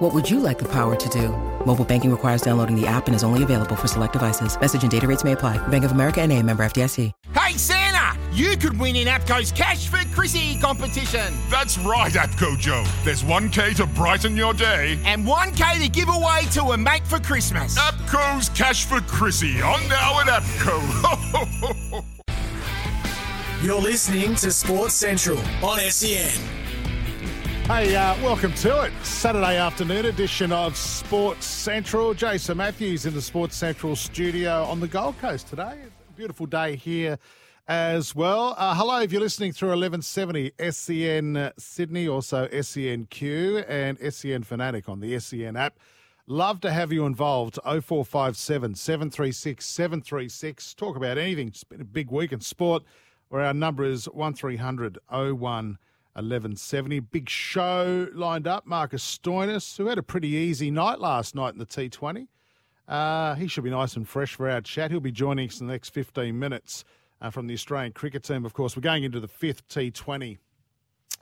What would you like the power to do? Mobile banking requires downloading the app and is only available for select devices. Message and data rates may apply. Bank of America and a member FDIC. Hey, Santa! You could win in APCO's Cash for Chrissy competition. That's right, APCO Joe. There's 1K to brighten your day. And 1K to give away to a mate for Christmas. APCO's Cash for Chrissy on now at APCO. You're listening to Sports Central on SEN. Hey, uh, welcome to it. Saturday afternoon edition of Sports Central. Jason Matthews in the Sports Central studio on the Gold Coast today. Beautiful day here as well. Uh, hello, if you're listening through 1170 SEN Sydney, also SENQ and SEN Fanatic on the SEN app. Love to have you involved. 0457 736 736. Talk about anything. It's been a big week in sport where our number is 1300 01 1170. Big show lined up. Marcus Stoinis, who had a pretty easy night last night in the T20. Uh, he should be nice and fresh for our chat. He'll be joining us in the next 15 minutes uh, from the Australian cricket team. Of course, we're going into the fifth T20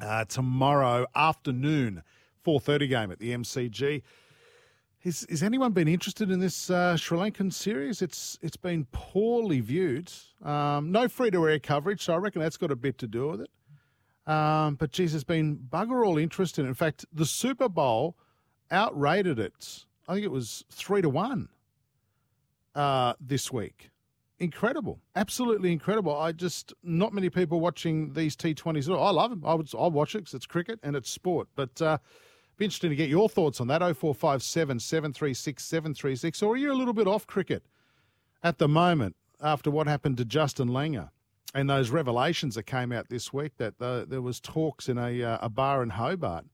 uh, tomorrow afternoon, 4.30 game at the MCG. Is, is anyone been interested in this uh, Sri Lankan series? It's it's been poorly viewed. Um, no free to air coverage, so I reckon that's got a bit to do with it. Um, but geez, there's been bugger all interest in it. In fact, the Super Bowl outrated it. I think it was three to one uh, this week. Incredible, absolutely incredible. I just not many people watching these T20s. I love them. I would I'll watch it because it's cricket and it's sport. But uh, be interesting to get your thoughts on that. 0457 736 736. Or are you a little bit off cricket at the moment after what happened to Justin Langer? And those revelations that came out this week that the, there was talks in a, uh, a bar in Hobart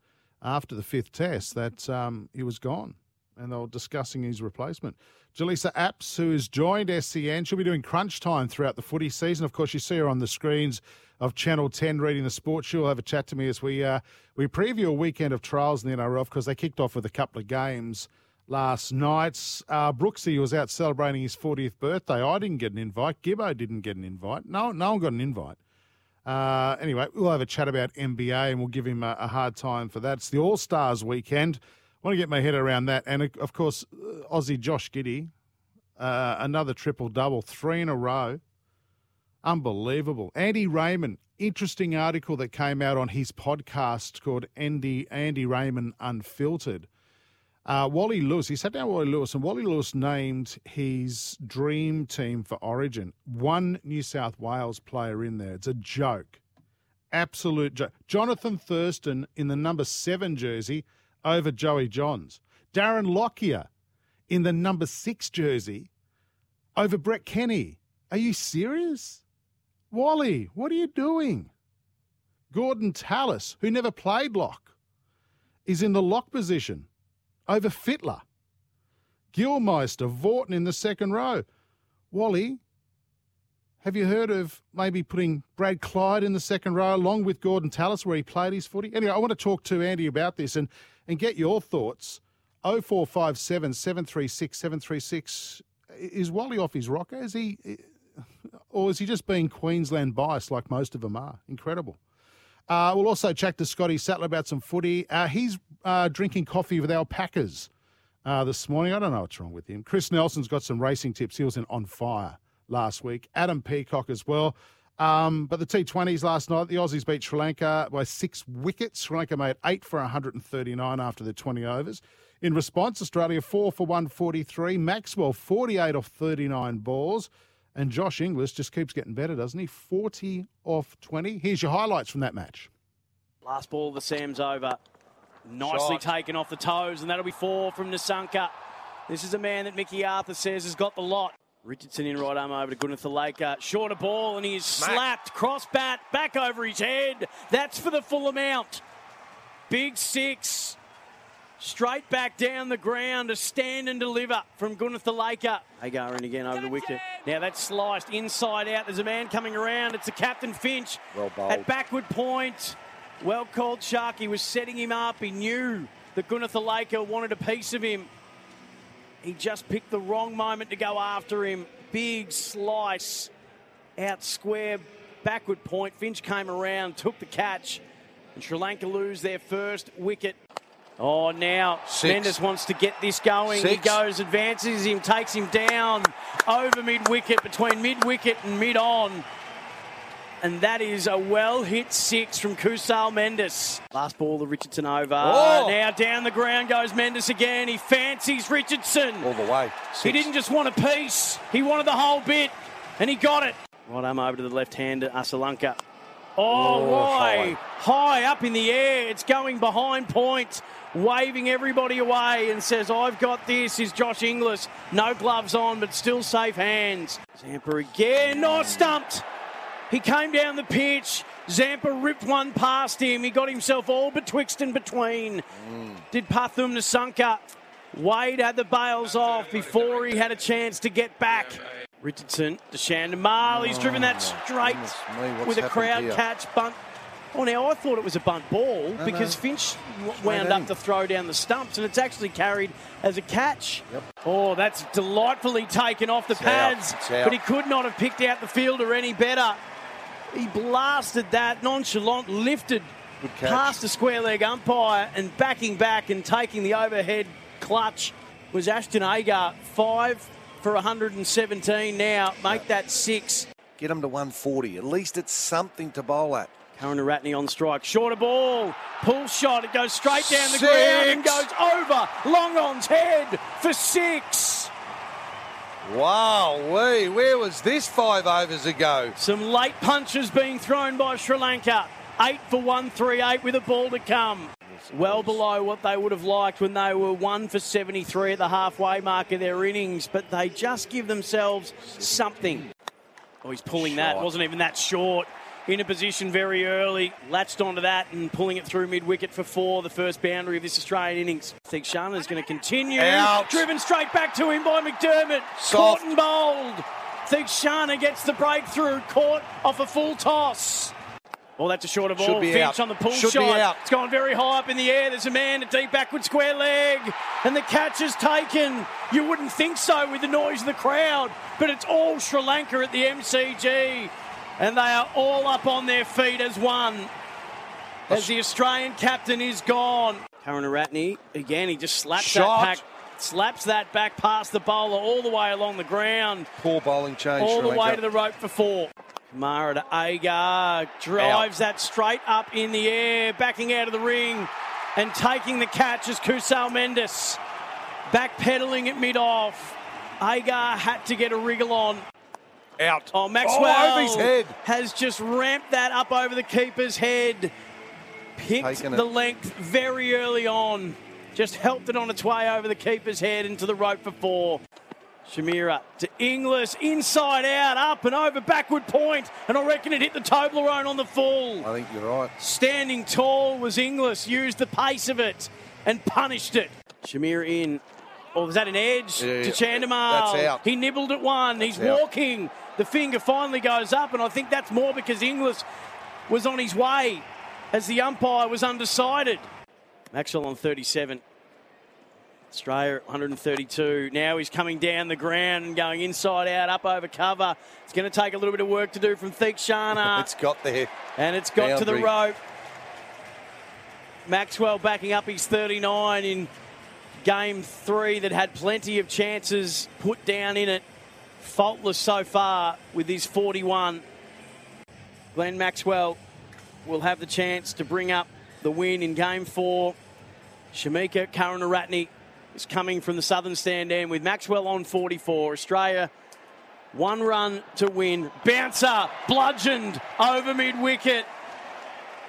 after the fifth test that um, he was gone and they were discussing his replacement. Jaleesa Apps, who has joined SEN, she'll be doing crunch time throughout the footy season. Of course, you see her on the screens of Channel 10 reading the sports. She'll have a chat to me as we uh, we preview a weekend of trials in the NRL because they kicked off with a couple of games last night. Uh, Brooksy was out celebrating his 40th birthday. I didn't get an invite. Gibbo didn't get an invite. No, no one got an invite. Uh, anyway, we'll have a chat about NBA and we'll give him a, a hard time for that. It's the All Stars weekend. I want to get my head around that. And of course, uh, Aussie Josh Giddey, uh, another triple double, three in a row. Unbelievable. Andy Raymond, interesting article that came out on his podcast called Andy Andy Raymond Unfiltered. Uh, Wally Lewis, he sat down Wally Lewis, and Wally Lewis named his dream team for Origin. One New South Wales player in there. It's a joke. Absolute joke. Johnathan Thurston in the number seven jersey over Joey Johns. Darren Lockyer in the number six jersey over Brett Kenny. Are you serious? Wally, what are you doing? Gorden Tallis, who never played lock, is in the lock position over Fittler. Gillmeister, Vautin in the second row. Wally, have you heard of maybe putting Brad Clyde in the second row along with Gorden Tallis where he played his footy? Anyway, I want to talk to Andy about this and, and get your thoughts. 0457 736 736. Is Wally off his rocker? Is he, or is he just being Queensland biased like most of them are? Incredible. Uh, we'll also chat to Scotty Sattler about some footy. Uh, he's uh, drinking coffee with alpacas uh, this morning. I don't know what's wrong with him. Chris Nelson's got some racing tips. He was in on fire last week. Adam Peacock as well. Um, but the T20s last night, the Aussies beat Sri Lanka by six wickets. Sri Lanka made eight for 139 after the 20 overs. In response, Australia four for 143. Maxwell 48 off 39 balls. And Josh Inglis just keeps getting better, doesn't he? 40 off 20. Here's your highlights from that match. Last ball of the Sam's over. Nicely Shot. taken off the toes, and that'll be four from Nissanka. This is a man that Mickey Arthur says has got the lot. Richardson in right arm over to Gunathilaka. Shorter ball, and he's Smack. slapped. Cross bat, back over his head. That's for the full amount. Big six. Straight back down the ground to stand and deliver from Gunitha Laker. Agar in again over the wicket. Now that's sliced inside out. There's a man coming around. It's the captain Finch Well bowled. at backward point. Well called Sharky was setting him up. He knew that Gunathilaka wanted a piece of him. He just picked the wrong moment to go after him. Big slice out square, backward point. Finch came around, took the catch, and Sri Lanka lose their first wicket. Oh, now Six. Mendis wants to get this going. He goes, advances him, takes him down over mid wicket, between mid wicket and mid on. And that is a well hit six from Kusal Mendis. Last ball, the Richardson over. Oh. Now down the ground goes Mendis again. He fancies Richardson. All the way. He didn't just want a piece, he wanted the whole bit, and he got it. Right arm over to the left hander, Asalanka. Oh, Oh, why? High up in the air. It's going behind point, waving everybody away and says, I've got this. Is Josh Inglis. No gloves on, but still safe hands. Zampa again. Not stumped. He came down the pitch. Zampa ripped one past him. He got himself all betwixt and between. Did Pathum Nissanka. Wade had the bails off before he had a chance to get back. Richardson to Shandon Marley. He's driven that oh, straight goodness with a crowd here? catch bunt. Oh, now I thought it was a bunt ball because no. Finch wound up to throw down the stumps and it's actually carried as a catch. Oh, that's delightfully taken off the out. pads, but he could not have picked out the fielder any better. He blasted that nonchalant, lifted past the square leg umpire and backing back and taking the overhead clutch was Ashton Agar. Five for 117 now. Make that six. Get him to 140. At least it's something to bowl at. Karunaratne on strike. Shorter ball. Pull shot. It goes straight down the Six. ground and goes over Long on's head for six. Wow, wee, where was this five overs ago? Some late punches being thrown by Sri Lanka. Eight for 138 with a ball to come. Well below what they would have liked when they were one for 73 at the halfway mark of their innings, but they just give themselves something. Oh, he's pulling that. Short. Wasn't even that short. In a position very early, latched onto that and pulling it through mid wicket for four, the first boundary of this Australian innings. I think is going to continue. Out. Driven straight back to him by McDermott. Soft. Caught and bowled. Theekshana gets the breakthrough, caught off a full toss. Well, that's a shorter ball. Should be Finch out. on the pull Should be shot. out. It's gone very high up in the air. There's a man, a deep backward square leg, and the catch is taken. You wouldn't think so with the noise of the crowd, but it's all Sri Lanka at the MCG, and they are all up on their feet as one. As the Australian captain is gone. Karunaratne, again, he just slaps Shot. that back, slaps that back past the bowler all the way along the ground Poor bowling change. all the way to the rope for four. Mara to Agar drives that straight up in the air, backing out of the ring and taking the catch as Kusal Mendis backpedaling at mid off. Agar had to get a wriggle on. Out. Oh, oh Maxwell Oh, head. has just ramped that up over the keeper's head. Picked Taken it. the length very early on. Just helped it on its way over the keeper's head into the rope for four. Chameera to Inglis, inside out, up and over, backward point, and I reckon it hit the Toblerone on the full. I think you're right. Standing tall was Inglis, used the pace of it and punished it. Chameera in. Or was that an edge Yeah, to yeah. Chandimal? That's out. He nibbled at one. He's out. walking. The finger finally goes up, and I think that's more because Inglis was on his way as the umpire was undecided. Maxwell on 37. Australia 132. Now he's coming down the ground and going inside out, up over cover. It's going to take a little bit of work to do from Theekshana. It's got there. And it's got to the rope. Maxwell backing up his 39 in game three that had plenty of chances put down in it. Faultless so far with his 41. Glenn Maxwell will have the chance to bring up the win in game four. Chamika Karunaratne is coming from the southern stand end with Maxwell on 44. Australia one run to win. Bouncer bludgeoned over mid wicket.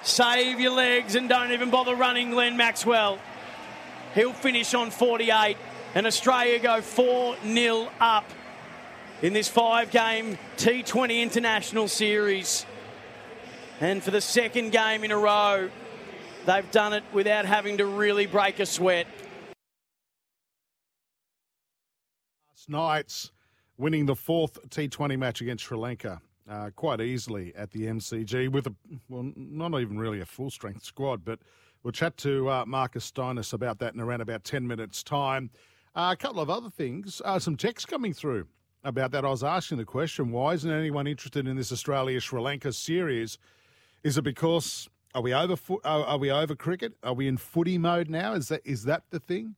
Save your legs and don't even bother running, Glenn Maxwell. He'll finish on 48, and Australia go 4 0 up in this five game T20 International Series. And for the second game in a row, they've done it without having to really break a sweat. Last night's winning the fourth T20 match against Sri Lanka. Uh, quite easily at the MCG with a well, not even really a full strength squad. But we'll chat to uh, Marcus Stoinis about that in around about ten minutes' time. Uh, a couple of other things, uh, some texts coming through about that. I was asking the question why isn't anyone interested in this Australia Sri Lanka series? Is it because are we over fo- are we over cricket? Are we in footy mode now? Is that is that the thing?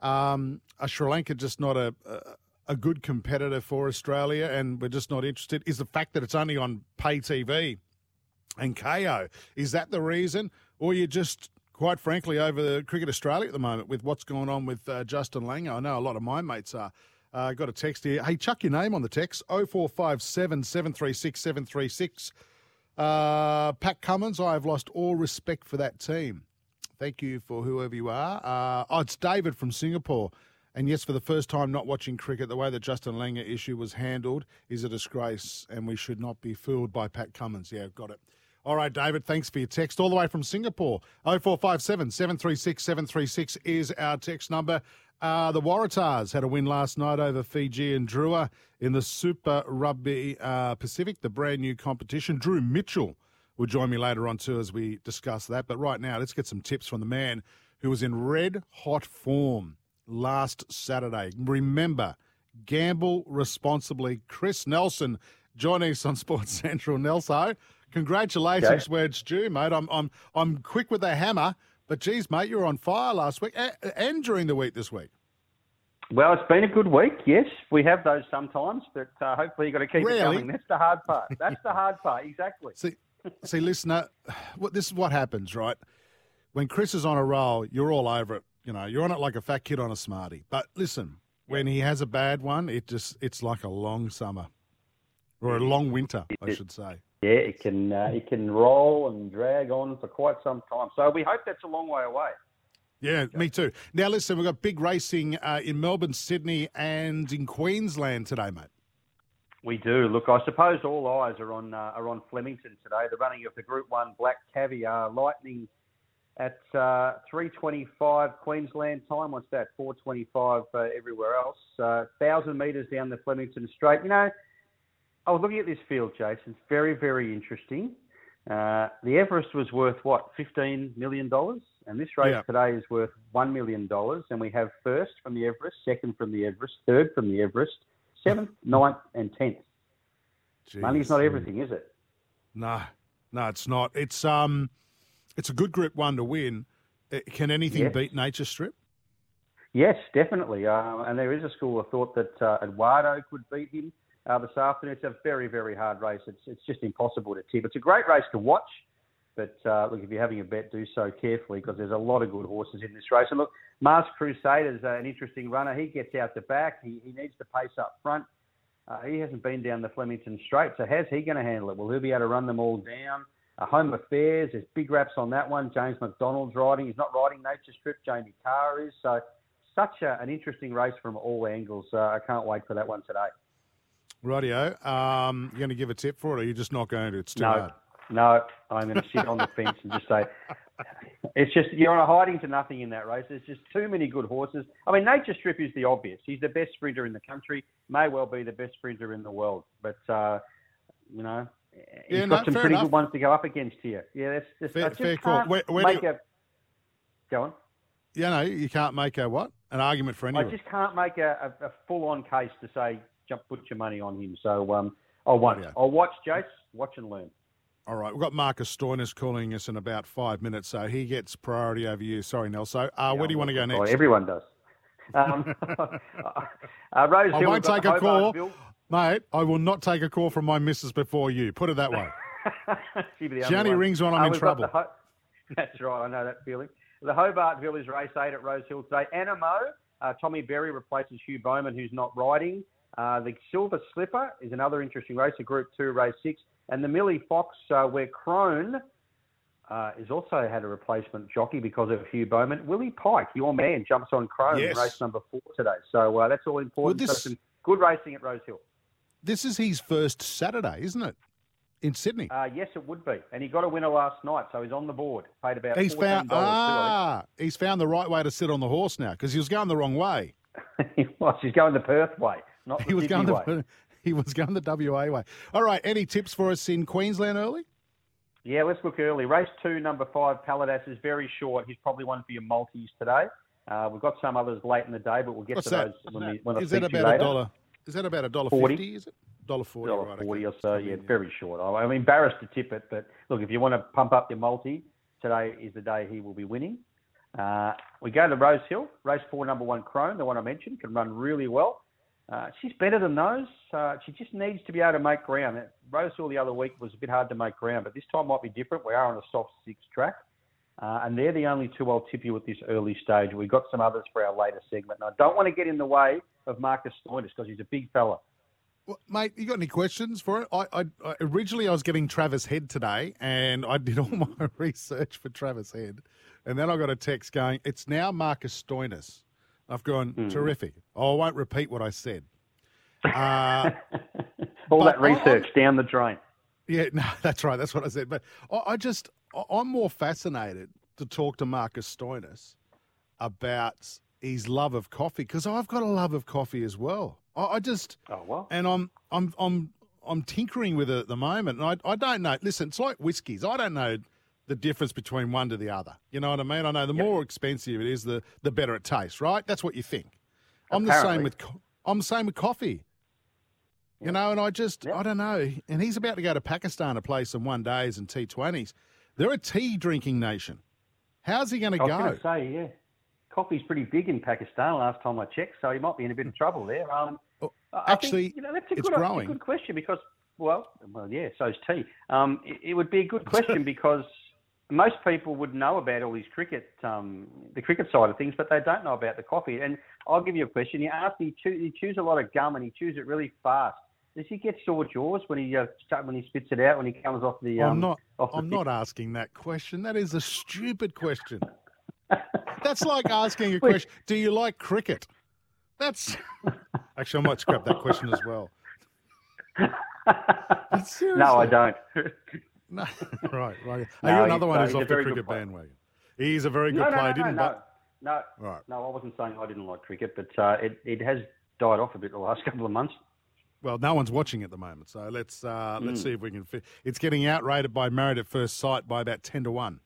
Um, are Sri Lanka just not a, a a good competitor for Australia, and we're just not interested? Is the fact that it's only on pay TV and Kayo is that the reason, or you just quite frankly over Cricket Australia at the moment with what's going on with uh, Justin Langer? I know a lot of my mates are. Uh, got a text here. Hey, chuck your name on the text 0457 736 736. Uh, Pat Cummins, I have lost all respect for that team. Thank you for whoever you are. Uh, oh, it's David from Singapore. And yes, for the first time not watching cricket, the way the Justin Langer issue was handled is a disgrace, and we should not be fooled by Pat Cummins. Yeah, got it. All right, David, thanks for your text. All the way from Singapore. 0457 736 736 is our text number. Uh, the Waratahs had a win last night over Fijian Drua in the Super Rugby uh, Pacific, the brand new competition. Drew Mitchell will join me later on too as we discuss that. But right now, let's get some tips from the man who was in red hot form last Saturday. Remember, gamble responsibly. Chris Nelson joining us on Sports Central. Nelson, congratulations okay. where it's due, mate. I'm, I'm, I'm quick with a hammer. But geez, mate, you were on fire last week and during the week this week. Well, it's been a good week. Yes, we have those sometimes, but uh, hopefully you've got to keep really? it going. That's the hard part. That's the hard part. Exactly. See, see, listener, what this is what happens, right? When Chris is on a roll, you're all over it. You know, you're on it like a fat kid on a smartie. But listen, when he has a bad one, it just it's like a long summer or a long winter, I should say. Yeah, it can uh, it can roll and drag on for quite some time. So we hope that's a long way away. Yeah, me too. Now listen, we've got big racing uh, in Melbourne, Sydney, and in Queensland today, mate. We do. Look, I suppose all eyes are on uh, are on Flemington today. The running of the Group One Black Caviar Lightning at uh, 3:25 Queensland time. What's that? 4:25 uh, everywhere else. Uh, Thousand metres down the Flemington Straight. You know, I was looking at this field, Jason. It's very, very interesting. Uh, the Everest was worth what, fifteen million dollars, and this race yeah. today is worth one million dollars. And we have first from the Everest, second from the Everest, third from the Everest, seventh, ninth, and tenth. Jeez. Money's not everything, is it? No, no, it's not. It's um, it's a good Group One to win. Uh, can anything yes. beat Nature Strip? Yes, definitely. Uh, and there is a school of thought that uh, Eduardo could beat him uh, this afternoon. It's a very, very hard race. It's, it's just impossible to tip. It's a great race to watch, but uh, look, if you're having a bet, do so carefully because there's a lot of good horses in this race. And look, Masked Crusader is an interesting runner. He gets out the back. He, he needs to pace up front. Uh, he hasn't been down the Flemington Straight, so how's he going to handle it? Will he be able to run them all down? Uh, Home Affairs, there's big raps on that one. James McDonald's riding. He's not riding Nature Strip. Jamie Kah is. So such a, an interesting race from all angles. Uh, I can't wait for that one today. Radio, um, you're going to give a tip for it, or you're just not going to? It's too no, hard. No, I'm going to sit on the fence and just say it's just you're on a hiding to nothing in that race. There's just too many good horses. I mean, Nature Strip is the obvious. He's the best sprinter in the country. May well be the best sprinter in the world. But uh, you know, he's yeah, got no, some pretty enough. good ones to go up against here. Yeah, that's just fair, I just fair can't where, where make you... a. Go on. Yeah, no, you can't make a what? An argument for anyone. I just can't make a, a, a full-on case to say jump, put your money on him. So um, I'll watch. Yeah. I'll watch Jace, watch and learn. All right, we've got Marcus Stoinis calling us in about five minutes, so he gets priority over you. Sorry, Nel. So, uh, yeah, where do you want to go next? Everyone does. Um, uh, Rose I won't take a call, mate. I will not take a call from my missus before you. Put it that way. Johnny rings when I'm uh, in trouble. Ho- That's right. I know that feeling. The Hobartville Race 8 at Rose Hill today. Anamoe, uh, Tommy Berry replaces Hugh Bowman, who's not riding. Uh, the Silver Slipper is another interesting race, a Group 2 race 6. And the Millie Fox, uh, where Crone uh, has also had a replacement jockey because of Hugh Bowman. Willie Pike, your man, jumps on Crone yes. in race number 4 today. So uh, that's all important. Well, this, so some good racing at Rose Hill. This is his first Saturday, isn't it? In Sydney. Uh, yes, it would be. And he got a winner last night, so he's on the board. Paid about he's found, ah, he's found the right way to sit on the horse now because he was going the wrong way. he was. He's going the Perth way. Not he was Sydney going way. the he was going the WA way. All right, any tips for us in Queensland early? Yeah, let's look early. Race two, number five, Paladas is very short. He's probably one for your multis today. Uh, we've got some others late in the day, but we'll get What's to that? those when, we, when I Is speak that about a dollar? Is that about a dollar 40. fifty? Is it dollar forty? dollar Right, forty okay. or so. Yeah, very short. I- I'm embarrassed to tip it, but look, if you want to pump up your multi, today is the day he will be winning. Uh, we go to Rose Hill, race four, number one, Crone, the one I mentioned, can run really well. Uh, she's better than those. Uh, she just needs to be able to make ground. Rose Hill the other week was a bit hard to make ground, but this time might be different. We are on a soft six track. Uh, and they're the only two I'll tip you at this early stage. We've got some others for our later segment. And I don't want to get in the way of Marcus Stoinis because he's a big fella. Well, mate, you got any questions for it? I, I, I originally I was getting Travis Head today, and I did all my research for Travis Head, and then I got a text going, "It's now Marcus Stoinis." I've gone Hmm. terrific. Oh, I won't repeat what I said. Uh, All that research down the drain. yeah, no, that's right. That's what I said. But I, I just, I- I'm more fascinated to talk to Marcus Stoinis about his love of coffee because I've got a love of coffee as well. I, I just, Oh well. and I'm I'm I'm I'm tinkering with it at the moment, and I I don't know. Listen, it's like whiskies. I don't know the difference between one to the other. You know what I mean? I know the more expensive it is, the the better it tastes. Right? That's what you think. I'm the same with I'm the same with coffee. You know, and I just I don't know. And he's about to go to Pakistan to play some one days and T20s. They're a tea drinking nation. How's he going to go? I was go? going to say, yeah, coffee's pretty big in Pakistan. Last time I checked, so he might be in a bit of trouble there. Um, Oh, I- I think, actually, you know, that's a it's good, growing. a good question because, well, well, yeah, so's tea. Um, it, it would be a good question because most people would know about all these cricket, um, the cricket side of things, but they don't know about the coffee. And I'll give you a question. You ask me, chew, he chews a lot of gum and he chews it really fast. Does he get sore jaws when he uh, when he spits it out when he comes off the? Um, I'm not. Off the I'm not asking that question. That is a stupid question. That's like asking a question. Do you like cricket? That's actually I might scrap that question as well. no. I don't. No, right, right. No, Are you another one who's off the cricket bandwagon? He's a very good no, no, player. no, didn't no, but no, Right. no, I wasn't saying I didn't like cricket, but uh, it it has died off a bit the last couple of months. well, no one's watching at the moment. So let's uh, Hmm. let's see if we can. Fit. It's getting outrated by Married at First Sight by about ten to one.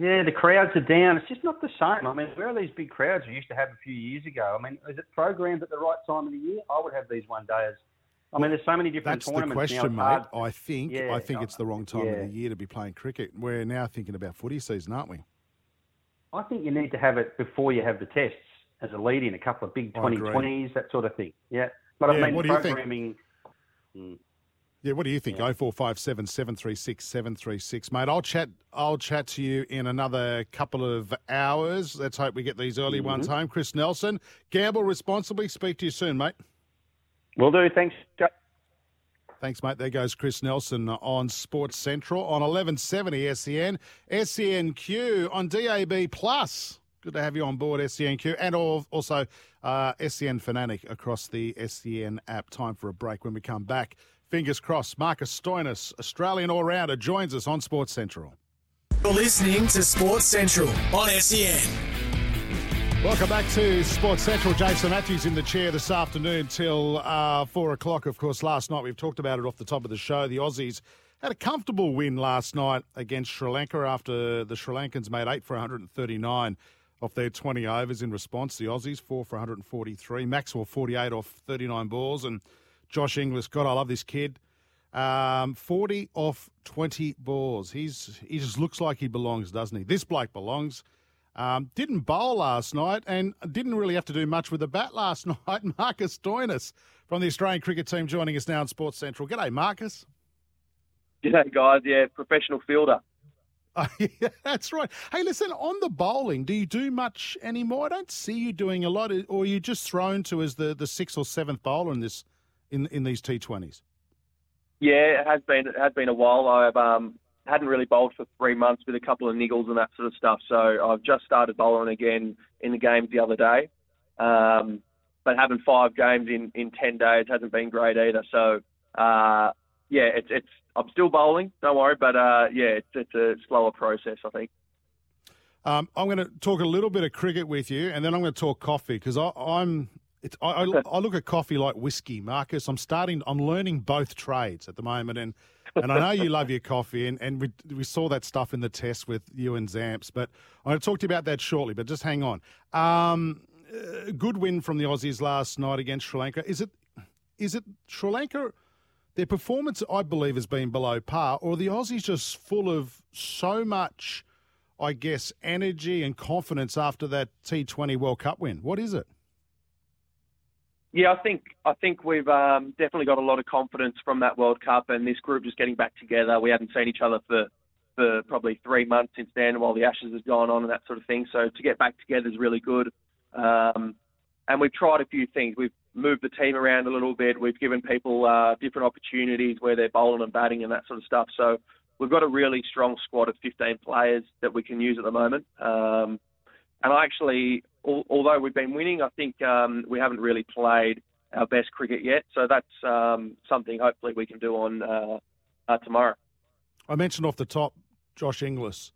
Yeah, the crowds are down. It's just not the same. I mean, where are these big crowds we used to have a few years ago? I mean, is it programmed at the right time of the year? I would have these one days. I mean, there's so many different That's the question, now. mate. I think Yeah, I think it's the wrong time yeah. of the year to be playing cricket. We're now thinking about footy season, aren't we? I think you need to have it before you have the tests as a lead in, a couple of big 2020s, that sort of thing. Yeah. But Yeah, I mean, what do you think? programming. Mm. Yeah, what do you think? Four five seven seven three six seven three six, mate. I'll chat. I'll chat to you in another couple of hours. Let's hope we get these early ones Mm-hmm. home. Chris Nelson, gamble responsibly. Speak to you soon, mate. Will do. Thanks, Thanks, mate. There goes Chris Nelson on Sports Central on eleven seventy SEN, SENQ on DAB Plus. Good to have you on board, SENQ, and also uh, SEN Fanatic across the SEN app. Time for a break when we come back. Fingers crossed. Marcus Stoinis, Australian all rounder, joins us on Sports Central. You're listening to Sports Central on SEN. Welcome back to Sports Central. Jason Matthews in the chair this afternoon till uh, four o'clock. Of course, last night we've talked about it off the top of the show. The Aussies had a comfortable win last night against Sri Lanka after the Sri Lankans made eight for 139 off their 20 overs in response. The Aussies four for 143. Maxwell 48 off 39 balls, and Josh Inglis. God, I love this kid. Um, 40 off 20 balls. He's he just looks like he belongs, doesn't he? This bloke belongs. Um, didn't bowl last night and didn't really have to do much with the bat last night. Marcus Stoinis from the Australian cricket team joining us now on Sports Central. G'day, Marcus. G'day, guys. Yeah, professional fielder. Oh, yeah, that's right. Hey, listen, on the bowling, do you do much anymore? I don't see you doing a lot, or are you just thrown to as the, the sixth or seventh bowler in this in in these T Twenties? Yeah, it has been it has been a while. I've um hadn't really bowled for three months with a couple of niggles and that sort of stuff. So I've just started bowling again in the games the other day. Um, but having five games in, in ten days hasn't been great either. So uh, yeah, it's it's I'm still bowling. Don't worry, but uh, yeah, it's it's a slower process. I think. Um, I'm going to talk a little bit of cricket with you, and then I'm going to talk coffee because I'm It's, I, I, I look at coffee like whiskey, Marcus. I'm starting. I'm learning both trades at the moment, and and I know you love your coffee, and, and we we saw that stuff in the test with you and Zamps. But I'm going to talk to you about that shortly. But just hang on. Um, uh, good win from the Aussies last night against Sri Lanka. Is it is it Sri Lanka? Their performance, I believe, has been below par, or the Aussies just full of so much, I guess, energy and confidence after that T20 World Cup win. What is it? Yeah, I think I think we've um, definitely got a lot of confidence from that World Cup, and this group just getting back together. We hadn't seen each other for for probably three months since then, while the Ashes has gone on and that sort of thing. So to get back together is really good. Um, and we've tried a few things. We've moved the team around a little bit. We've given people uh, different opportunities where they're bowling and batting and that sort of stuff. So we've got a really strong squad of 15 players that we can use at the moment. Um, and I actually, al- although we've been winning, I think um, we haven't really played our best cricket yet. So that's um, something hopefully we can do on uh, uh, tomorrow. I mentioned off the top Josh Inglis.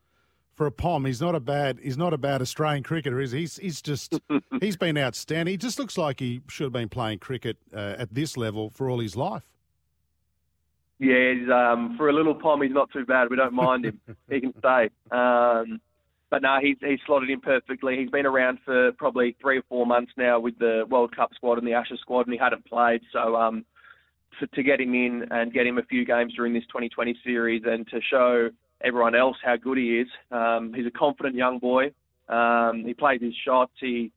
For a pom, he's not a bad he's not a bad Australian cricketer. Is he? he's he's just he's been outstanding. He just looks like he should have been playing cricket uh, at this level for all his life. Yeah, he's, um, for a little pom, he's not too bad. We don't mind him. he can stay. Um, but no, he's he's slotted in perfectly. He's been around for probably three or four months now with the World Cup squad and the Ashes squad, and he hadn't played. So um, to, to get him in and get him a few games during this 2020 series, and to show everyone else how good he is. Um, he's a confident young boy. Um, he plays his shots. He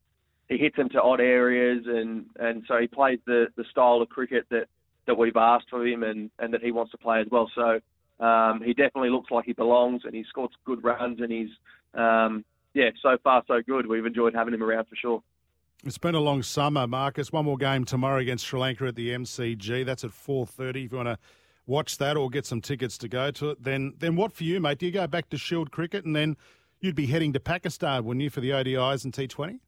he hits them to odd areas, and, and so he plays the, the style of cricket that, that we've asked of him and, and that he wants to play as well. So um, he definitely looks like he belongs, and he's scored good runs, and he's um, yeah, so far so good. We've enjoyed having him around for sure. It's been a long summer, Marcus. One more game tomorrow against Sri Lanka at the MCG. That's at four thirty. If you want to watch that or get some tickets to go to it, then then what for you, mate? Do you go back to Shield cricket and then you'd be heading to Pakistan, wouldn't you, for the ODIs and T20?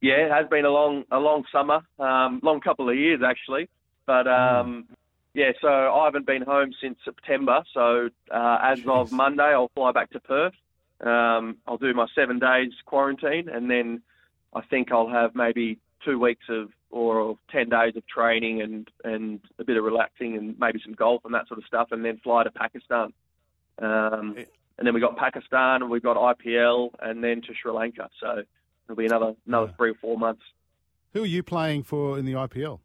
Yeah, it has been a long a long summer, um, long couple of years actually. But um, yeah, so I haven't been home since September. So uh, as Jeez. of Monday, I'll fly back to Perth. Um, I'll do my seven days quarantine, and then I think I'll have maybe two weeks of or 10 days of training and, and a bit of relaxing and maybe some golf and that sort of stuff, and then fly to Pakistan. Um, and then we got Pakistan, and we've got IPL, and then to Sri Lanka. So it'll be another another three or four months. Who are you playing for in the IPL?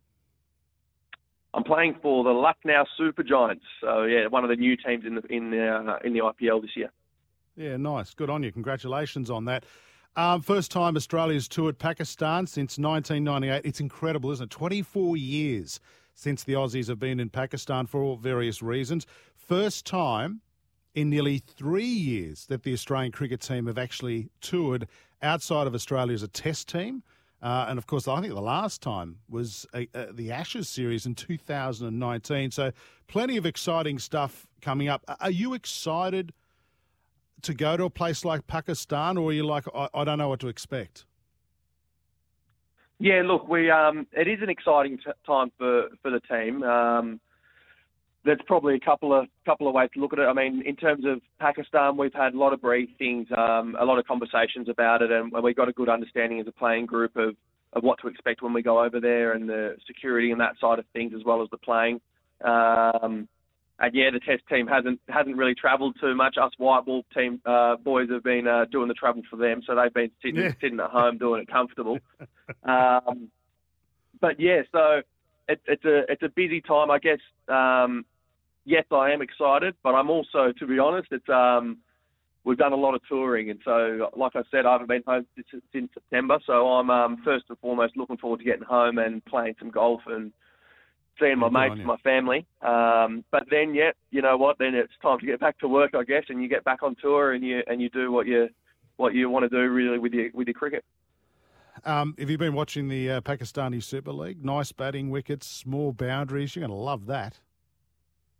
I'm playing for the Lucknow Super Giants. So yeah, one of the new teams in the in the uh, in the IPL this year. Yeah, nice. Good on you. Congratulations on that. Um, first time Australia's toured Pakistan since 1998. It's incredible, isn't it? 24 years since the Aussies have been in Pakistan for various reasons. First time in nearly three years that the Australian cricket team have actually toured outside of Australia as a test team. Uh, and of course, I think the last time was a, a, the Ashes series in 2019. So, plenty of exciting stuff coming up. Are you excited to go to a place like Pakistan, or are you like, I, I don't know what to expect? Yeah, look, we um, it is an exciting t- time for, for the team. Um, there's probably a couple of couple of ways to look at it. I mean, in terms of Pakistan, we've had a lot of briefings, um, a lot of conversations about it, and we've got a good understanding as a playing group of, of what to expect when we go over there, and the security and that side of things, as well as the playing. Um, and yeah, the test team hasn't hasn't really travelled too much. Us white ball team uh, boys have been uh, doing the travel for them, so they've been sitting yeah. sitting at home doing it comfortable. um, but yeah, so it, it's a it's a busy time, I guess. Um, yes, I am excited, but I'm also, to be honest, it's um, we've done a lot of touring, and so like I said, I haven't been home since, since September, so I'm um, first and foremost looking forward to getting home and playing some golf and seeing my mates and my family. Um, but then, yeah, you know what? Then it's time to get back to work, I guess, and you get back on tour and you and you do what you what you want to do really with your with your cricket. Um, have you been watching the uh, Pakistani Super League? Nice batting wickets, small boundaries. You're going to love that.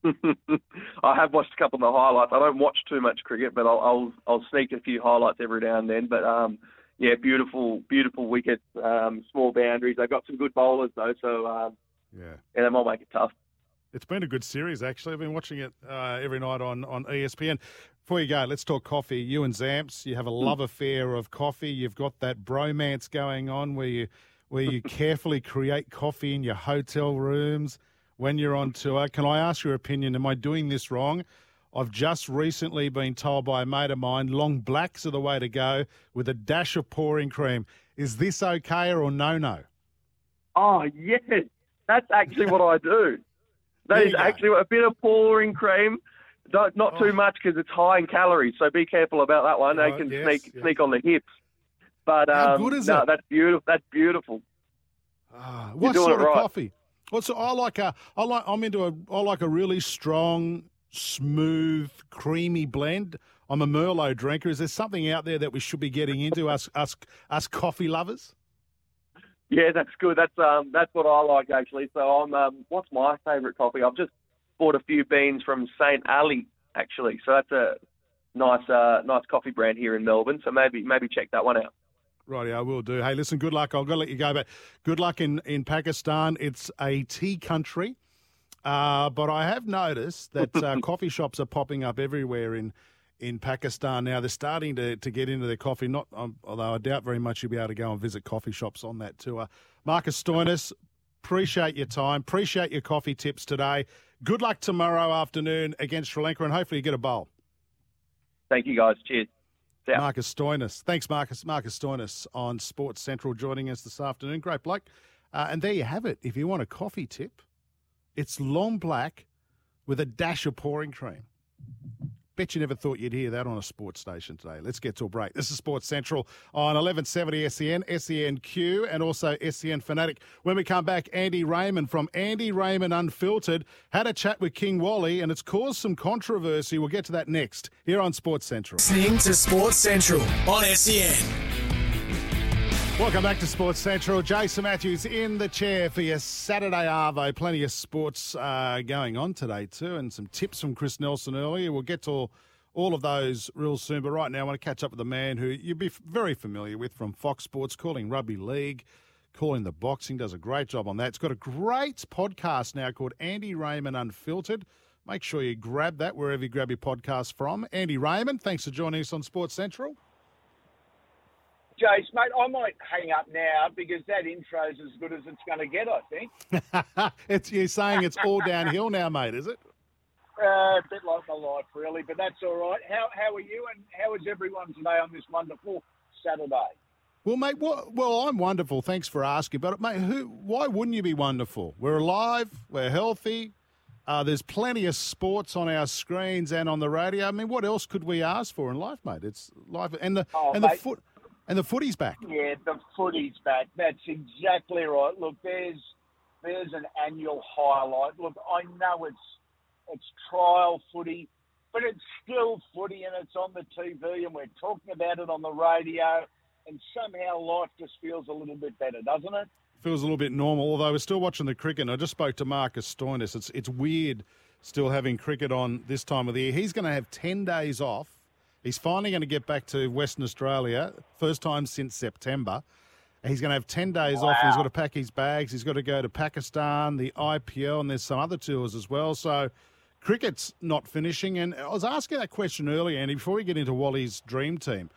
I have watched a couple of the highlights. I don't watch too much cricket, but I'll I'll, I'll sneak a few highlights every now and then. But um, yeah, beautiful, beautiful wickets, um, small boundaries. They've got some good bowlers though, so um, yeah. Yeah, that might make it tough. It's been a good series, actually. I've been watching it uh, every night on, on ESPN. Before you go, let's talk coffee. You and Zamps, you have a hmm. love affair of coffee. You've got that bromance going on where you where you carefully create coffee in your hotel rooms when you're on tour. Can I ask your opinion? Am I doing this wrong? I've just recently been told by a mate of mine long blacks are the way to go with a dash of pouring cream. Is this okay or no no? Oh, yes. That's actually what I do. That is go. actually a bit of pouring cream. Don't, not too much because it's high in calories, so be careful about that one. They can yes, sneak yeah. sneak on the hips. But How um, good is no, it? that's beautiful. That's beautiful. Ah, what sort of right. coffee? What's I like a I like I'm into a I like a really strong, smooth, creamy blend. I'm a Merlot drinker. Is there something out there that we should be getting into us us us coffee lovers? Yeah, that's good. That's um, that's what I like actually. So I'm um, what's my favourite coffee? I've just bought a few beans from Saint Ali actually. So that's a nice uh, nice coffee brand here in Melbourne. So maybe maybe check that one out. Righty, I will do. Hey, listen, good luck. I've got to let you go, but good luck in, in Pakistan. It's a tea country, uh, but I have noticed that uh, coffee shops are popping up everywhere in in Pakistan now. They're starting to, to get into their coffee. Not um, although I doubt very much you'll be able to go and visit coffee shops on that tour. Marcus Stoinis, appreciate your time. Appreciate your coffee tips today. Good luck tomorrow afternoon against Sri Lanka, and hopefully you get a bowl. Thank you guys. Cheers. Marcus Stoinis. Thanks, Marcus. Marcus Stoinis on Sports Central joining us this afternoon. Great bloke. Uh, and there you have it. If you want a coffee tip, it's long black with a dash of pouring cream. Bet you never thought you'd hear that on a sports station today. Let's get to a break. This is Sports Central on 1170 SEN, SENQ, and also SEN Fanatic. When we come back, Andy Raymond from Andy Raymond Unfiltered had a chat with King Wally, and it's caused some controversy. We'll get to that next here on Sports Central. Listening to Sports Central on SEN. Welcome back to Sports Central. Jason Matthews in the chair for your Saturday Arvo. Plenty of sports uh, going on today too, and some tips from Chris Nelson earlier. We'll get to all, all of those real soon. But right now, I want to catch up with a man who you'd be very familiar with from Fox Sports, calling rugby league, calling the boxing. Does a great job on that. It's got a great podcast now called Andy Raymond Unfiltered. Make sure you grab that wherever you grab your podcast from. Andy Raymond, thanks for joining us on Sports Central. Jace, mate, I might hang up now because that intro's as good as it's going to get, I think. it's you're saying it's all downhill now, mate, is it? Uh, a bit like my life, really, but that's all right. How, how are you and how is everyone today on this wonderful Saturday? Well, mate, well, well, I'm wonderful. Thanks for asking. But, mate, who? Why wouldn't you be wonderful? We're alive. We're healthy. Uh, there's plenty of sports on our screens and on the radio. I mean, what else could we ask for in life, mate? It's life, and the Oh, and the foot and the footy's back. Yeah, the footy's back. That's exactly right. Look, there's there's an annual highlight. Look, I know it's it's trial footy, but it's still footy and it's on the TV and we're talking about it on the radio and somehow life just feels a little bit better, doesn't it? Feels a little bit normal, although we're still watching the cricket. And I just spoke to Marcus Stoinis. It's it's weird still having cricket on this time of the year. He's going to have ten days off. He's finally going to get back to Western Australia, first time since September. He's going to have 10 days off. He's got to pack his bags. He's got to go to Pakistan, the IPL, and there's some other tours as well. So cricket's not finishing. And I was asking that question earlier, Andy, before we get into Wally's dream team,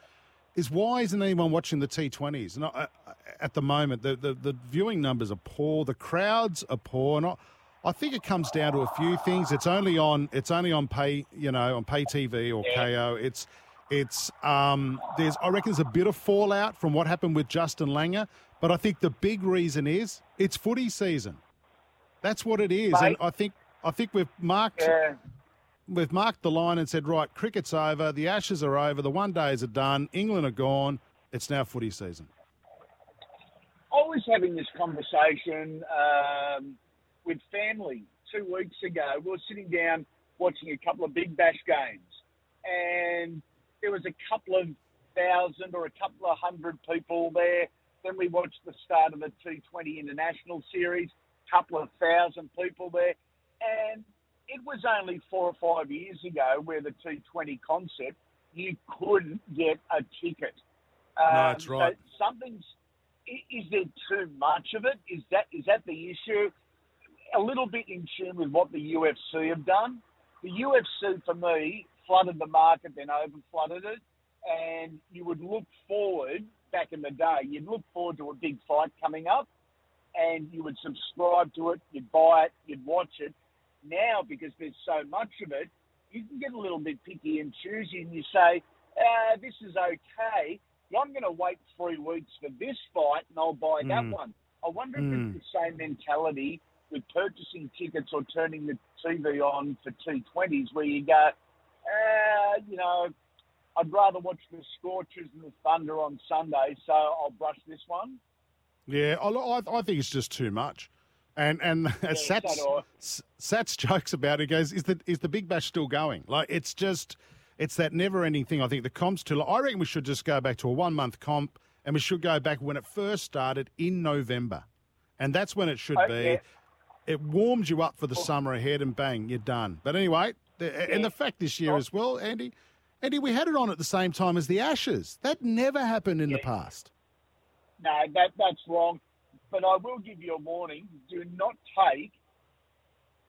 is why isn't anyone watching the T20s? And I- at the moment, the, the, the viewing numbers are poor. The crowds are poor. And I, I think it comes down to a few things. It's only on. It's only on pay. You know, on pay TV or Kayo. It's it's um, there's I reckon there's a bit of fallout from what happened with Justin Langer, but I think the big reason is it's footy season. That's what it is, and I think I think we've marked Yeah. we've marked the line and said right, cricket's over, the Ashes are over, the one days are done, England are gone. It's now footy season. I was having this conversation um, with family two weeks ago. We were sitting down watching a couple of Big Bash games, and there was a couple of thousand or a couple of hundred people there. Then we watched the start of the T20 International Series, a couple of thousand people there, and it was only four or five years ago where the T20 concept you couldn't get a ticket. No, Um, that's right. So something's is there too much of it? Is that is that the issue? A little bit in tune with what the UFC have done. The UFC, for me, flooded the market, then over flooded it, and you would look forward back in the day. You'd look forward to a big fight coming up, and you would subscribe to it, you'd buy it, you'd watch it. Now, because there's so much of it, you can get a little bit picky and choosy, and you say, uh, "This is okay." But I'm going to wait three weeks for this fight, and I'll buy that Mm. one. I wonder if Mm. it's the same mentality with purchasing tickets or turning the TV on for T20s, where you go, uh, you know, I'd rather watch the Scorchers and the Thunder on Sunday, so I'll brush this one. Yeah, I, I, I think it's just too much. And and so Sats, Sats jokes about it, he goes, is the, is the Big Bash still going? Like, it's just, it's that never ending thing. I think the comp's too, I reckon we should just go back to a one month comp and we should go back when it first started in November. And that's when it should Oh, be. yeah. It warms you up for the oh. summer ahead and bang, you're done. But anyway, the, and the fact this year oh. as well, Andy, Andy, we had it on at the same time as the Ashes. That never happened in the past. No, that that's wrong. But I will give you a warning: do not take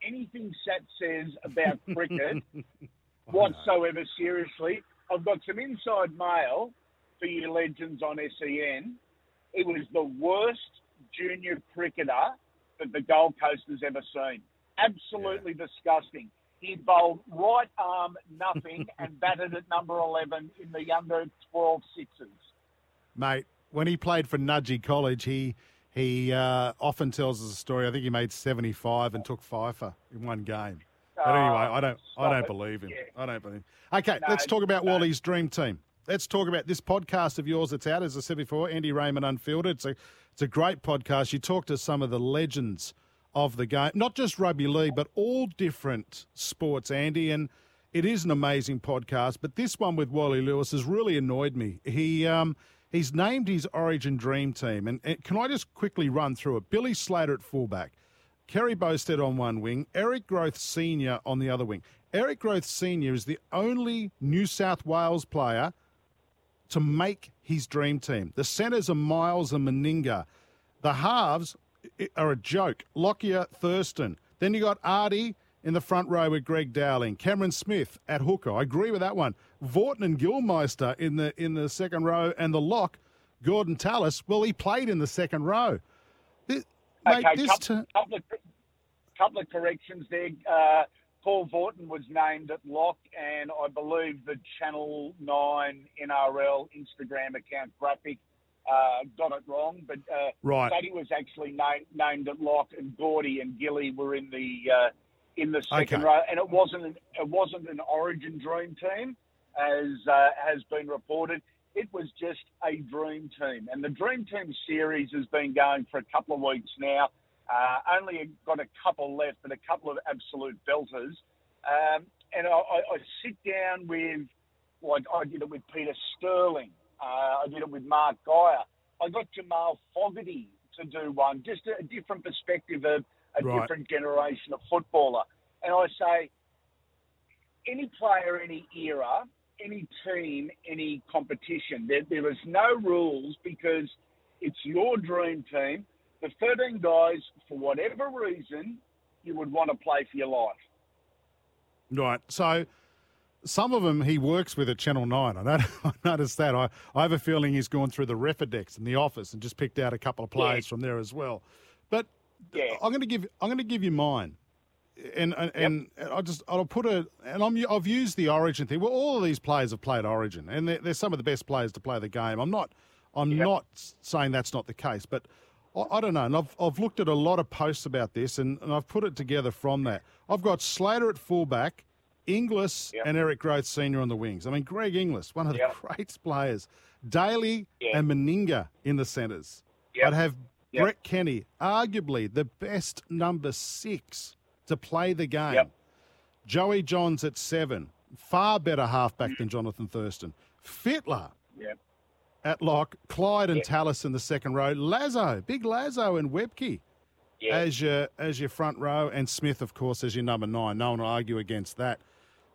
anything Sat says about cricket whatsoever seriously. I've got some inside mail for you legends on SEN. It was the worst junior cricketer that the Gold Coast has ever seen. Absolutely disgusting. He bowled right arm nothing and batted at number 11 in the under 12 sixes. mate. When he played for Nudgee College, he he uh, often tells us a story. I think he made seventy five and took fifer in one game. But anyway, I don't I don't it. believe him. Yeah. I don't believe. Him. Okay, No, let's talk about no. Wally's dream team. Let's talk about this podcast of yours that's out. As I said before, Andy Raymond Unfiltered. It's a it's a great podcast. You talk to some of the legends of the game, not just rugby league, but all different sports, Andy. And it is an amazing podcast. But this one with Wally Lewis has really annoyed me. He um, he's named his Origin Dream Team, and, and can I just quickly run through it? Billy Slater at fullback, Kerry Boustead on one wing, Eric Groth Senior on the other wing. Eric Groth Senior is the only New South Wales player to make his dream team. The centres are Miles and Meninga. The halves are a joke. Lockyer, Thurston. Then you got Artie in the front row with Greg Dowling. Cameron Smith at hooker. I agree with that one. Vautin and Gillmeister in the in the second row, and the lock, Gorden Tallis. Well, he played in the second row. This, mate, okay, this couple, t- couple, of, couple of corrections there. Uh, Paul Vautin was named at lock, and I believe the Channel 9 NRL Instagram account graphic uh, got it wrong. But uh, Right. Sadie was actually named, named at lock, and Gordy and Gilly were in the uh, in the second Okay. row. And it wasn't an, it wasn't an Origin dream team, as uh, has been reported. It was just a dream team, and the dream team series has been going for a couple of weeks now. Uh, only got a couple left, but a couple of absolute belters. Um, and I, I, I sit down with, like I did it with Peter Sterling. Uh, I did it with Mark Geyer. I got Jamal Fogarty to do one, just a, a different perspective of a Right. different generation of footballer. And I say, any player, any era, any team, any competition, there, there is no rules because it's your dream team. The 13 guys, for whatever reason, you would want to play for your life. Right. So some of them he works with at Channel 9. I, know, I noticed that. I, I have a feeling he's gone through the Refidex in the office and just picked out a couple of players from there as well. But Yeah. I'm going to give I'm going to give you mine. And and, and I just I'll put a and I'm I've used the Origin thing. Well, all of these players have played Origin, and they're, they're some of the best players to play the game. I'm not I'm not saying that's not the case, but I, I don't know. And I've I've looked at a lot of posts about this, and, and I've put it together from that. I've got Slater at fullback, Inglis and Eric Groth Senior on the wings. I mean, Greg Inglis, one of the Yep. great players. Daly Yeah. and Meninga in the centres. Yep. I'd have Yep. Brett Kenny, arguably the best number six to play the game. Yep. Joey Johns at seven, far better halfback mm. than Johnathan Thurston. Fittler. At lock, Clyde and Tallis in the second row, Lazo, big Lazo and Webcke Yeah. as your as your front row, and Smith, of course, as your number nine. No one will argue against that.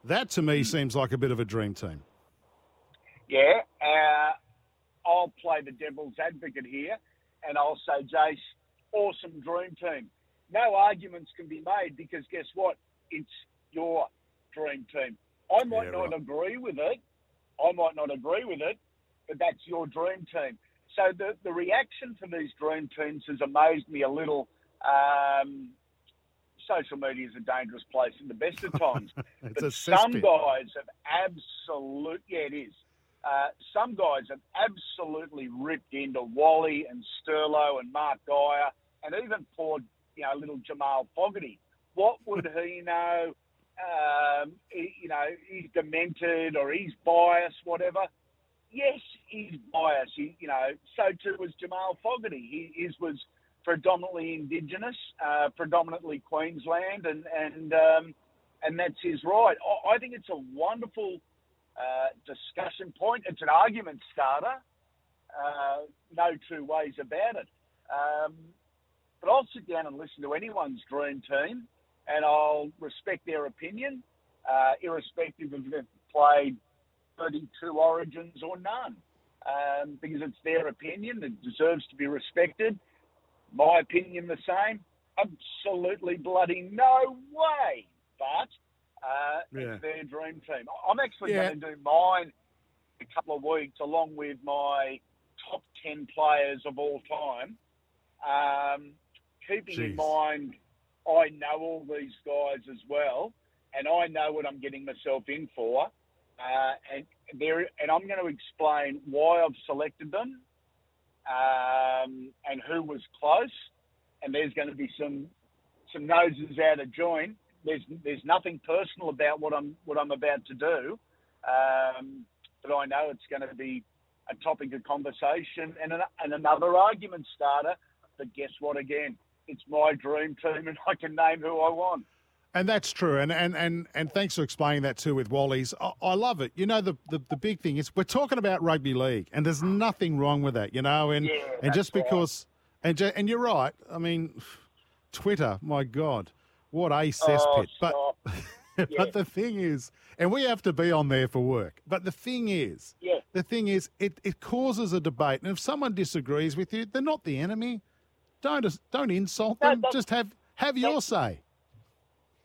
That to me seems like a bit of a dream team. Yeah, uh, I'll play the devil's advocate here, and I'll say, Jace, awesome dream team. no arguments can be made because guess what? It's your dream team. I might Yeah, not right. agree with it. I might not agree with it, but that's your dream team. So the, the reaction to these dream teams has amazed me a little. Um, social media is a dangerous place in the best of times. But some guys have absolute yeah it is. Uh, some guys have absolutely ripped into Wally and Sterlo and Mark Geyer and even poor you know little Jamal Fogarty. What would he know? Um, he, you know he's demented or he's biased, whatever. Yes, he's biased. He, you know, so too was Jamal Fogarty. He his was predominantly Indigenous, uh, predominantly Queensland, and and um, and that's his right. I, I think it's a wonderful uh, discussion point. It's an argument starter. Uh, no two ways about it. Um, but I'll sit down and listen to anyone's dream team, and I'll respect their opinion, uh, irrespective of if they've played 32 origins or none, um, because it's their opinion. It deserves to be respected. My opinion, the same. Absolutely bloody no way. But uh, Yeah. it's their dream team. I'm actually Yeah. going to do mine in a couple of weeks, along with my top 10 players of all time. Um, keeping in mind, I know all these guys as well, and I know what I'm getting myself in for. Uh, and there, and I'm going to explain why I've selected them, um, and who was close. And there's going to be some some noses out of joint. There's there's nothing personal about what I'm what I'm about to do, um, but I know it's going to be a topic of conversation and an, and another argument starter. But guess what? Again, it's my dream team, and I can name who I want. And that's true. And and and and thanks for explaining that too with Wally's. I, I love it. You know, the, the the big thing is we're talking about rugby league, and there's nothing wrong with that. You know, and Yeah, and just that's right. because and ju- and you're right. I mean, Twitter, my God, what a cesspit. but. Yeah. but the thing is, and we have to be on there for work. But the thing is, Yeah. the thing is, it, it causes a debate. And if someone disagrees with you, they're not the enemy. Don't don't insult No, them. Just have have your say.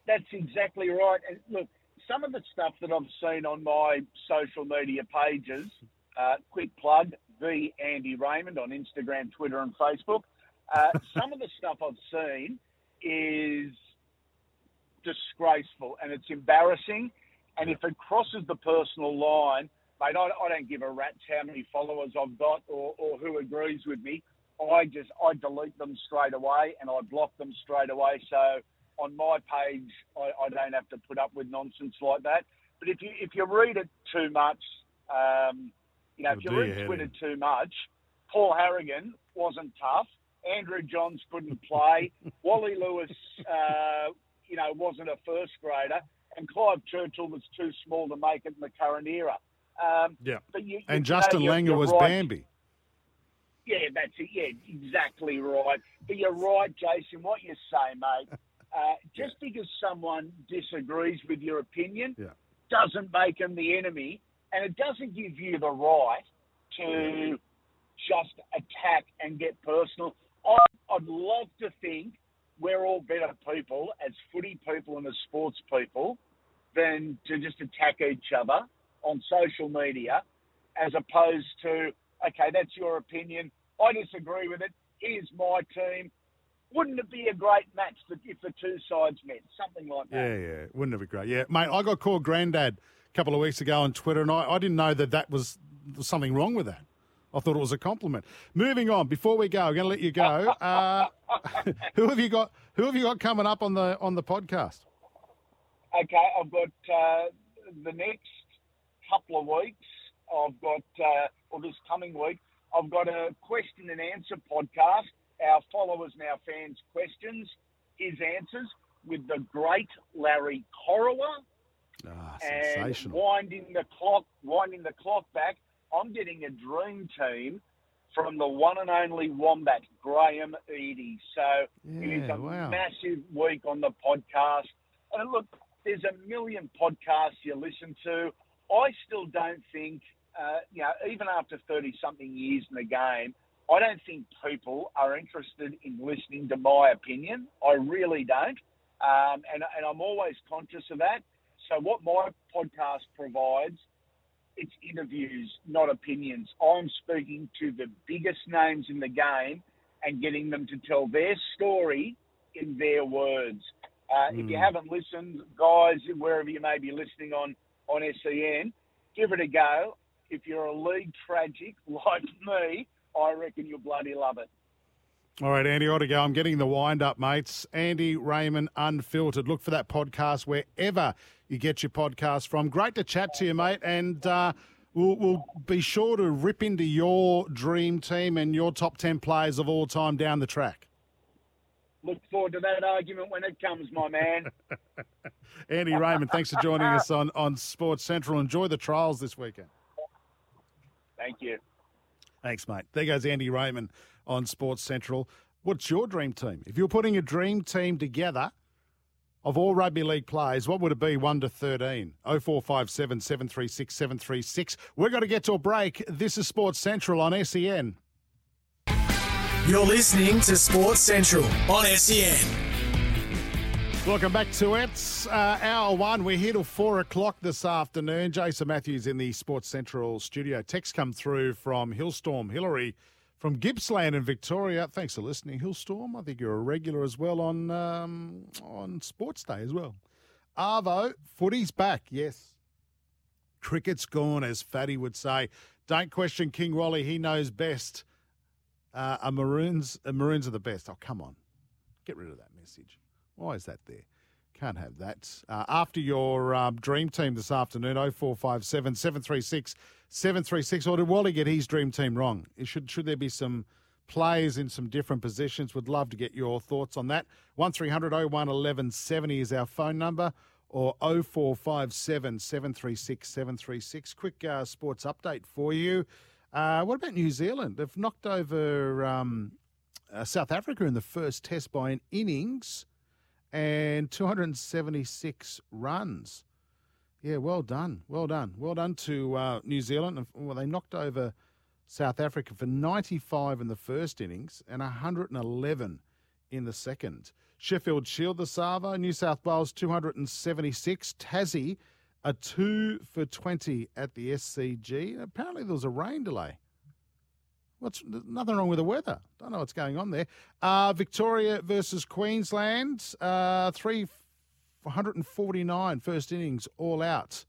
That's exactly right. And look, some of the stuff that I've seen on my social media pages, uh, quick plug, the Andy Raymond on Instagram, Twitter, and Facebook. Uh, some of the stuff I've seen is disgraceful and it's embarrassing. And if it crosses the personal line, mate, I, I don't give a rat's how many followers I've got or, or who agrees with me. I just I delete them straight away and I block them straight away. So on my page, I, I don't have to put up with nonsense like that. But if you if you read it too much, um, you know, It'll if you read Twitter in. too much, Paul Harragon wasn't tough. Andrew Johns couldn't play. Wally Lewis, uh, you know, wasn't a first grader, and Clive Churchill was too small to make it in the current era. Um, Yeah. but you, you And know, Justin you're- Langer was right. Bambi. Yeah, that's it. Yeah, exactly right. But you're right, Jason. What you say, mate. Uh, just because someone disagrees with your opinion Yeah. doesn't make them the enemy, and it doesn't give you the right to just attack and get personal. I, I'd love to think we're all better people as footy people and as sports people than to just attack each other on social media, as opposed to, okay, that's your opinion. I disagree with it. Here's my team. Wouldn't it be a great match if the two sides met? Something like that. Yeah, yeah. Wouldn't it be great? Yeah, mate, I got called granddad a couple of weeks ago on Twitter, and I, I didn't know that that was something wrong with that. I thought it was a compliment. Moving on, before we go, I'm going to let you go. Uh, who have you got? Who have you got coming up on the on the podcast? Okay, I've got uh, the next couple of weeks. I've got, uh, or this coming week, I've got a question and answer podcast. Our followers and our fans' questions, his answers, with the great Larry Corowa. Ah, and winding the clock, winding the clock back. I'm getting a dream team from the one and only Wombat, Graham Eadie. So it is Yeah, a wow. massive week on the podcast. And look, there's a million podcasts you listen to. I still don't think, uh, you know, even after 30 something years in the game, I don't think people are interested in listening to my opinion. I really don't. Um, and, and I'm always conscious of that. So, what my podcast provides, it's interviews, not opinions. I'm speaking to the biggest names in the game and getting them to tell their story in their words. Uh, mm. If you hmm. haven't listened, guys, wherever you may be listening on, on SEN, give it a go. If you're a league tragic like me, I reckon you'll bloody love it. All right, Andy, ought to go. I'm getting the wind up, mates. Andy Raymond Unfiltered. Look for that podcast wherever you get your podcast from. Great to chat to you, mate. And uh, we'll, we'll be sure to rip into your dream team and your top 10 players of all time down the track. Look forward to that argument when it comes, my man. Andy Raymond, thanks for joining us on, on Sports Central. Enjoy the trials this weekend. Thank you. Thanks, mate. There goes Andy Raymond on Sports Central. What's your dream team? If you're putting a dream team together of all rugby league players, what would it be 1 to 13? 0457 736 736. We're going to get to a break. This is Sports Central on SEN. You're listening to Sports Central on SEN. Welcome back to it. Uh, hour one. We're here till four o'clock this afternoon. Jason Matthews in the Sports Central studio. Text come through from Hillstorm Hillary from Gippsland in Victoria. Thanks for listening, Hillstorm. I think you're a regular as well on um, on Sports Day as well. Arvo, footy's back. Yes. Cricket's gone, as Fatty would say. Don't question King Wally. He knows best. Uh, Maroons, Maroons are the best. Oh, come on. Get rid of that message. Why is that there? Can't have that. Uh, after your um, dream team this afternoon, 0457 736 736, or did Wally get his dream team wrong? Should, should there be some players in some different positions? Would love to get your thoughts on that. 1300 01 1170 is our phone number, or 0457 736 736. Quick uh, sports update for you. Uh, what about New Zealand? They've knocked over um, uh, South Africa in the first test by an innings and 276 runs. Yeah, well done. Well done. Well done to uh, New Zealand. Well, they knocked over South Africa for 95 in the first innings and 111 in the second. Sheffield Shield the Savo, New South Wales 276, Tassie a 2 for 20 at the SCG. Apparently there was a rain delay. What's nothing wrong with the weather? Don't know what's going on there. Uh, Victoria versus Queensland, uh, three 149 first innings, all out.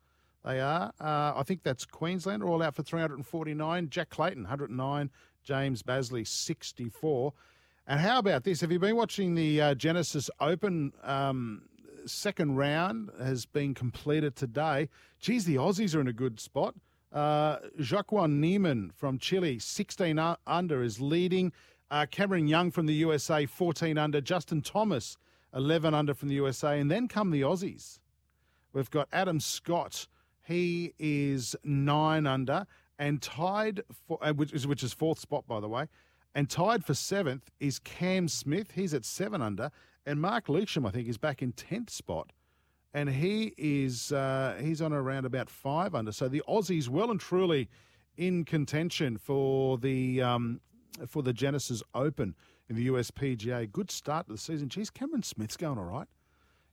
They are. Uh, I think that's Queensland, all out for 349. Jack Clayton, 109. James Bazley, 64. And how about this? Have you been watching the uh, Genesis Open? Um, second round has been completed today. Geez, the Aussies are in a good spot. Uh, Joaquin Niemann from Chile, 16 under, is leading. Uh, Cameron Young from the USA, 14 under. Justin Thomas, 11 under from the USA. And then come the Aussies. We've got Adam Scott. He is 9 under and tied for, uh, which, is, which is fourth spot, by the way. And tied for seventh is Cam Smith. He's at 7 under. And Marc Leishman, I think, is back in 10th spot and he is uh, he's on around about five under. So the Aussies well and truly in contention for the um, for the Genesis Open in the USPGA. Good start to the season. Geez, Cameron Smith's going all right.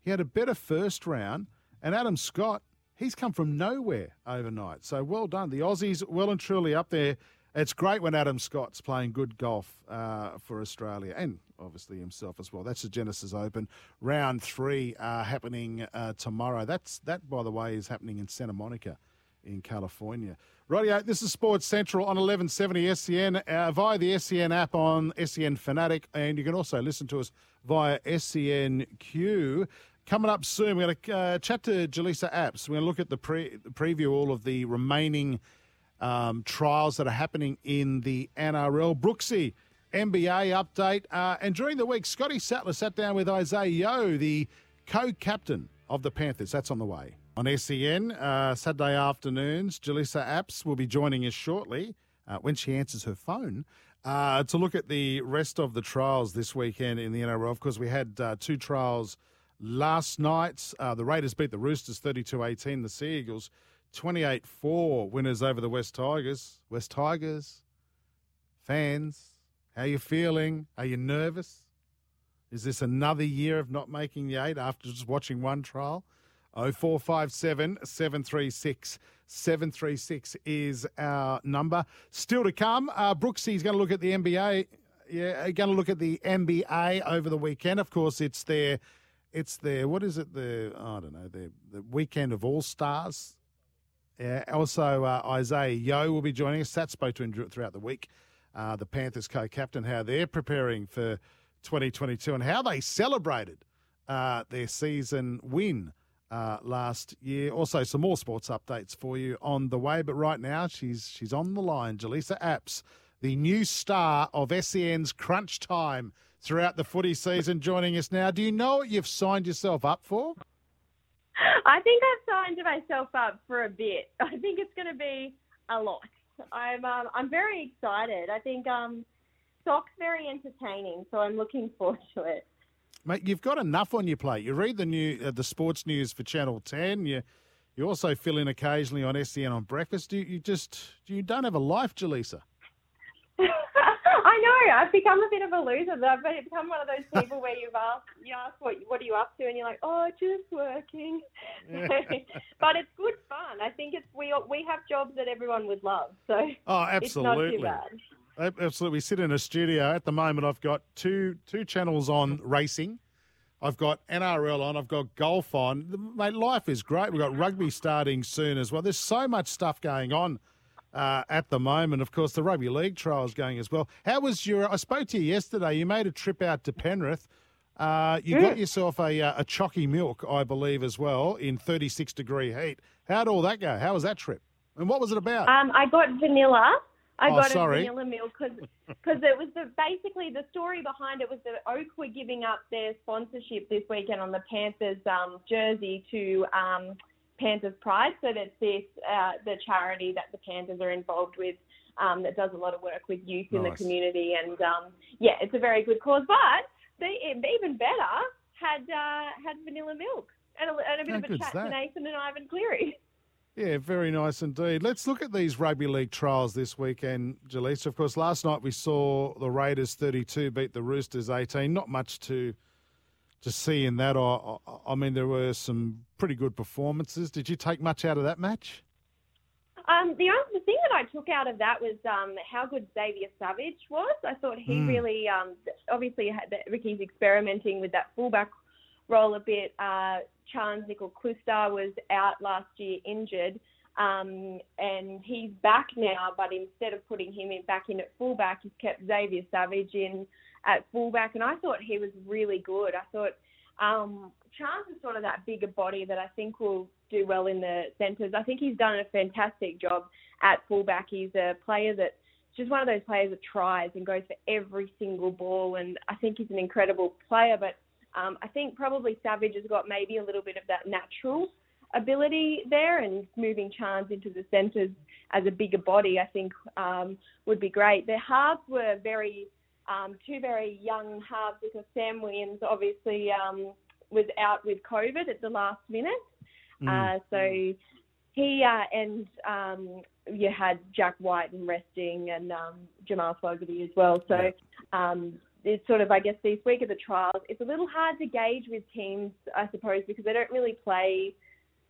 He had a better first round, and Adam Scott he's come from nowhere overnight. So well done. The Aussies well and truly up there it's great when Adam Scott's playing good golf uh, for Australia and obviously himself as well. That's the Genesis Open round three uh, happening uh, tomorrow. That's that, by the way, is happening in Santa Monica, in California. Radio, this is Sports Central on 1170 SEN uh, via the SEN app on SEN Fanatic, and you can also listen to us via SENQ. Coming up soon, we're going to uh, chat to Jaleesa Apps. We're going to look at the pre- preview all of the remaining um, trials that are happening in the NRL. Brooksy, NBA update. Uh, and during the week, Scotty Sattler sat down with Isaah Yeo, the co captain of the Panthers. That's on the way. On SEN, uh, Saturday afternoons, Jaleesa Apps will be joining us shortly uh, when she answers her phone uh, to look at the rest of the trials this weekend in the NRL. Of course, we had uh, two trials last night. Uh, the Raiders beat the Roosters 32 18, the Sea Eagles 28 4 winners over the West Tigers. West Tigers, fans, How you feeling? Are you nervous? Is this another year of not making the eight after just watching one trial? 0457 736 736 is our number. Still to come, uh, Brooksy's going to look at the NBA. Yeah, going to look at the NBA over the weekend. Of course, it's their, it's their, what is it? The I don't know, the the weekend of All Stars. Yeah. Also, uh, Isaah Yeo will be joining us. That spoke to him throughout the week. Uh, the Panthers co-captain, how they're preparing for 2022 and how they celebrated uh, their season win uh, last year. Also, some more sports updates for you on the way. But right now, she's she's on the line. Jaleesa Apps, the new star of SEN's Crunch Time throughout the footy season, joining us now. Do you know what you've signed yourself up for? I think I've signed myself up for a bit. I think it's going to be a lot. I'm um, I'm very excited. I think um, Sock's very entertaining, so I'm looking forward to it. Mate, you've got enough on your plate. You read the new uh, the sports news for Channel Ten. You you also fill in occasionally on SEN on breakfast. You, you just you don't have a life, Jaleesa? I know. I've become a bit of a loser. but I've become one of those people where you've asked, you ask what what are you up to, and you're like, oh, just working. but it's good fun. I think it's we we have jobs that everyone would love. So oh, absolutely. It's not too bad. Absolutely. We sit in a studio at the moment. I've got two two channels on racing. I've got NRL on. I've got golf on. Mate, life is great. We've got rugby starting soon as well. There's so much stuff going on uh, at the moment. Of course, the rugby league trial is going as well. How was your? I spoke to you yesterday. You made a trip out to Penrith. Uh, you got yourself a uh, a chalky milk, I believe, as well in 36 degree heat. How'd all that go? How was that trip? And what was it about? Um, I got vanilla. I Oh, got sorry. a vanilla milk because it was the basically the story behind it was that Oak were giving up their sponsorship this weekend on the Panthers um, jersey to um, Panthers Pride. So that's this uh, the charity that the Panthers are involved with um, that does a lot of work with youth in the community. And um, yeah, it's a very good cause. But they even better had uh, had vanilla milk and a, and a bit How of a chat to? Nathan and Ivan Cleary. Yeah, very nice indeed. Let's look at these rugby league trials this weekend, Jaleesa. Of course, last night we saw the Raiders 32 beat the Roosters 18. Not much to to see in that. I, I, I mean, there were some pretty good performances. Did you take much out of that match? Um, the only the thing that I took out of that was um, how good Xavier Savage was. I thought he. Mm. really, um, obviously, had that Ricky's experimenting with that fullback role a bit. Uh, Charnze Nicoll-Klokstad was out last year injured, um, and he's back now. But instead of putting him in, back in at fullback, he's kept Xavier Savage in at fullback, and I thought he was really good. I thought um, Charnze is sort of that bigger body that I think will do well in the centres. I think he's done a fantastic job at fullback. He's a player that just one of those players that tries and goes for every single ball, and I think he's an incredible player. But um, I think probably Savage has got maybe a little bit of that natural ability there, and moving Charnze into the centres as a bigger body, I think um, would be great. Their halves were very um, two very young halves because Sam Williams obviously um, was out with COVID at the last minute. Uh, so he uh, and um, you had Jack Wighton resting and um, Jamal Fogarty as well. So um, it's sort of, I guess, this week of the trials, it's a little hard to gauge with teams, I suppose, because they don't really play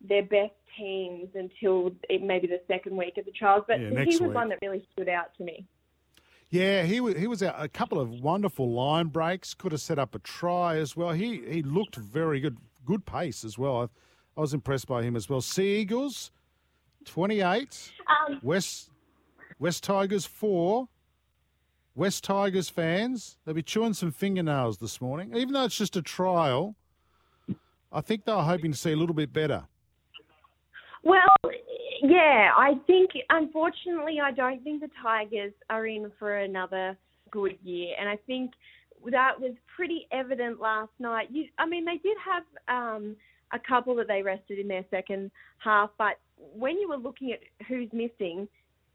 their best teams until maybe the second week of the trials. But Yeah, he was week. one that really stood out to me. Yeah, he was, he was out a couple of wonderful line breaks. Could have set up a try as well. He he looked very good, good pace as well. I, I was impressed by him as well. Sea Eagles, twenty eight. Um, West West Tigers four. West Tigers fans, they'll be chewing some fingernails this morning. Even though it's just a trial, I think they were hoping to see a little bit better. Well, yeah, I think unfortunately I don't think the Tigers are in for another good year, and I think that was pretty evident last night. You, I mean, they did have um, a couple that they rested in their second half, but when you were looking at who's missing,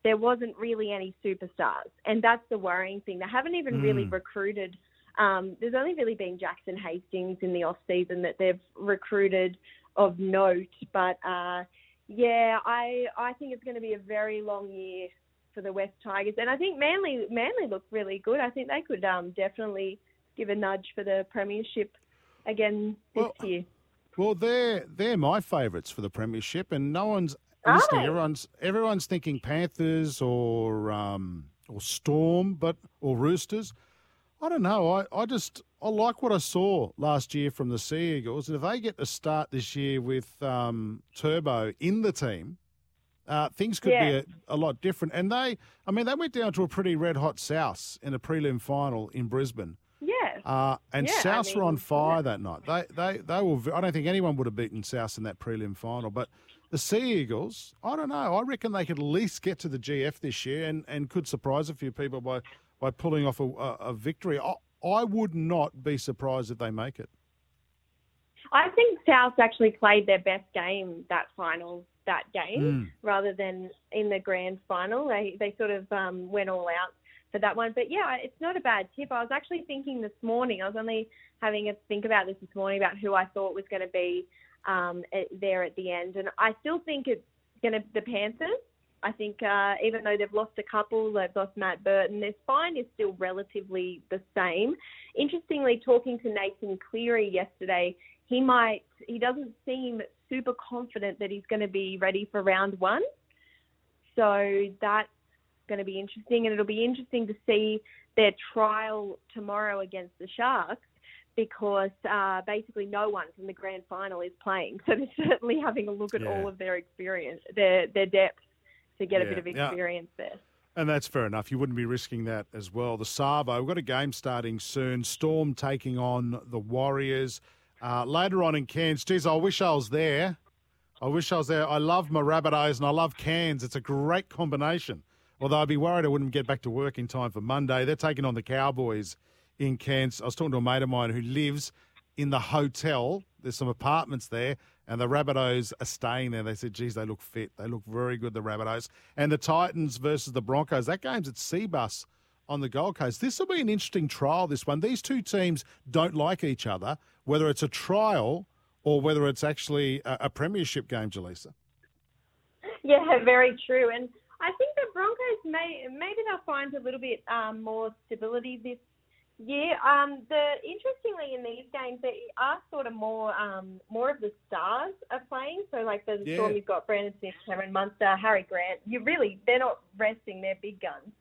there wasn't really any superstars, and that's the worrying thing. They haven't even really Mm. recruited. Um, there's only really been Jackson Hastings in the off season that they've recruited of note, but uh, yeah, I I think it's going to be a very long year for the West Tigers. And I think Manly Manly look really good. I think they could um, definitely give a nudge for the premiership again this Well, year. Well, they're they're my favourites for the premiership, and no one's listening. Everyone's everyone's thinking Panthers or um, or Storm, but or Roosters. I don't know. I, I just I like what I saw last year from the Sea Eagles, and if they get to start this year with um, Turbo in the team, uh, things could Yeah. be a, a lot different. And they, I mean, they went down to a pretty red hot South in a prelim final in Brisbane. Yeah. Uh, and Yeah, I South were on mean, fire that night. They, they, they were. I don't think anyone would have beaten South in that prelim final. But the Sea Eagles, I don't know. I reckon they could at least get to the GF this year and, and could surprise a few people by by pulling off a, a, a victory. I, I would not be surprised if they make it. I think South actually played their best game that final that game Mm. rather than in the grand final. They they sort of um, went all out for that one. But yeah, it's not a bad tip. I was actually thinking this morning. I was only having a think about this this morning about who I thought was going to be um, at, there at the end, and I still think it's going to the Panthers. I think uh, even though they've lost a couple, they've lost Matt Burton, their spine is still relatively the same. Interestingly, talking to Nathan Cleary yesterday, he might he doesn't seem super confident that he's going to be ready for round one. So that's going to be interesting, and it'll be interesting to see their trial tomorrow against the Sharks because uh, basically no one from the grand final is playing. So they're certainly having a look at Yeah. all of their experience, their their depth, to get a bit of Yeah. experience there. And that's fair enough. You wouldn't be risking that as well. The Savo, we've got a game starting soon. Storm taking on the Warriors. Uh, later on in Cairns, geez, I wish I was there. I wish I was there. I love my Rabbitohs and I love Cairns. It's a great combination. Although I'd be worried I wouldn't get back to work in time for Monday. They're taking on the Cowboys in Cairns. I was talking to a mate of mine who lives in the hotel. There's some apartments there, and the Rabbitohs are staying there. They said, geez, they look fit. They look very good, the Rabbitohs. And the Titans versus the Broncos. That game's at Cbus on the Gold Coast. This will be an interesting trial, this one. These two teams don't like each other, whether it's a trial or whether it's actually a, a premiership game, Jaleesa. Yeah, very true. And I think the Broncos may maybe they'll find a little bit um, more stability this year. Um, the interestingly in these games they are sort of more um, more of the stars are playing. So like the Yeah. Storm, you've got Brandon Smith, Cameron Munster, Harry Grant. You really they're not resting their big guns.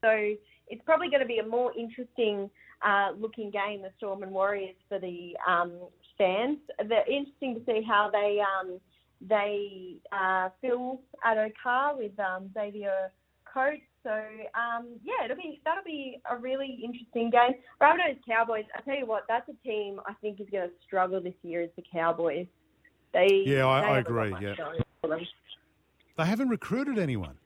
So it's probably going to be a more interesting uh, looking game, the Storm and Warriors for the um, fans. They're interesting to see how they um, they uh, fill Addo-Carr with um, Xavier Coates. So um, yeah, it'll be that'll be a really interesting game. Rabbitohs Cowboys. I tell you what, that's a team I think is going to struggle this year. Is the Cowboys? They Yeah, I- they I agree, yeah. going for them. They haven't recruited anyone.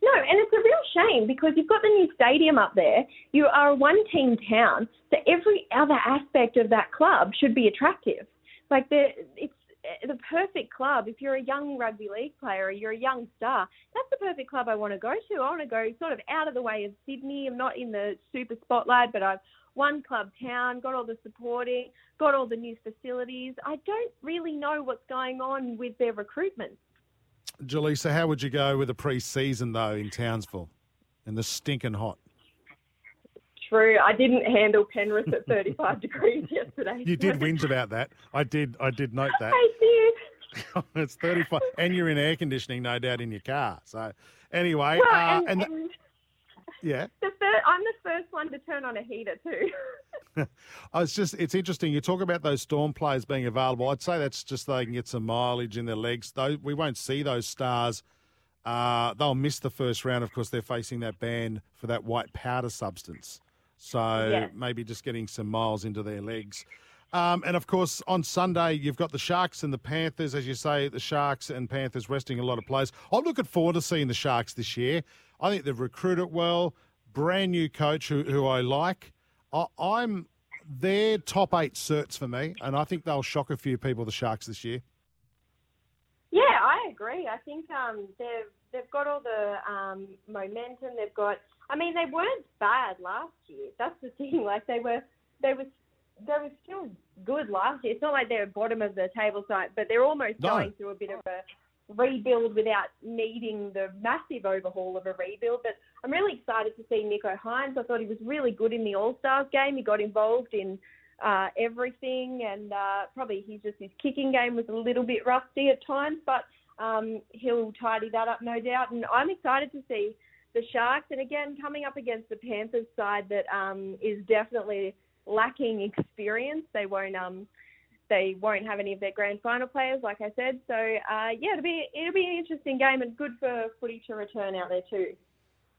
No, and it's a real shame because you've got the new stadium up there. You are a one team town, so every other aspect of that club should be attractive. Like the it's Eh, the perfect club. If you're a young rugby league player or you're a young star, that's the perfect club I want to go to. I want to go sort of out of the way of Sydney. I'm not in the super spotlight, but I've one club town, got all the supporting, got all the new facilities. I don't really know what's going on with their recruitment. Jaleesa, how would you go with a pre-season though in Townsville, in the stinking hot? True, I didn't handle Penrith at 35 degrees yesterday. You did whinge about that. I did. I did note that. I did. it's thirty-five, and you're in air conditioning, no doubt, in your car. So, anyway, Well, uh, and, and, and yeah, the third, I'm the first one to turn on a heater too. It's just it's interesting. You talk about those storm players being available. I'd say that's just they can get some mileage in their legs. Though we won't see those stars. Uh, they'll miss the first round. Of course, they're facing that ban for that white powder substance. So Yeah. maybe just getting some miles into their legs. Um, and of course, on Sunday, you've got the Sharks and the Panthers. As you say, the Sharks and Panthers resting a lot of players. I'm looking forward to seeing the Sharks this year. I think they've recruited well. Brand new coach who, who I like. I, I'm they're top eight certs for me, and I think they'll shock a few people. The Sharks this year. Yeah, I agree. I think um, they've they've got all the um, momentum. They've got. I mean, they weren't bad last year. That's the thing. Like they were, they were, they were still good last year. It's not like they're bottom of the table side, but they're almost No. going through a bit of a rebuild without needing the massive overhaul of a rebuild. But I'm really excited to see Nicho Hynes. I thought he was really good in the All Stars game. He got involved in uh, everything, and uh, probably he's just his kicking game was a little bit rusty at times, but um, he'll tidy that up, no doubt. And I'm excited to see the Sharks, and again coming up against the Panthers side that um, is definitely lacking experience. They won't um, they won't have any of their grand final players, like I said. So uh, yeah, it'll be it'll be an interesting game and good for footy to return out there too.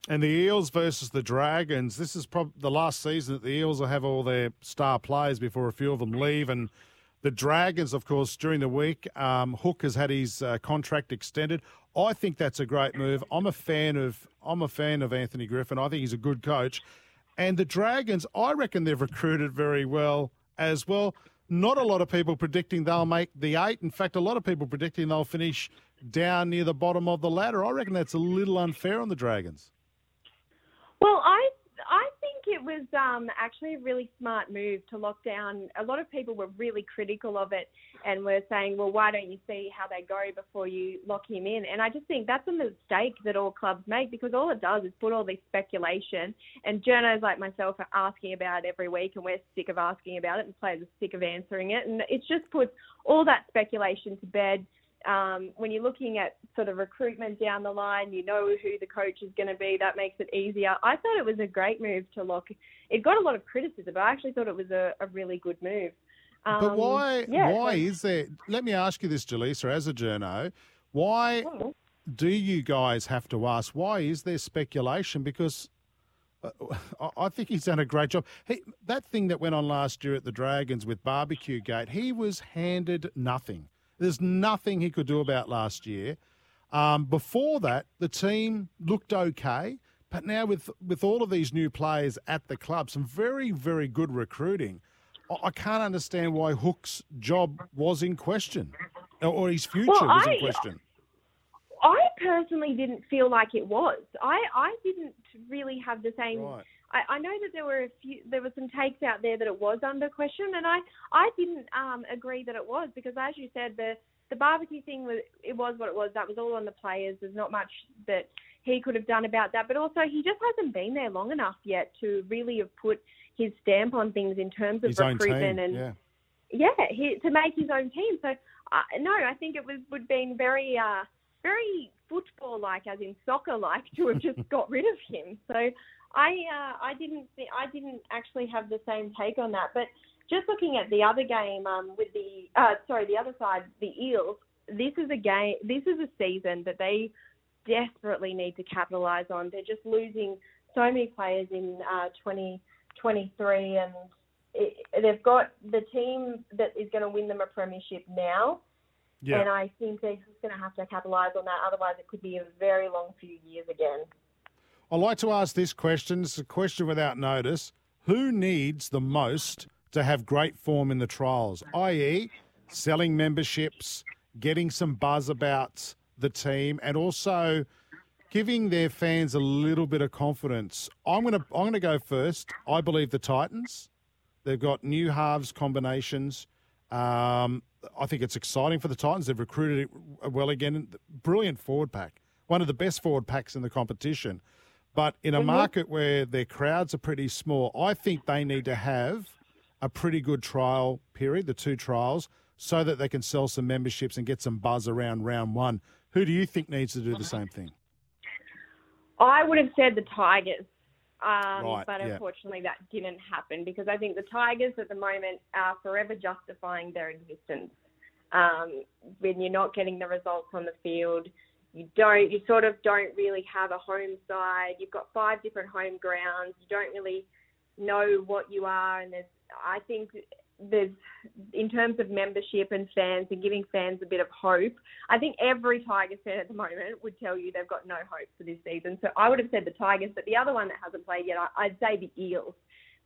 And the Eels versus the Dragons. This is probably the last season that the Eels will have all their star players before a few of them leave. And the Dragons, of course, during the week, um, Hook has had his uh, contract extended. I think that's a great move. I'm a fan of I'm a fan of Anthony Griffin. I think he's a good coach. And the Dragons, I reckon they've recruited very well as well. Not a lot of people predicting they'll make the eight. In fact, a lot of people predicting they'll finish down near the bottom of the ladder. I reckon that's a little unfair on the Dragons. Well, I it was um, actually a really smart move to lock down. A lot of people were really critical of it and were saying, well, why don't you see how they go before you lock him in? And I just think that's a mistake that all clubs make because all it does is put all this speculation. And journos like myself are asking about it every week, and we're sick of asking about it, and players are sick of answering it. And it just puts all that speculation to bed um, when you're looking at sort of recruitment down the line, you know who the coach is going to be. That makes it easier. I thought it was a great move to lock. It got a lot of criticism, but I actually thought it was a, a really good move. Um, but why? Yeah, why so- is there? Let me ask you this, Jaleesa, as a journo, why do you guys have to ask? Why is there speculation? Because uh, I- I think he's done a great job. He, that thing that went on last year at the Dragons with Barbecue Gate, he was handed nothing. There's nothing he could do about last year. Um, before that, the team looked okay, but now with with all of these new players at the club, some very very good recruiting. I- I can't understand why Hook's job was in question, or- his future Well, was in I- question. I personally didn't feel like it was. I, I didn't really have the same. Right. I, I know that there were a few, there were some takes out there that it was under question, and I, I didn't um, agree that it was because, as you said, the the barbecue thing was it was what it was. That was all on the players. There's not much that he could have done about that. But also, he just hasn't been there long enough yet to really have put his stamp on things in terms of His recruitment and yeah. yeah, he, to make his own team. So uh, no, I think it was would been very uh, very football like, as in soccer like, to have just got rid of him. So I uh, I didn't thi- I didn't actually have the same take on that. But just looking at the other game um, with the uh, sorry the other side, the Eels. This is a game. This is a season that they desperately need to capitalise on. They're just losing so many players in uh, 2023, and it, they've got the team that is going to win them a premiership now. Yeah. And I think they're just going to have to capitalise on that. Otherwise, it could be a very long few years again. I'd like to ask this question. It's a question without notice. Who needs the most to have great form in the trials, i.e., selling memberships, getting some buzz about the team, and also giving their fans a little bit of confidence? I'm gonna I'm gonna go first. I believe the Titans. They've got new halves combinations. Um, I think it's exciting for the Titans. They've recruited it well again. Brilliant forward pack. One of the best forward packs in the competition. But in a Mhm. market where their crowds are pretty small, I think they need to have a pretty good trial period, the two trials, so that they can sell some memberships and get some buzz around round one. Who do you think needs to do the same thing? I would have said the Tigers, um, Right, but yeah. unfortunately that didn't happen because I think the Tigers at the moment are forever justifying their existence. Um, when you're not getting the results on the field, you don't, you sort of don't really have a home side. You've got five different home grounds. You don't really know what you are, and there's, I think there's in terms of membership and fans and giving fans a bit of hope. I think every Tigers fan at the moment would tell you they've got no hope for this season. So I would have said the Tigers, but the other one that hasn't played yet, I'd say the Eels,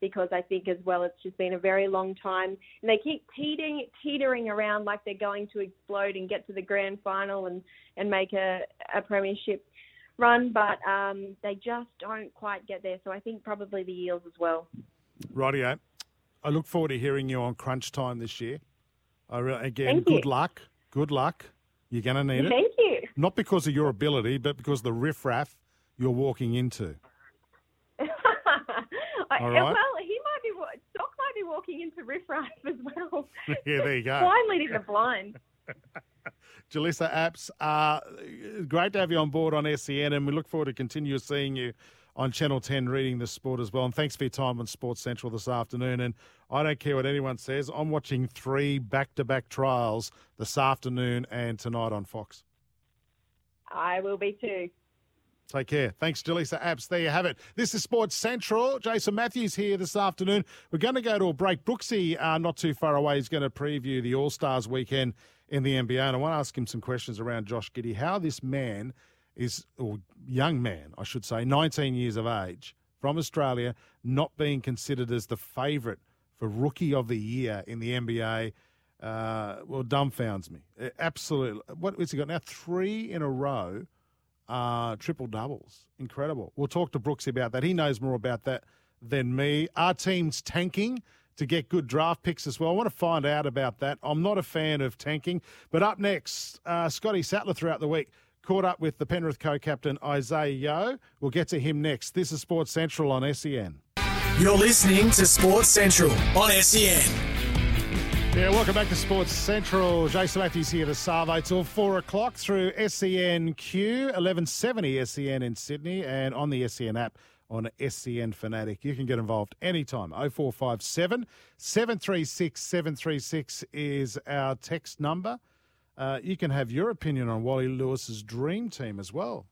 because I think as well it's just been a very long time, and they keep teetering teetering around like they're going to explode and get to the grand final and and make a a premiership run, but um, they just don't quite get there. So I think probably the Eels as well. Rightio. I look forward to hearing you on Crunch Time this year. I re- again, Thank you. good luck. Good luck. You're going to need it. Thank you. Not because of your ability, but because of the riffraff you're walking into. All right. Well, he might be. wa- Doc walking into riffraff as well. Yeah, there you go. Blind leading the blind. Jaleesa Apps, uh, great to have you on board on SEN, and we look forward to continue seeing you on Channel 10 reading the sport as well. And thanks for your time on Sports Central this afternoon. And I don't care what anyone says, I'm watching three back to back trials this afternoon and tonight on Fox. I will be too. Take care. Thanks, Jaleesa Apps. There you have it. This is Sports Central. Jason Matthews here this afternoon. We're going to go to a break. Brooksy, uh, not too far away, is going to preview the All Stars weekend in the NBA. And I want to ask him some questions around Josh Giddey. How this man is, or young man, I should say, 19 years of age from Australia, not being considered as the favourite for Rookie of the Year in the NBA. Uh, well, dumbfounds me. Absolutely. What has he got now? Three in a row uh, triple doubles. Incredible. We'll talk to Brooks about that. He knows more about that than me. Our team's tanking to get good draft picks as well. I want to find out about that. I'm not a fan of tanking. But up next, uh, Scotty Sattler throughout the week caught up with the Penrith co-captain Isaah Yeo. We'll get to him next. This is Sports Central on SEN. You're listening to Sports Central on SEN. Yeah, welcome back to Sports Central. Jason Matthews here to Savo till four o'clock through SENQ, 1170 SEN in Sydney, and on the SEN app on SEN Fanatic. You can get involved anytime. 0457 736 736 is our text number. Uh, you can have your opinion on Wally Lewis's dream team as well.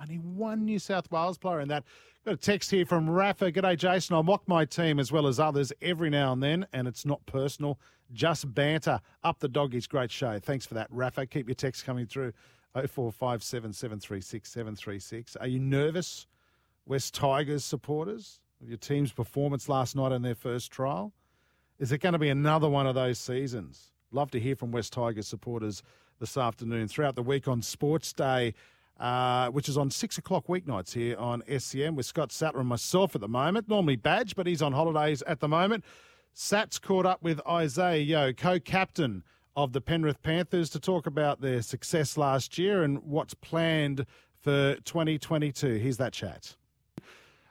Only one New South Wales player in that. Got a text here from Rafa. G'day, Jason. I mock my team as well as others every now and then, and it's not personal, just banter. Up the doggies. Great show. Thanks for that, Rafa. Keep your text coming through. 0457 736 736. Are you nervous, West Tigers supporters, of your team's performance last night in their first trial? Is it going to be another one of those seasons? Love to hear from West Tigers supporters this afternoon throughout the week on Sports Day, uh, which is on six o'clock weeknights here on SCM with Scott Sattler and myself at the moment. Normally Badge, but he's on holidays at the moment. Sat's caught up with Isaah Yeo, co-captain of the Penrith Panthers, to talk about their success last year and what's planned for 2022. Here's that chat.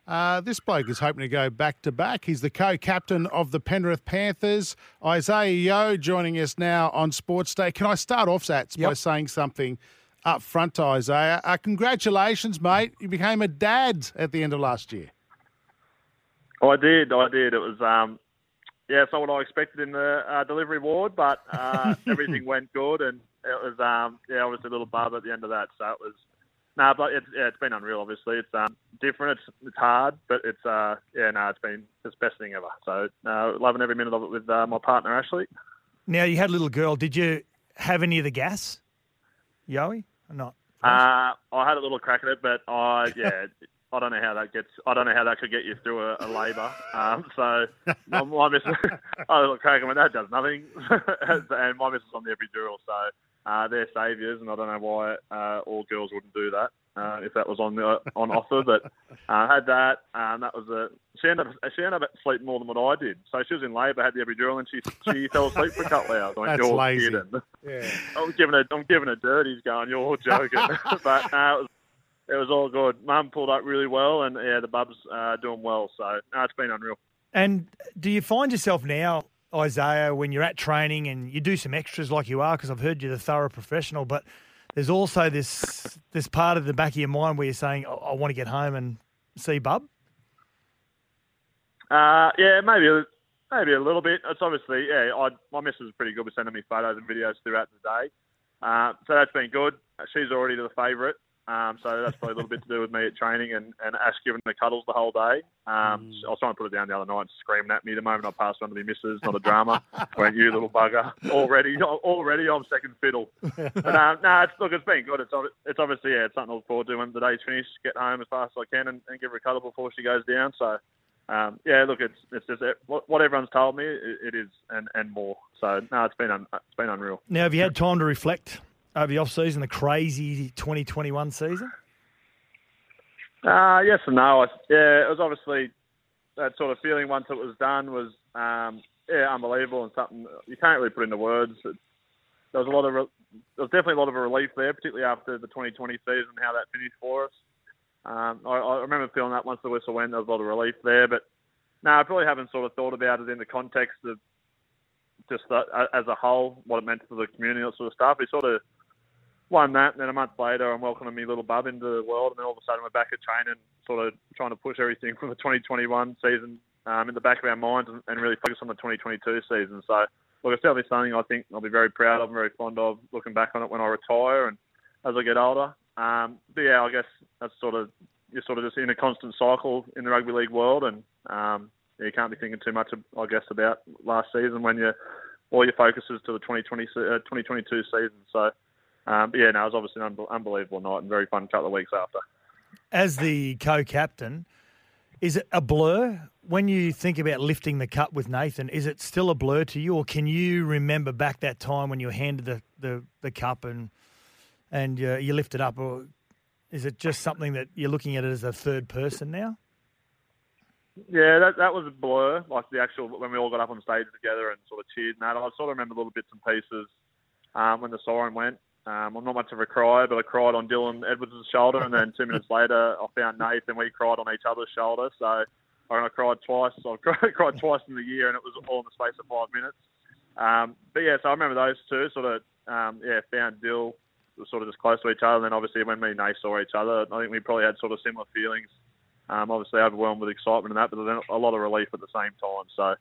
Uh, this bloke is hoping to go back to back. He's the co-captain of the Penrith Panthers. Isaah Yeo joining us now on Sports Day. Can I start off, Sats, by saying something up front to Isaah? Uh, congratulations, mate. You became a dad at the end of last year. Oh, I did. I did. It was, um, yeah, it's not what I expected in the uh, delivery ward, but uh, everything went good, and it was, um, yeah, obviously a little bub at the end of that. So it was, no, but it's, yeah, it's been unreal. Obviously, it's um, different. It's, it's hard, but it's, uh, yeah, no, it's been it's the best thing ever. So uh, loving every minute of it with uh, my partner Ashley. Now you had a little girl. Did you have any of the gas, Yowie, or not? Uh, I had a little crack at it, but I, yeah. I don't know how that gets. I don't know how that could get you through a, a labour. Um, so my, my missus, I little crack, and that does nothing. and my missus on the epidural, so uh, they're saviours, and I don't know why uh, all girls wouldn't do that uh, if that was on the, on offer. But uh, had that, and that was a. She ended up she ended up sleeping more than what I did. So she was in labour, had the epidural, and she she fell asleep for a couple of hours. I went, That's "You're lazy. kidding." Yeah. I'm giving her I'm giving her dirt. He's going, "You're all joking," but uh, it was it was all good. Mum pulled up really well, and yeah, the bubs uh, doing well. So no, it's been unreal. And do you find yourself now, Isaah, when you're at training and you do some extras like you are? Because I've heard you're the thorough professional, but there's also this this part of the back of your mind where you're saying, "I, I want to get home and see Bub." Uh, yeah, maybe a- maybe a little bit. It's obviously yeah. I, my missus is pretty good with sending me photos and videos throughout the day, uh, so that's been good. She's already the favourite, um, so that's probably a little bit to do with me at training and, and Ash giving the cuddles the whole day. Um, I was trying to put it down the other night, screaming at me the moment I passed on to my missus. Not a drama. Went you little bugger. Already, already I'm second fiddle. But um, no, it's, look, it's been good. It's it's obviously yeah, it's something I look forward to when the day's finished. Get home as fast as I can and, and give her a cuddle before she goes down. So. Um, yeah, look, it's it's just it, what, what everyone's told me. It, it is and, and more. So no, it's been un, it's been unreal. Now, have you had time to reflect over the off season, the crazy 2021 season? Uh, yes and no. Yeah, it was obviously that sort of feeling once it was done was um, yeah unbelievable and something you can't really put into words. It, there was a lot of re- there was definitely a lot of a relief there, particularly after the 2020 season, how that finished for us. Um, I, I remember feeling that once the whistle went, there was a lot of relief there. But no, I probably haven't sort of thought about it in the context of just the, as a whole, what it meant for the community, that sort of stuff. We sort of won that, and then a month later, I'm welcoming me little bub into the world, and then all of a sudden we're back at training, sort of trying to push everything from the 2021 season um, in the back of our minds and, and really focus on the 2022 season. So, look, it's certainly something I think I'll be very proud of and very fond of looking back on it when I retire and as I get older. Um, but yeah, I guess that's sort of you're sort of just in a constant cycle in the rugby league world, and um, you can't be thinking too much, I guess, about last season when you all your focus is to the 2020 uh, 2022 season. So, um, but yeah, no, it was obviously an unbelievable night and very fun couple of weeks after. As the co-captain, is it a blur when you think about lifting the cup with Nathan? Is it still a blur to you, or can you remember back that time when you handed the, the, the cup and and uh, you lift it up, or is it just something that you're looking at it as a third person now? Yeah, that that was a blur. Like the actual when we all got up on stage together and sort of cheered and that. I sort of remember little bits and pieces um, when the siren went. Um, I'm not much of a crier, but I cried on Dylan Edwards' shoulder, and then two minutes later, I found Nathan. We cried on each other's shoulder. So I I cried twice. I cried, cried twice in the year, and it was all in the space of five minutes. Um, but yeah, so I remember those two. Sort of, um, yeah, found Dill was sort of just close to each other. And then obviously when me and Nate saw each other, I think we probably had sort of similar feelings. Um, obviously overwhelmed with excitement and that, but then a lot of relief at the same time. So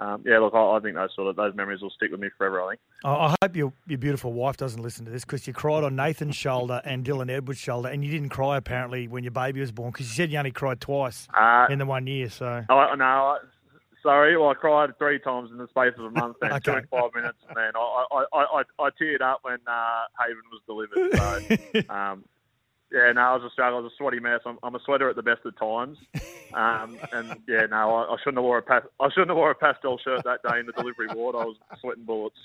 um, yeah, look, I, I, think those sort of those memories will stick with me forever. I think. I hope your your beautiful wife doesn't listen to this because you cried on Nathan's shoulder and Dylan Edwards' shoulder, and you didn't cry apparently when your baby was born because you said you only cried twice uh, in the one year. So. Oh no, sorry. Well, I cried three times in the space of a month, and okay. two and five minutes, and then I I, I, I, I teared up when uh, Haven was delivered. So. um, yeah, no, I was a struggle. I was a sweaty mess. I'm, I'm a sweater at the best of times, um, and yeah, no, I, I, shouldn't have wore a pas- I shouldn't have wore a pastel shirt that day in the delivery ward. I was sweating bullets.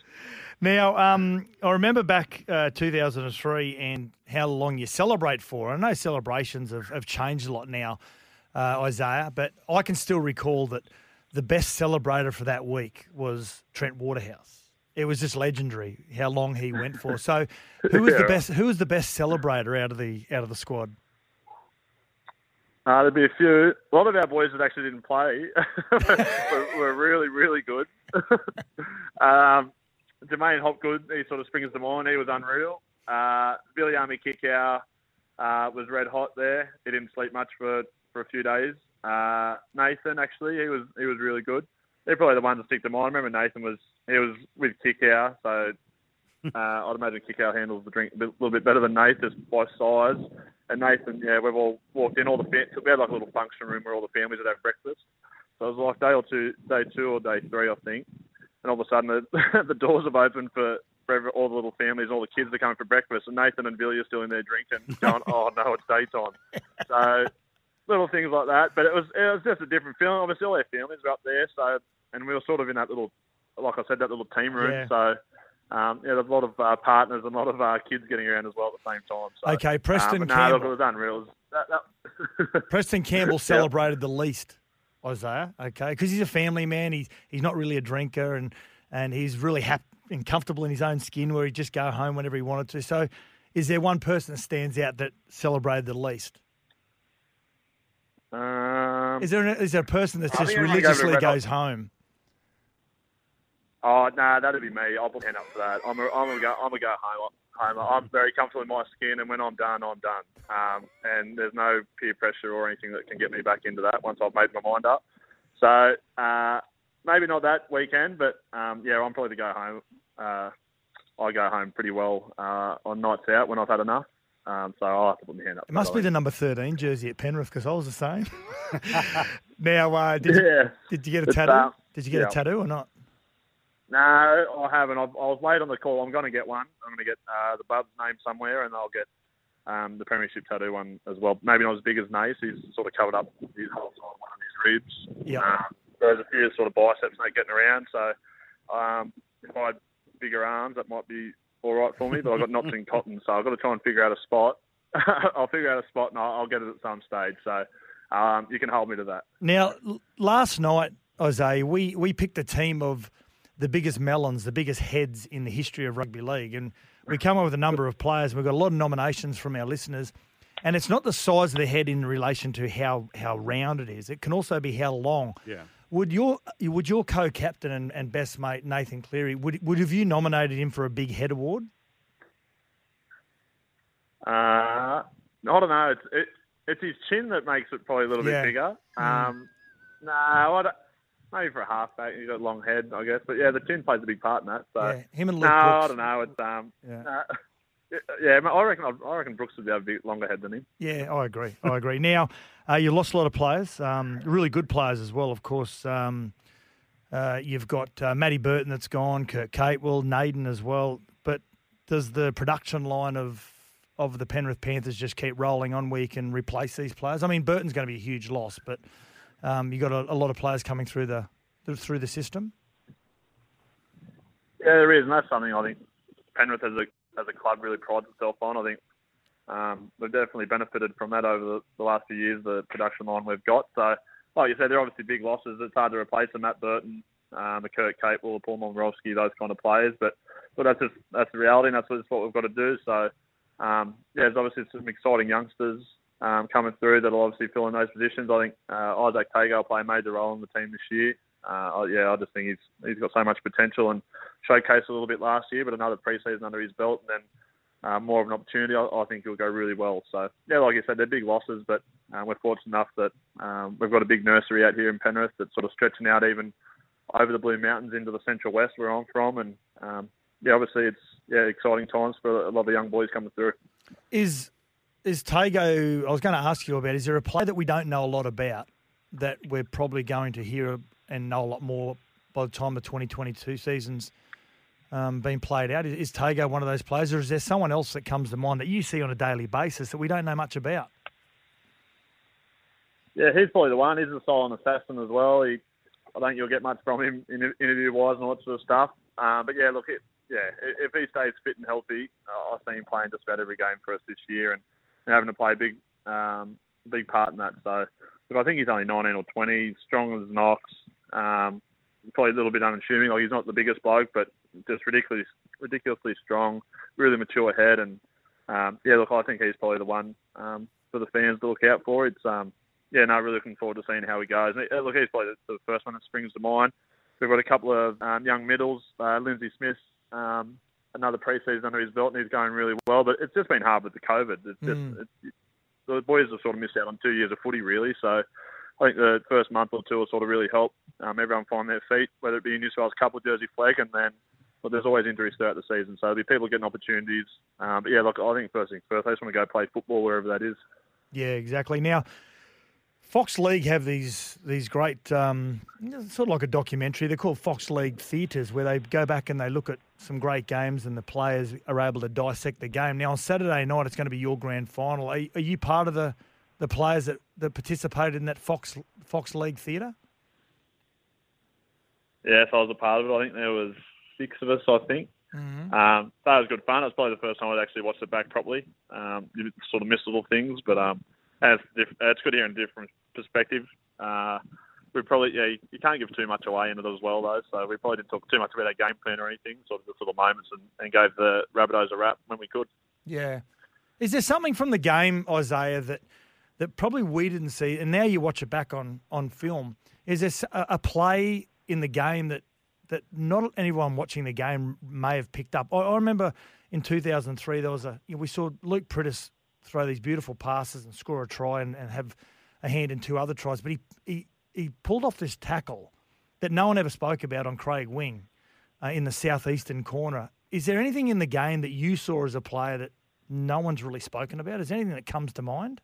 Now, um, I remember back uh, 2003 and how long you celebrate for. I know celebrations have, have changed a lot now, uh, Isaah, but I can still recall that the best celebrator for that week was Trent Waterhouse. It was just legendary how long he went for. So, who was yeah. the best? Who was the best celebrator out of the out of the squad? Uh, there'd be a few. A lot of our boys that actually didn't play were, were, really, really good. um, Jermaine Hopgood, he sort of springs to mind. He was unreal. Uh, Viliame Kikau uh, was red hot there. He didn't sleep much for, for a few days. Uh, Nathan, actually, he was he was really good. They're probably the ones that stick to mind. I remember Nathan was he was with Kikau, so uh, I'd imagine Kikau handles the drink a little bit better than Nathan just by size. And Nathan, yeah, we've all walked in. All the fam- we had like a little function room where all the families would have breakfast. So it was like day or two, day two or day three, I think. And all of a sudden, the, the doors have opened for for all the little families, all the kids that are coming for breakfast, and Nathan and Billy are still in there drinking, going, "Oh no, it's daytime." So little things like that. But it was it was just a different feeling. Obviously, all our families were up there, so and we were sort of in that little, like I said, that little team room. Yeah. So. Um, yeah, there's a lot of uh, partners and a lot of uh, kids getting around as well at the same time. So, okay, Preston um, Campbell. No, look, it was unreal. That, that... Preston Campbell celebrated the least, Isaah. Okay, because he's a family man. He's he's not really a drinker, and and he's really happy and comfortable in his own skin, where he'd just go home whenever he wanted to. So, is there one person that stands out that celebrated the least? Um, is there is there a person that just religiously go goes home? Oh no, nah, that'd be me. I'll put hand up for that. I'm a, I'm a go. I'm a go home. home. I'm very comfortable in my skin, and when I'm done, I'm done. Um, and there's no peer pressure or anything that can get me back into that once I've made my mind up. So uh, maybe not that weekend, but um, yeah, I'm probably to go home. Uh, I go home pretty well uh, on nights out when I've had enough. Um, so I'll have to put my hand up. It must be the number 13 jersey at Penrith because I was the same. now, uh, did, you, yeah. did you get a tattoo? Um, did you get yeah. a tattoo or not? No, I haven't. I've, I was late on the call. I'm going to get one. I'm going to get uh, the Bub's name somewhere, and I'll get um, the Premiership tattoo one as well. Maybe not as big as Nace. He's sort of covered up his whole side, one of his ribs. Yeah. Um, there's a few sort of biceps not getting around. So um, if I had bigger arms, that might be all right for me, but I've got knots in cotton, so I've got to try and figure out a spot. I'll figure out a spot and I'll, I'll get it at some stage. So um, you can hold me to that. Now, last night, Isaah, we, we picked a team of the biggest melons, the biggest heads in the history of rugby league, and we come up with a number of players. We've got a lot of nominations from our listeners, and it's not the size of the head in relation to how how round it is. It can also be how long. Yeah. Would your would your co-captain and, and best mate Nathan Cleary would would have you nominated him for a big head award? Uh, I don't know. It's it, it's his chin that makes it probably a little Yeah. bit bigger. Mm. Um, no, I don't, maybe for a halfback, he's got a long head, I guess. But yeah, the chin plays a big part in that. So Yeah, him and Luke. no, Luke I don't know. It's um, Yeah. uh, yeah, I reckon I reckon Brooks would be a bit longer head than him. Yeah, I agree. I agree. Now, uh, you lost a lot of players, um, really good players as well, of course. Um, uh, you've got uh, Matty Burton that's gone, Kurt Capewell, Naden as well. But does the production line of of the Penrith Panthers just keep rolling on where you can replace these players? I mean, Burton's going to be a huge loss, but um, you got a, a lot of players coming through the through the system. Yeah, there is, and that's something I think Penrith as a as a club really prides itself on. I think um, we've definitely benefited from that over the, the last few years. The production line we've got. So, like you said, they're obviously big losses. It's hard to replace them. Matt Burton, um, the Kurt Capewell, the Paul Momirovski, those kind of players. But but that's just that's the reality, and that's what, what we've got to do. So, um, yeah, there's obviously some exciting youngsters um, coming through that'll obviously fill in those positions. I think uh, Izack Tago will play a major role in the team this year. Uh, yeah, I just think he's he's got so much potential and showcased a little bit last year, but another preseason under his belt and then uh, more of an opportunity. I, I think he'll go really well. So yeah, like you said, they're big losses, but uh, we're fortunate enough that um, we've got a big nursery out here in Penrith that's sort of stretching out even over the Blue Mountains into the Central West where I'm from, and um, yeah, obviously it's yeah exciting times for a lot of the young boys coming through. Is is Tago? I was going to ask you about. Is there a play that we don't know a lot about that we're probably going to hear and know a lot more by the time the 2022 season's um, been played out? Is, is Tago one of those players, or is there someone else that comes to mind that you see on a daily basis that we don't know much about? Yeah, he's probably the one. He's a silent assassin as well. He, I don't think you'll get much from him in, interview wise and all that sort of stuff. Um, but yeah, look, it, yeah, if he stays fit and healthy, uh, I see him playing just about every game for us this year and, and having to play a big, um, big part in that. So, but I think he's only 19 or 20, he's strong as an ox. Um, probably a little bit unassuming. Like he's not the biggest bloke, but just ridiculously, ridiculously strong, really mature head. And um, yeah, look, I think he's probably the one um, for the fans to look out for. It's um, yeah, no, really looking forward to seeing how he goes. And, uh, look, he's probably the, the first one that springs to mind. We've got a couple of um, young middles, uh, Lindsay Smith, um, another preseason under his belt, and he's going really well. But it's just been hard with the COVID. It's just Mm. it's, the boys have sort of missed out on two years of footy, really. So I think the first month or two will sort of really help um, everyone find their feet, whether it be in New South Wales Cup or Jersey Flegg, and then but there's always injuries throughout the season. So there'll be people getting opportunities. Um, but yeah, look, I think first things first, I just want to go play football wherever that is. Yeah, exactly. Now, Fox League have these these great um, sort of like a documentary. They're called Fox League theatres, where they go back and they look at some great games, and the players are able to dissect the game. Now on Saturday night, it's going to be your grand final. Are, are you part of the the players that, that participated in that Fox Fox League theatre? Yes, I was a part of it. I think there was six of us. I think. Mm-hmm. Um, that was good fun. It was probably the first time I'd actually watched it back properly. Um, you sort of miss little things, but um, it's, diff- it's good hearing a different perspective. Uh, we probably yeah, you, you can't give too much away in it as well though. So we probably didn't talk too much about our game plan or anything. Sort of just of moments and, and gave the Rabbitohs a rap when we could. Yeah. Is there something from the game, Isaah, that that probably we didn't see, and now you watch it back on on film? Is there a play in the game that that not anyone watching the game may have picked up? I, I remember in 2003 there was a you know, we saw Luke Priddis throw these beautiful passes and score a try and, and have a hand in two other tries, but he he he pulled off this tackle that no one ever spoke about on Craig Wing uh, in the southeastern corner. Is there anything in the game that you saw as a player that no one's really spoken about? Is there anything that comes to mind?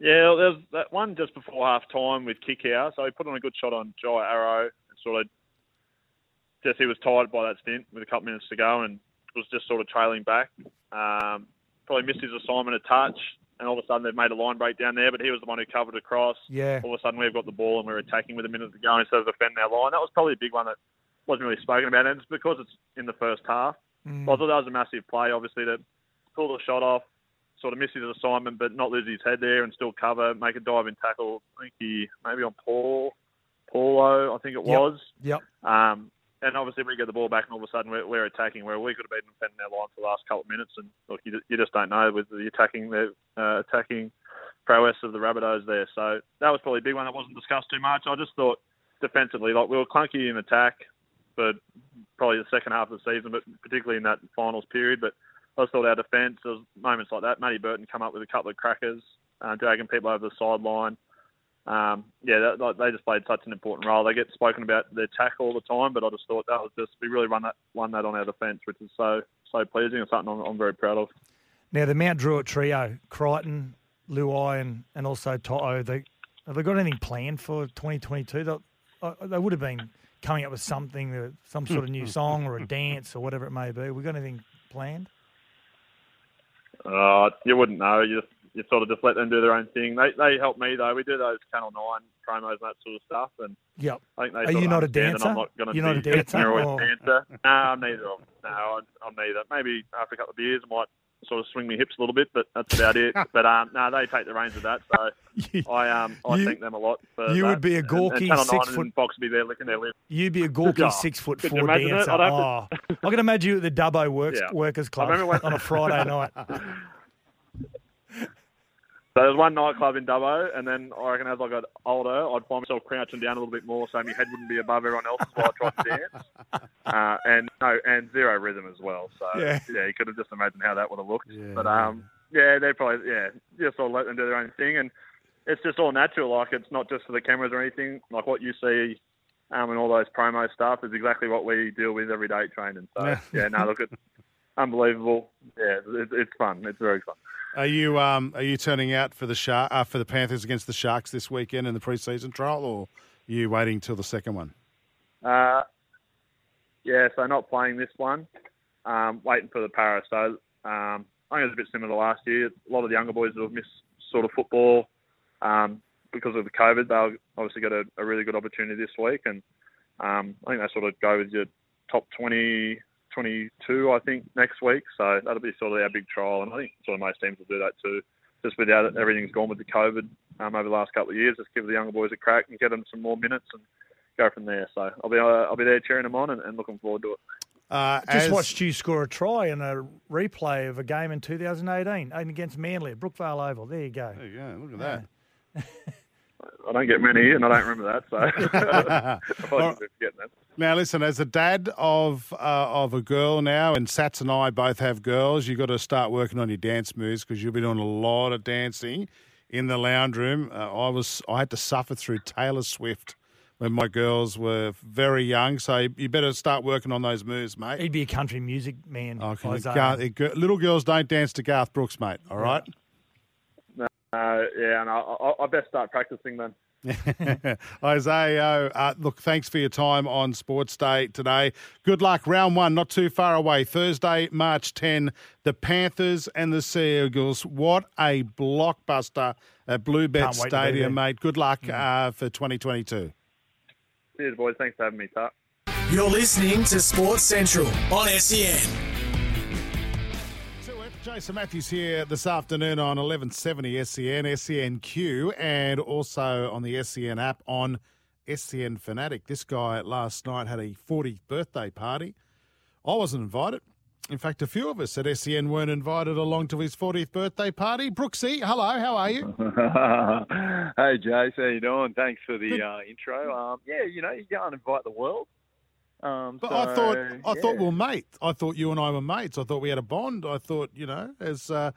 Yeah, there's that one just before half time with Kikau. So he put on a good shot on Jai Arrow and sort of just he was tired by that stint with a couple minutes to go and was just sort of trailing back. Um, probably missed his assignment a touch and all of a sudden they've made a line break down there, but he was the one who covered across. Yeah. All of a sudden we've got the ball and we're attacking with a minute to go instead of defending our line. That was probably a big one that wasn't really spoken about and it's because it's in the first half. Mm. I thought that was a massive play, obviously, to pull the shot off, sort of miss his assignment, but not lose his head there and still cover, make a diving tackle. I think he maybe on Paul, Paulo, I think it Yep. was. Yep. Um, and obviously we get the ball back, and all of a sudden we're, we're attacking where we could have been defending our line for the last couple of minutes. And look, you, you just don't know with the attacking the uh, attacking prowess of the Rabbitohs there. So that was probably a big one that wasn't discussed too much. I just thought defensively, like we were clunky in attack, but probably the second half of the season, but particularly in that finals period. But I just thought our defence, there was moments like that. Matty Burton come up with a couple of crackers, uh, dragging people over the sideline. Um, yeah, that, like, they just played such an important role. They get spoken about their tack all the time, but I just thought that was just we really run that won that on our defence, which is so so pleasing and something I'm, I'm very proud of. Now the Mount Druitt trio, Crichton, Luai, and, and also Toto. They have they got anything planned for 2022? They, uh, they would have been coming up with something, uh, some sort of new song or a dance or whatever it may be. We got anything planned? Uh, you wouldn't know. You just you sort of just let them do their own thing. They they help me though. We do those Channel Nine promos and that sort of stuff, and Yep. I think they Are you not a dancer? I'm not going to You're not a dancer, Or... or- dancer. no, I'm neither. of them. No, I'm, I'm neither. Maybe after a couple of beers, I might sort of swing my hips a little bit, but that's about it. but um, no, they take the reins of that, so I um I you- thank them a lot for you that. would be a gawky and, Channel six foot- box would be there licking their lips. You'd be a gawky Oh, six foot four dancer. Oh, to- I can imagine you at the Dubbo Works Yeah. Workers Club on a Friday night. So there was one nightclub in Dubbo, and then I reckon as I got older, I'd find myself crouching down a little bit more so my head wouldn't be above everyone else's while I tried to dance. Uh, and no, and zero rhythm as well. So Yeah. yeah, you could have just imagined how that would have looked. But um, yeah, they probably yeah, just sort of let them do their own thing, and it's just all natural. Like it's not just for the cameras or anything. Like what you see. Um, and all those promo stuff is exactly what we deal with every day training. So Yeah. yeah, no, look, it's unbelievable. Yeah, it, it's fun. It's very fun. Are you um are you turning out for the shark uh, for the Panthers against the Sharks this weekend in the preseason trial, or are you waiting till the second one? Uh, yeah, so not playing this one. Um, waiting for the Paris. So um, I think it's a bit similar to last year. A lot of the younger boys have missed sort of football um, because of the COVID, they'll obviously got a, a really good opportunity this week. And um, I think they sort of go with your top 20, 22, I think, next week. So that'll be sort of our big trial. And I think sort of most teams will do that too. Just without everything's gone with the COVID um, over the last couple of years, just give the younger boys a crack and get them some more minutes and go from there. So I'll be uh, I'll be there cheering them on and, and looking forward to it. Uh, Just as- watched you score a try in a replay of a game in 2018 against Manly at Brookvale Oval. There you go. There you go. Look at that. I don't get many, and I don't remember that, so I probably Well- be forgetting that. Now, listen, as a dad of uh, of a girl now, and Sats and I both have girls, you've got to start working on your dance moves because you'll be doing a lot of dancing in the lounge room. Uh, I was I had to suffer through Taylor Swift when my girls were very young, so you, you better start working on those moves, mate. He'd be a country music man. Okay, Isaah. Garth- uh, little girls don't dance to Garth Brooks, mate. All right. No, uh, yeah, and I, I, I best start practicing then. Isaah, uh, look, thanks for your time on Sports Day today. Good luck. Round one, not too far away. Thursday, March 10, the Panthers and the Sea Eagles. What a blockbuster at Bluebet Can't wait to be there. Stadium, mate. Good luck uh, for 2022. Cheers, boys. Thanks for having me, Tut. You're listening to Sports Central on SEN. Jason Matthews here this afternoon on 1170 SEN, SENQ, and also on the SEN app on SEN Fanatic. This guy last night had a 40th birthday party. I wasn't invited. In fact, a few of us at SEN weren't invited along to his 40th birthday party. Brooksy, hello, how are you? hey, Jace, how you doing? Thanks for the uh, intro. Um, yeah, you know, you can't invite the world. Um, But so, I thought I thought we were mates. I thought you and I were mates. I thought we had a bond. I thought you know as uh,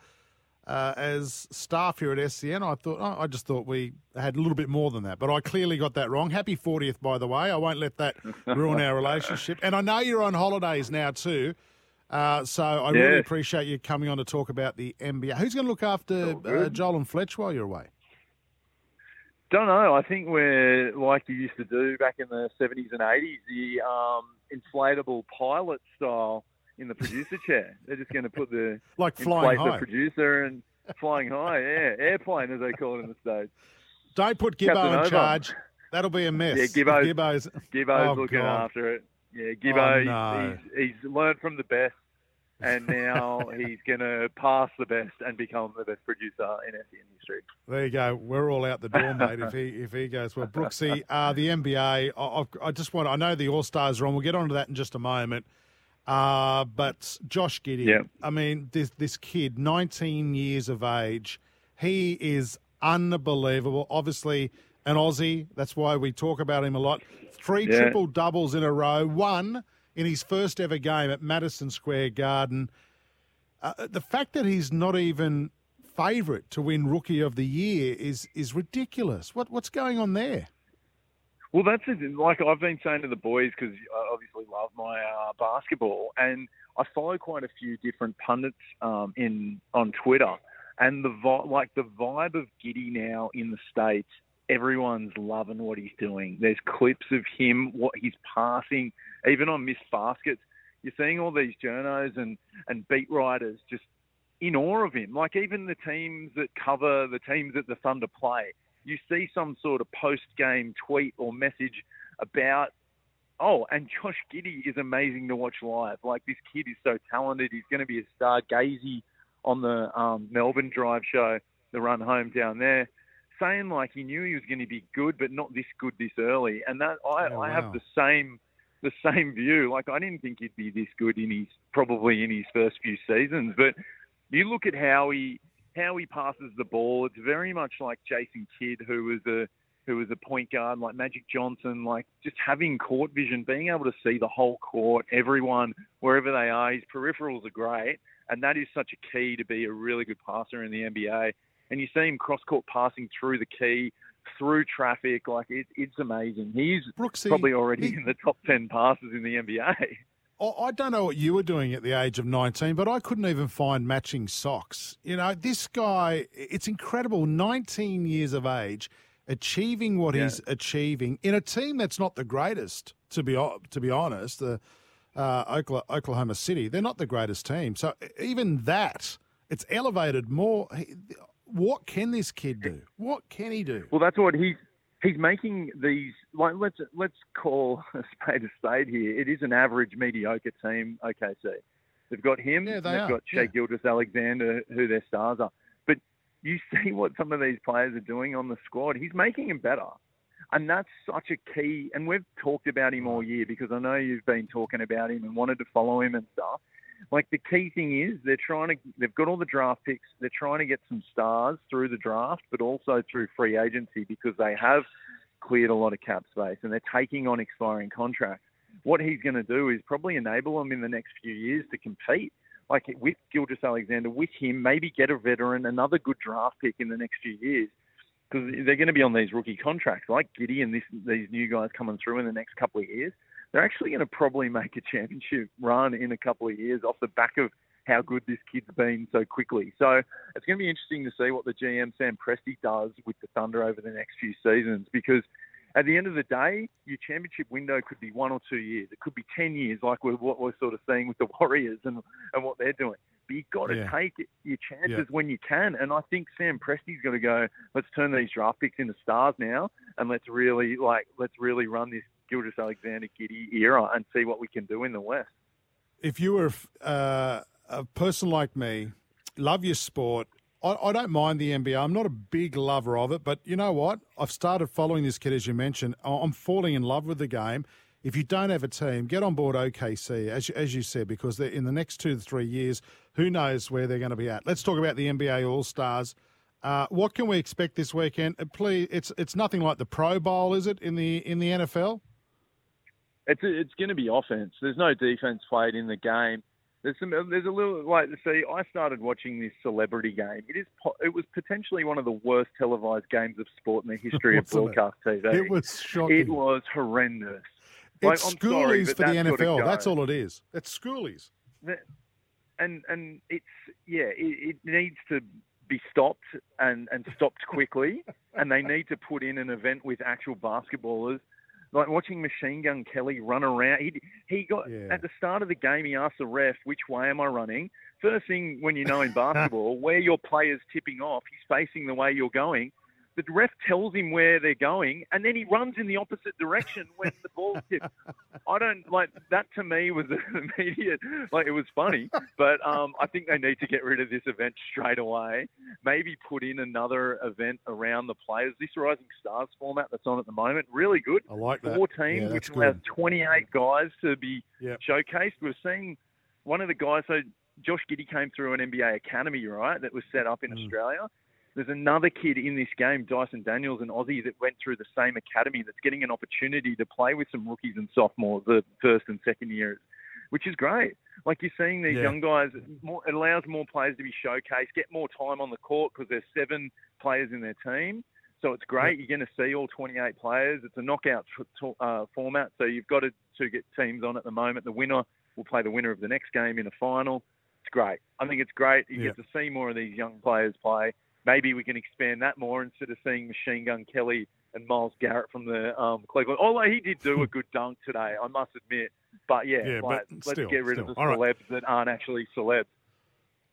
uh, as staff here at SCN, I thought oh, I just thought we had a little bit more than that. But I clearly got that wrong. Happy 40th, by the way. I won't let that ruin our relationship. And I know you're on holidays now too. Uh, so I really appreciate you coming on to talk about the NBA. Who's going to look after uh. Joel and Fletch while you're away? Don't know. I think we're like you used to do back in the 70s and 80s, the um, inflatable pilot style in the producer chair. They're just going to put the Like flying high. the producer and flying high. Yeah, airplane as they call it in the states. Don't put Gibbo Captain in Obama. charge. That'll be a mess. Yeah, Gibbo's, Gibbo's, Gibbo's Oh, looking God. after it. Yeah, Gibbo, Oh, no. he's, he's learned from the best. And now he's going to pass the best and become the best producer in SEN history. There you go. We're all out the door, mate. if he if he goes well, Brooksy, uh, the NBA. I, I, just want. I know the All Stars are on. We'll get onto that in just a moment. Uh, but Josh Giddey. Yeah. I mean, this this kid, 19 years of age, he is unbelievable. Obviously, an Aussie. That's why we talk about him a lot. Three Yeah. triple doubles in a row. One in his first ever game at Madison Square Garden. Uh, the fact that he's not even favourite to win Rookie of the Year is is ridiculous. What what's going on there? Well, that's it. like I've been saying to the boys because I obviously love my uh, basketball, and I follow quite a few different pundits um, in on Twitter, and the like the vibe of Giddy now in the states, everyone's loving what he's doing. There's clips of him, what he's passing, even on missed baskets. You're seeing all these journos and and beat writers just in awe of him. Like even the teams that cover the teams that the Thunder play, you see some sort of post game tweet or message about, oh, and Josh Giddey is amazing to watch live. Like this kid is so talented. He's going to be a star. Gazy on the um, Melbourne Drive show, the run home down there, saying like he knew he was going to be good, but not this good this early. And that I, Oh, I have the same the same view. Like I didn't think he'd be this good in his probably in his first few seasons, but you look at how he how he passes the ball. It's very much like Jason Kidd, who was a who was a point guard, like Magic Johnson, like just having court vision, being able to see the whole court, everyone wherever they are. His peripherals are great, and that is such a key to be a really good passer in the NBA. And you see him cross court passing through the key, through traffic, like it, it's amazing. He's Brooksy, probably already he- in the top ten passes in the NBA. I I don't know what you were doing at the age of 19, but I couldn't even find matching socks. You know, this guy, it's incredible. 19 years of age, achieving what he's achieving in a team that's not the greatest, to be to be honest. The uh, Oklahoma City, they're not the greatest team. So even that, it's elevated more. What can this kid do? What can he do? Well, that's what he's he's making these like let's let's call a spade a spade here. It is an average mediocre team, OKC. They've got him. Yeah, they they've are, got Shai Gilgeous-Alexander, who their stars are. But you see what some of these players are doing on the squad. He's making them better. And that's such a key. And we've talked about him all year because I know you've been talking about him and wanted to follow him and stuff. Like the key thing is they're trying to, they've got all the draft picks. They're trying to get some stars through the draft, but also through free agency because they have cleared a lot of cap space and they're taking on expiring contracts. What he's going to do is probably enable them in the next few years to compete. Like with Gilgeous-Alexander, with him, maybe get a veteran, another good draft pick in the next few years because they're going to be on these rookie contracts, like Giddey and this, these new guys coming through in the next couple of years. They're actually going to probably make a championship run in a couple of years off the back of how good this kid's been so quickly. So it's going to be interesting to see what the GM Sam Presti does with the Thunder over the next few seasons because at the end of the day, your championship window could be one or two years. It could be 10 years, like we're, what we're sort of seeing with the Warriors and, and what they're doing. But you've got to Yeah. take your chances Yeah. when you can. And I think Sam Presti's got to go, let's turn these draft picks into stars now and let's really, like, let's really run this Gildas Alexander Giddey era and see what we can do in the West. if you were uh, a person like me, love your sport. I, I don't mind the NBA. I'm not a big lover of it, but you know what? I've started following this kid, as you mentioned. I'm falling in love with the game. If you don't have a team, get on board OKC, as as you said, because in the next two to three years, who knows where they're going to be at. Let's talk about the NBA All Stars. Uh, what can we expect this weekend? Uh, Please, it's it's nothing like the Pro Bowl, is it? In the in the NFL? It's it's going to be offense. There's no defense played in the game. There's some. There's a little like see. I started watching this celebrity game. It is. It was potentially one of the worst televised games of sport in the history of it? broadcast TV. It was shocking. It was horrendous. It's Like, I'm sorry, schoolies for the NFL. That's all it is. It's schoolies. And and it's yeah, it, it needs to be stopped and and stopped quickly. and they need to put in an event with actual basketballers. Like watching Machine Gun Kelly run around, he he got Yeah. at the start of the game. He asked the ref, "Which way am I running?" First thing when you know in basketball, where your player's tipping off, he's facing the way you're going. The ref tells him where they're going, and then he runs in the opposite direction when the ball's tipped. I don't like that. To me, was immediate. Like it was funny, but um, I think they need to get rid of this event straight away. Maybe put in another event around the players. This Rising Stars format that's on at the moment, really good. I like that. Four teams, that's which allows 28 guys to be Yep. showcased. We're seeing one of the guys. So Josh Giddey came through an NBA academy, right? That was set up in Mm. Australia. There's another kid in this game, Dyson Daniels, an Aussie that went through the same academy that's getting an opportunity to play with some rookies and sophomores, the first and second years, which is great. Like you're seeing these Yeah. young guys, more, it allows more players to be showcased, get more time on the court because there's seven players in their team. So it's great. You're going to see all 28 players. It's a knockout t- t- uh, format, so you've got to, to get teams on at the moment. The winner will play the winner of the next game in a final. It's great. I think it's great. You Yeah. get to see more of these young players play. Maybe we can expand that more instead of seeing Machine Gun Kelly and Myles Garrett from the um, Cleveland. Although he did do a good dunk today, I must admit. But yeah, Yeah, like, but let's still, get rid still. of the All right. celebs that aren't actually celebs.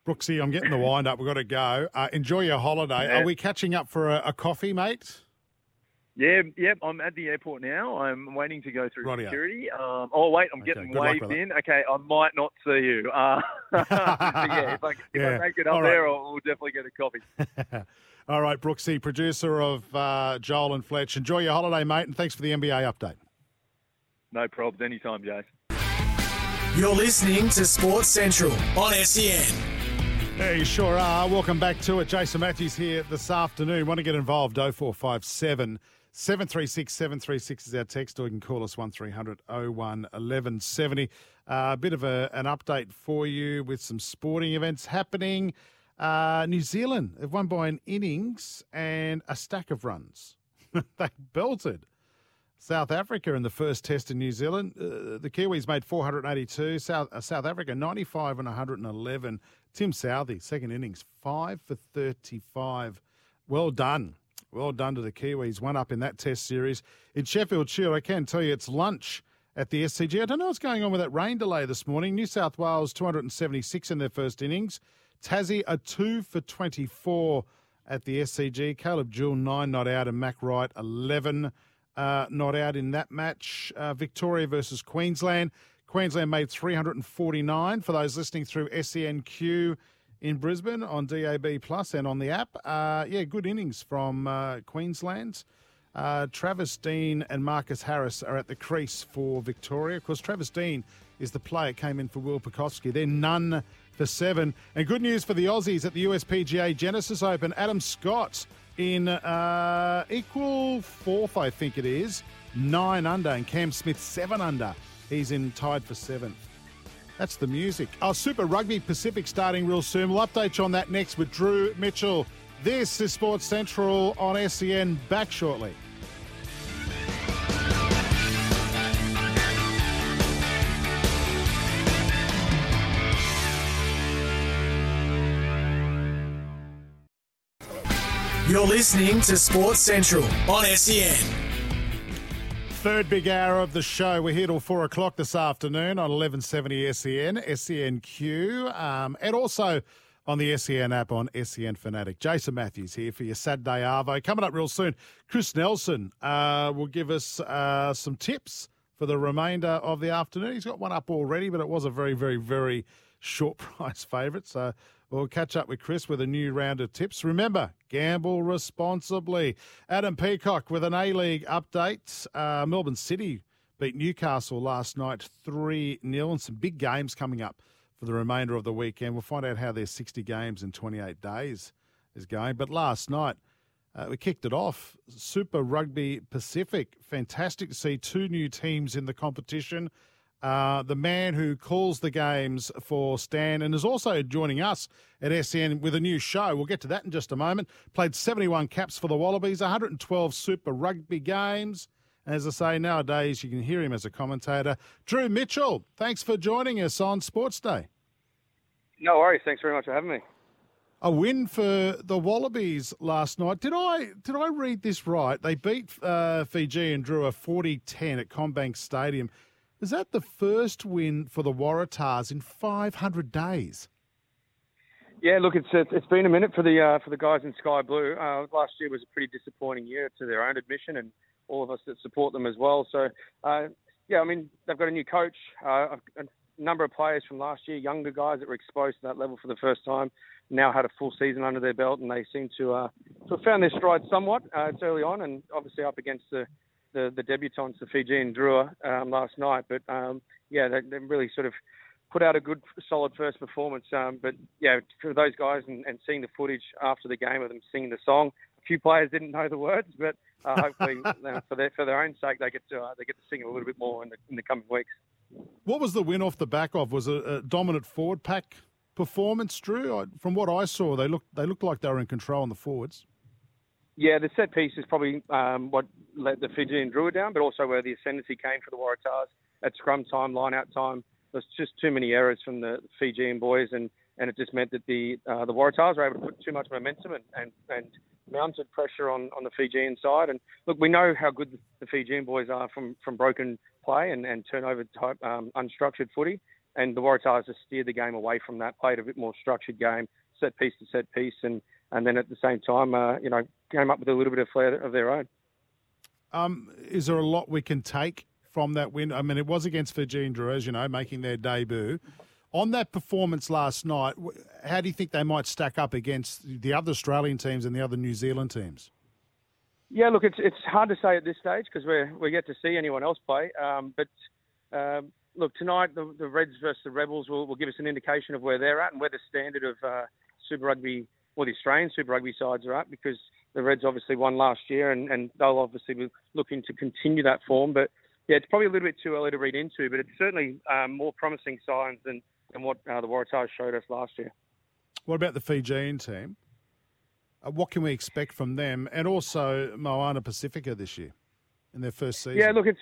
Brooksy, I'm getting the wind up. We've got to go. Uh, enjoy your holiday. Yeah. Are we catching up for a, a coffee, mate? Yeah, yep. I'm at the airport now. I'm waiting to go through Rightio. security. Um, oh wait, I'm Okay, getting good luck waved with that. in. Okay, I might not see you. Uh, yeah, if I if Yeah. I make it up All right. there, I'll, we'll definitely get a coffee. All right, Brooksy, producer of uh, Joel and Fletch. Enjoy your holiday, mate, and thanks for the NBA update. No probs. Anytime, Jace. You're listening to Sports Central on SEN. Yeah, you sure are. Welcome back to it. Jason Matthews here this afternoon. Want to get involved? 0457 736 736 is our text, or you can call us 1300 01 1170. Uh, a bit of a, an update for you with some sporting events happening. Uh, New Zealand have won by an innings and a stack of runs. they belted. South Africa in the first test in New Zealand. Uh, the Kiwis made 482. South, uh, South Africa 95 and 111. Tim Southee, second innings, 5 for 35. Well done. Well done to the Kiwis. One up in that test series. In Sheffield Shield, I can tell you it's lunch at the SCG. I don't know what's going on with that rain delay this morning. New South Wales 276 in their first innings. Tassie a 2 for 24 at the SCG. Caleb Jewell 9 not out and Mac Wright 11 uh, not out in that match. Uh, Victoria versus Queensland. Queensland made 349 for those listening through SENQ in Brisbane on DAB Plus and on the app. Uh, yeah, good innings from uh, Queensland. Uh, Travis Dean and Marcus Harris are at the crease for Victoria. Of course, Travis Dean is the player came in for Will Pucovski. They're none for seven. And good news for the Aussies at the USPGA Genesis Open. Adam Scott in uh, equal fourth, I think it is, nine under, and Cam Smith seven under. He's in tied for seventh. That's the music. Our Super Rugby Pacific starting real soon. We'll update you on that next with Drew Mitchell. This is Sports Central on SEN. Back shortly. You're listening to Sports Central on SEN. Third big hour of the show. We're here till four o'clock this afternoon on 1170 SEN, SENQ, um, and also on the SEN app on SEN Fanatic. Jason Matthews here for your Saturday Arvo. Coming up real soon, Chris Nelson uh, will give us uh, some tips for the remainder of the afternoon. He's got one up already, but it was a very, very, very short price favourite. So we'll catch up with Chris with a new round of tips. Remember, gamble responsibly. Adam Peacock with an A League update. Uh, Melbourne City beat Newcastle last night 3 0, and some big games coming up for the remainder of the weekend. We'll find out how their 60 games in 28 days is going. But last night, uh, we kicked it off. Super Rugby Pacific. Fantastic to see two new teams in the competition. Uh, the man who calls the games for Stan and is also joining us at SN with a new show. We'll get to that in just a moment. Played 71 caps for the Wallabies, 112 Super Rugby games. As I say, nowadays you can hear him as a commentator. Drew Mitchell, thanks for joining us on Sports Day. No worries. Thanks very much for having me. A win for the Wallabies last night. Did I did I read this right? They beat uh, Fijian Drua 40-10 at CommBank Stadium. Is that the first win for the Waratahs in 500 days? Yeah, look, it's it's been a minute for the uh, for the guys in Sky Blue. Uh, last year was a pretty disappointing year to their own admission, and all of us that support them as well. So, uh, yeah, I mean they've got a new coach, uh, a number of players from last year, younger guys that were exposed to that level for the first time, now had a full season under their belt, and they seem to uh, to have found their stride somewhat. Uh, it's early on, and obviously up against the the, the debutants, the Fijian Drua, um, last night. But um, yeah, they, they really sort of put out a good, solid first performance. Um, but yeah, for those guys and, and, seeing the footage after the game of them singing the song, a few players didn't know the words, but uh, hopefully uh, for their for their own sake, they get to uh, they get to sing it a little bit more in the in the coming weeks. What was the win off the back of? Was it a dominant forward pack performance, Drew? I, from what I saw, they looked they looked like they were in control on the forwards. Yeah, the set piece is probably um, what let the Fijian Drua down, but also where the ascendancy came for the Waratahs at scrum time, line out time there's just too many errors from the Fijian boys, and, and it just meant that the uh, the Waratahs were able to put too much momentum and, and, and mounted pressure on, on the Fijian side. And look, we know how good the Fijian boys are from, from broken play and, and turnover type um, unstructured footy. And the Waratahs just steered the game away from that, played a bit more structured game, set piece to set piece, and, and then at the same time, uh, you know, came up with a little bit of flair of their own. Um, is there a lot we can take from that win. I mean, it was against Fijian as you know, making their debut. On that performance last night, how do you think they might stack up against the other Australian teams and the other New Zealand teams? Yeah, look, it's it's hard to say at this stage because we're we yet to see anyone else play. Um, but um, look, tonight the, the Reds versus the Rebels will, will give us an indication of where they're at and where the standard of uh, Super Rugby, well, the Australian Super Rugby sides are up because the Reds obviously won last year and, and they'll obviously be looking to continue that form. But yeah, it's probably a little bit too early to read into, but it's certainly um, more promising signs than, than what uh, the Waratahs showed us last year. What about the Fijian team? Uh, what can we expect from them, and also Moana Pacifica this year in their first season? Yeah, look, it's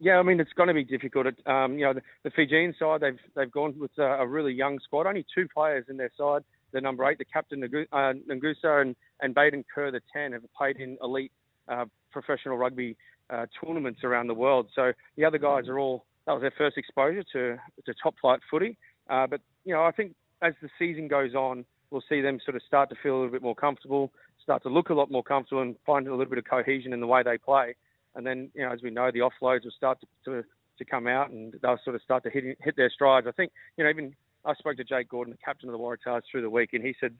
yeah, I mean it's going to be difficult. Um, you know, the, the, Fijian side they've they've gone with a, a, really young squad, only two players in their side. The number eight, the captain Ngusa, uh, and and Baden Kerr, the ten, have played in elite uh, professional rugby uh, tournaments around the world. So the other guys are all that was their first exposure to to top flight footy. Uh, but you know, I think as the season goes on, we'll see them sort of start to feel a little bit more comfortable, start to look a lot more comfortable, and find a little bit of cohesion in the way they play. And then, you know, as we know, the offloads will start to, to, to come out, and they'll sort of start to hit hit their strides. I think, you know, even I spoke to Jake Gordon, the captain of the Waratahs, through the week, and he said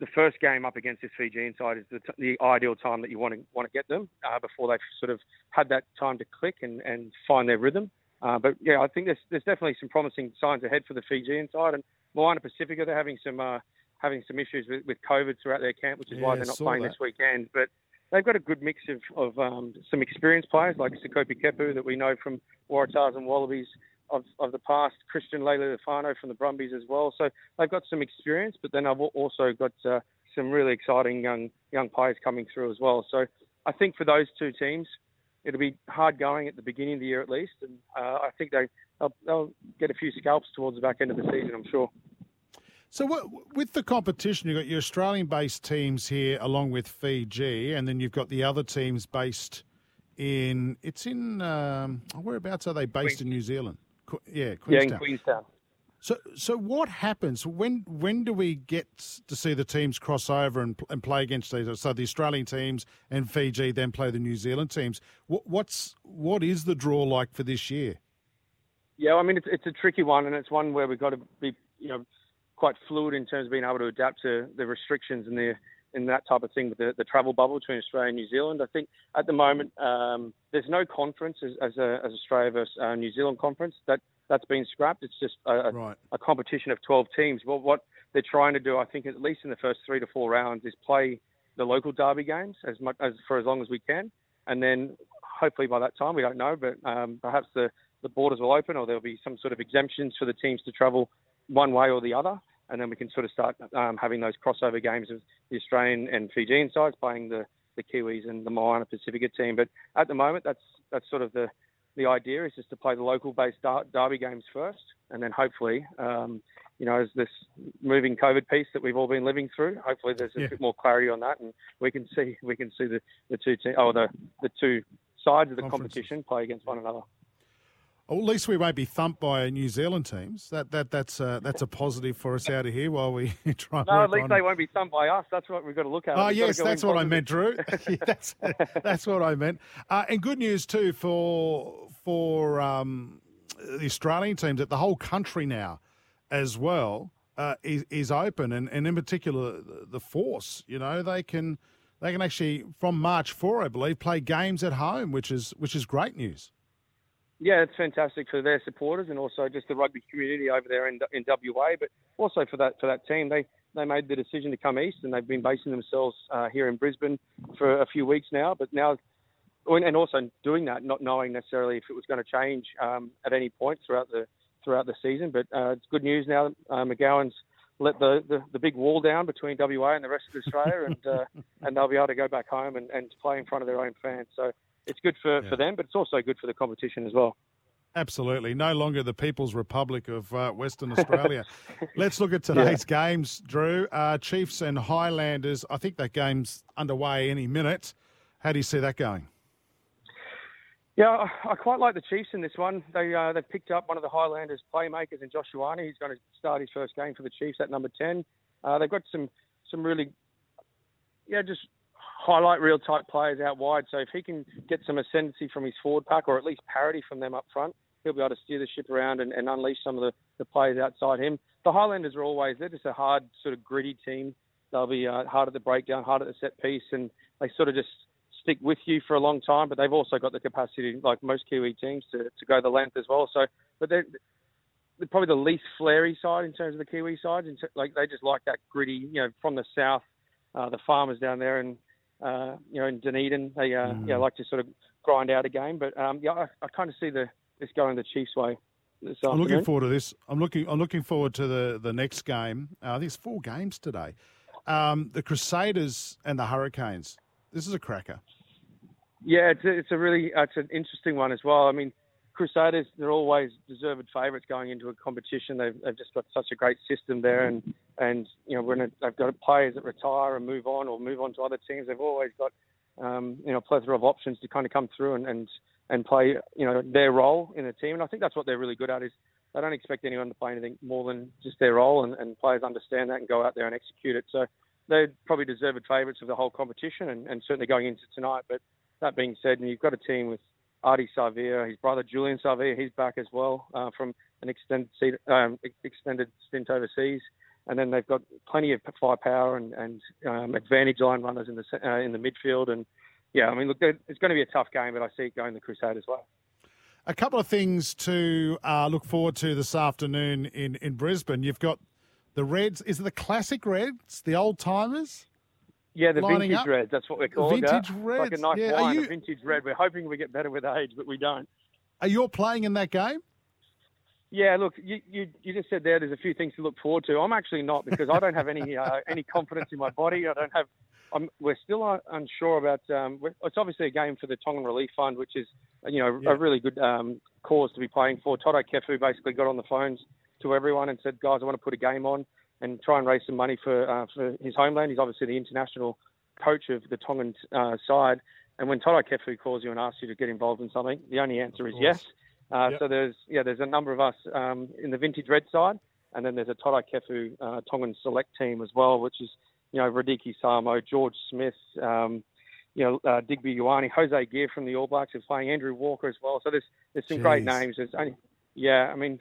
the first game up against this Fijian side is the, the ideal time that you want to want to get them uh, before they've sort of had that time to click and, and find their rhythm. Uh, but yeah, I think there's there's definitely some promising signs ahead for the Fijian side and Moana Pacifica. They're having some uh, having some issues with, with COVID throughout their camp, which is yeah, why they're not playing that. this weekend. But they've got a good mix of, of um, some experienced players like Sekope Kepu that we know from Waratahs and Wallabies of, of the past, Christian Lealiifano from the Brumbies as well. So they've got some experience, but then I've also got uh, some really exciting young young players coming through as well. So I think for those two teams, it'll be hard going at the beginning of the year at least, and uh, I think they they'll, they'll, get a few scalps towards the back end of the season. I'm sure. So what, with the competition, you've got your Australian-based teams here, along with Fiji, and then you've got the other teams based in. It's in um, whereabouts are they based in New Zealand? Yeah, Queenstown. Yeah, in Queenstown. So, so what happens when when do we get to see the teams cross over and, and play against each other? So the Australian teams and Fiji then play the New Zealand teams. What, what's what is the draw like for this year? Yeah, I mean it's it's a tricky one, and it's one where we've got to be you know quite fluid in terms of being able to adapt to the restrictions and the and that type of thing with the, the travel bubble between Australia and New Zealand. I think at the moment um, there's no conference as, as, a, as Australia versus uh, New Zealand conference that that's been scrapped. It's just a, right. a, competition of 12 teams. Well, what they're trying to do, I think, at least in the first three to four rounds, is play the local derby games as much as for as long as we can, and then hopefully by that time we don't know, but um, perhaps the the borders will open or there'll be some sort of exemptions for the teams to travel one way or the other, and then we can sort of start um, having those crossover games of the Australian and Fijian sides playing the the Kiwis and the Moana Pacifica team. But at the moment, that's that's sort of the the idea is just to play the local-based derby games first, and then hopefully, um, you know, as this moving COVID piece that we've all been living through, hopefully there's a yeah. bit more clarity on that, and we can see we can see the, the two te- oh the the two sides of the competition play against one another. Well, at least we won't be thumped by New Zealand teams. That that that's uh, that's a positive for us out of here while we try. And No, at least they won't be thumped by us. That's what we've got to look at. Oh We've yes, that's what I meant, Drew. Yeah, that's that's what I meant. Uh, and good news too for for um, the Australian teams that the whole country now, as well, uh, is is open, and, and in particular the, the Force. You know they can they can actually from March four, I believe, play games at home, which is which is great news. Yeah, it's fantastic for their supporters and also just the rugby community over there in, in WA, but also for that for that team. They they made the decision to come east and they've been basing themselves uh, here in Brisbane for a few weeks now. But now, and also doing that, not knowing necessarily if it was going to change um, at any point throughout the throughout the season. But uh, it's good news now. Uh, McGowan's let the, the, the big wall down between WA and the rest of Australia, and uh, and they'll be able to go back home and, and play in front of their own fans. So it's good for, for them, but it's also good for the competition as well. Absolutely. No longer the People's Republic of uh, Western Australia. Let's look at today's games, Drew. Uh, Chiefs and Highlanders. I think that game's underway any minute. How do you see that going? Yeah, I- quite like the Chiefs in this one. They uh, they picked up one of the Highlanders playmakers in Josh Ioane. He's going to start his first game for the Chiefs at number ten. Uh, they've got some some really yeah just highlight real type players out wide. So if he can get some ascendancy from his forward pack or at least parity from them up front, he'll be able to steer the ship around and, and unleash some of the, the players outside him. The Highlanders are always they're just a hard sort of gritty team. They'll be uh, hard at the breakdown, hard at the set piece, and they sort of just stick with you for a long time. But they've also got the capacity, like most Kiwi teams, to, to go the length as well. So, but they're, they're probably the least flary side in terms of the Kiwi side. Ter- Like they just like that gritty, you know, from the south, uh, the farmers down there, and uh, you know, in Dunedin, they uh, Mm. yeah like to sort of grind out a game. But um, yeah, I, I kind of see the this going the Chiefs' way. I'm looking forward to this. I'm looking. I'm looking forward to the the next game. Uh, it's four games today. Um, the Crusaders and the Hurricanes. This is a cracker. Yeah, it's a, it's a really uh, it's an interesting one as well. I mean, Crusaders they're always deserved favourites going into a competition. They've, they've just got such a great system there, and and you know when it, they've got players that retire and move on or move on to other teams, they've always got um, you know a plethora of options to kind of come through and, and and play you know their role in the team. And I think that's what they're really good at is they don't expect anyone to play anything more than just their role, and, and players understand that and go out there and execute it. So they're probably deserved favourites of the whole competition, and, and certainly going into tonight. But that being said, and you've got a team with Ardie Savea, his brother Julian Savea, he's back as well uh, from an extended um, extended stint overseas, and then they've got plenty of firepower and, and um, advantage line runners in the uh, in the midfield, and yeah, I mean, look, it's going to be a tough game, but I see it going the Crusaders' way. A couple of things to uh, look forward to this afternoon in in Brisbane. You've got the Reds. Is it the classic Reds, the old timers? Yeah, the vintage up? reds. That's what we're called. vintage yeah. Like a nice Yeah, wine, you- a vintage red. We're hoping we get better with age, but we don't. Are you playing in that game? Yeah, look, you, you you just said there. There's a few things to look forward to. I'm actually not because I don't have any uh, any confidence in my body. I don't have. I'm, we're still unsure about. Um, it's obviously a game for the Tongan Relief Fund, which is you know Yeah. a really good um, cause to be playing for. Toutai Kefu basically got on the phones to everyone and said, guys, I want to put a game on and try and raise some money for uh, for his homeland. He's obviously the international coach of the Tongan uh, side. And when Toutai Kefu calls you and asks you to get involved in something, the only answer is yes. Uh, Yep. So there's yeah, there's a number of us um, in the vintage red side, and then there's a Toutai Kefu uh, Tongan select team as well, which is you know Radike Samo, George Smith, um, you know uh, Digby Ioane, Hosea Gear from the All Blacks is playing, Andrew Walker as well. So there's there's some great names. There's only, yeah, I mean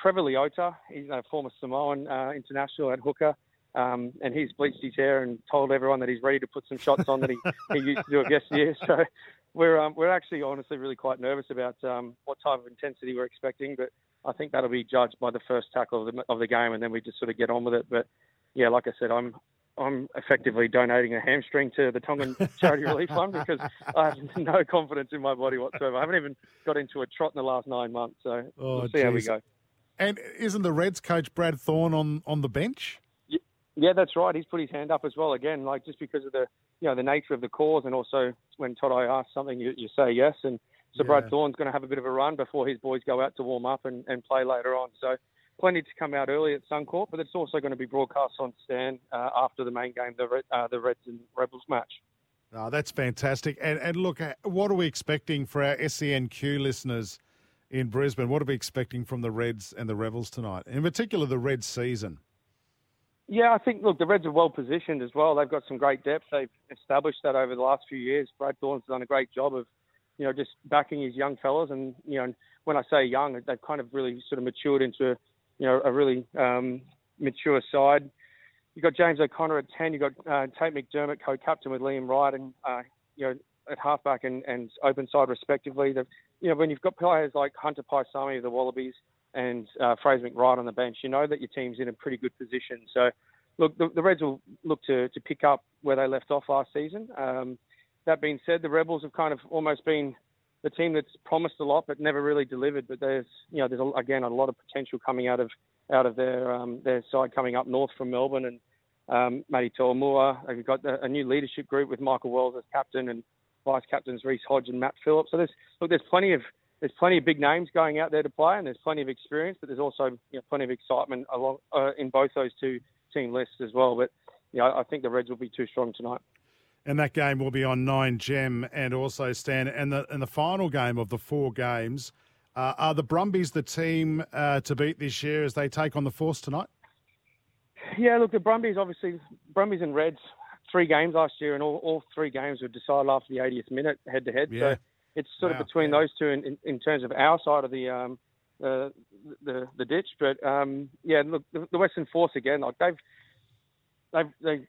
Trevor Leota, he's a former Samoan uh, international at hooker. Um, and he's bleached his hair and told everyone that he's ready to put some shots on that he, he used to do it yesteryear. So we're um, we're actually honestly really quite nervous about um, what type of intensity we're expecting, but I think that'll be judged by the first tackle of the, of the game, and then we just sort of get on with it. But yeah, like I said, I'm I'm effectively donating a hamstring to the Tongan Charity Relief Fund because I have no confidence in my body whatsoever. I haven't even got into a trot in the last nine months, so Oh, we'll see how we go. And isn't the Reds coach Brad Thorn on on the bench? Yeah, that's right. He's put his hand up as well. Again, like just because of the you know the nature of the cause, and also when Toutai asks something, you, you say yes. And so Brad Yeah. Thorn's going to have a bit of a run before his boys go out to warm up and, and play later on. So plenty to come out early at Suncorp, but it's also going to be broadcast on Stan uh, after the main game, the Red, uh, the Reds and Rebels match. Oh, that's fantastic. And and look, uh, what are we expecting for our SENQ listeners in Brisbane. What are we expecting from the Reds and the Rebels tonight? In particular, the Reds season. Yeah, I think look, the Reds are well positioned as well. They've got some great depth. They've established that over the last few years. Brad Thorn's done a great job of, you know, just backing his young fellas. And you know, when I say young, they've kind of really sort of matured into, you know, a really um, mature side. You've got James O'Connor at ten. You've got uh, Tate McDermott, co-captain with Liam Wright, and uh, you know, at halfback and, and open side respectively. The, you know, when you've got players like Hunter Paisami of the Wallabies and uh, Fraser McReight on the bench, you know that your team's in a pretty good position. So, look, the, the Reds will look to, to pick up where they left off last season. Um, that being said, the Rebels have kind of almost been the team that's promised a lot but never really delivered. But there's, you know, there's again a lot of potential coming out of out of their um, their side coming up north from Melbourne and um, Matty To'omua. They've got a, new leadership group with Michael Wells as captain and vice captains Reece Hodge and Matt Phillips. So there's look, there's plenty of there's plenty of big names going out there to play, and there's plenty of experience, but there's also you know, plenty of excitement along uh, in both those two team lists as well. But you know, I think the Reds will be too strong tonight. And that game will be on Nine Gem and also Stan. And the and the final game of the four games uh, are the Brumbies the team uh, to beat this year as they take on the Force tonight. Yeah, look, the Brumbies obviously Brumbies and Reds three games last year, and all, all three games were decided after the 80th minute, head to head. So it's sort Wow. of between those two in, in, in terms of our side of the um, uh, the the ditch. But um, yeah, look, the, the Western Force again, like they've they've they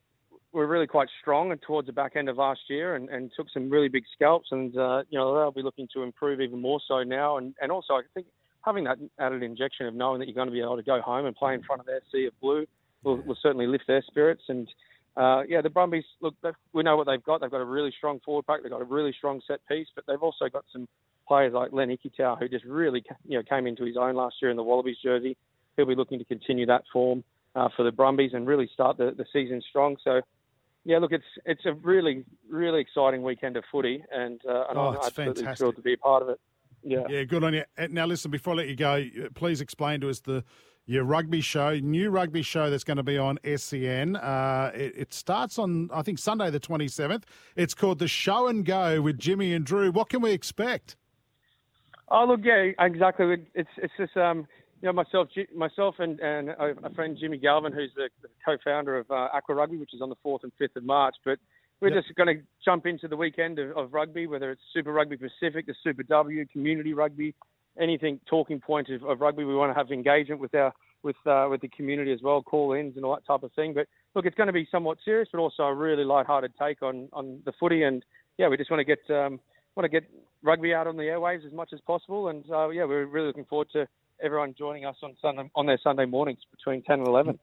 were really quite strong and towards the back end of last year, and, and took some really big scalps, and uh, you know they'll be looking to improve even more so now, and and also I think having that added injection of knowing that you're going to be able to go home and play in front of their sea of blue will, will certainly lift their spirits and. Uh, yeah, the Brumbies look. We know what they've got. They've got a really strong forward pack. They've got a really strong set piece, but they've also got some players like Len Ikitau, who just really, you know, came into his own last year in the Wallabies jersey. He'll be looking to continue that form uh, for the Brumbies and really start the, the season strong. So, yeah, look, it's it's a really really exciting weekend of footy, and, uh, and Oh, I'm absolutely fantastic. thrilled to be a part of it. Yeah. Yeah, good on you. Uh, Now, listen, before I let you go, uh, please explain to us the your rugby show, new rugby show that's going to be on SEN. Uh, it, it starts on, I think, Sunday the 27th. It's called The Show and Go with Jimmy and Drew. What can we expect? Oh, look, yeah, exactly. It's it's just um, you know, myself, myself, and and a friend Jimmy Galvin, who's the, the co-founder of uh, Aqua Rugby, which is on the fourth and fifth of March. But we're Yep. just going to jump into the weekend of, of rugby, whether it's Super Rugby Pacific, the Super W, Community Rugby, anything talking point of, of rugby. We want to have engagement with our with uh, with the community as well, call-ins and all that type of thing. But look, it's going to be somewhat serious, but also a really light-hearted take on on the footy. And yeah, we just want to get um, want to get rugby out on the airwaves as much as possible. And uh, yeah, we're really looking forward to everyone joining us on Sunday on their Sunday mornings between ten and eleven.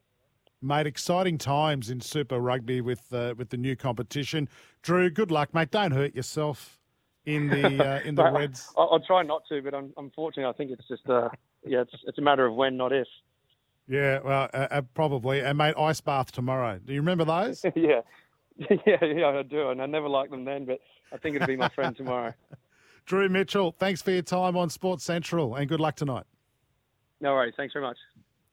Mate, exciting times in Super Rugby with uh, with the new competition. Drew, good luck, mate. Don't hurt yourself in the uh, in the Reds. I'll, I'll try not to, but un unfortunately, I think it's just uh, yeah, it's it's a matter of when, not if. Yeah, well, uh, uh, probably. And mate, ice bath tomorrow. Do you remember those? yeah, yeah, yeah, I do, and I never liked them then, but I think it'll be my friend tomorrow. Drew Mitchell, thanks for your time on Sports Central, and good luck tonight. No worries. Thanks very much.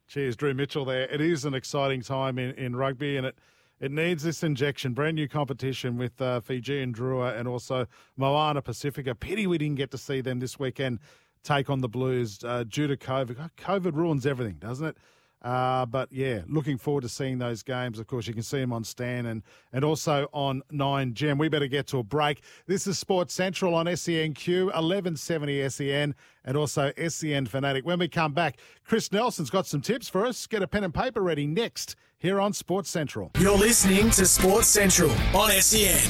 Cheers, Drew Mitchell. There, it is an exciting time in, in rugby, and it it needs this injection. Brand new competition with uh, Fijian Drua, and also Moana Pacifica. Pity we didn't get to see them this weekend take on the Blues uh, due to COVID. COVID ruins everything, doesn't it? Uh, but yeah, looking forward to seeing those games. Of course, you can see them on Stan and, and also on 9 Gem. We better get to a break. This is Sports Central on SENQ, 1170 SEN, and also SEN Fanatic. When we come back, Chris Nelson's got some tips for us. Get a pen and paper ready next here on Sports Central. You're listening to Sports Central on SEN.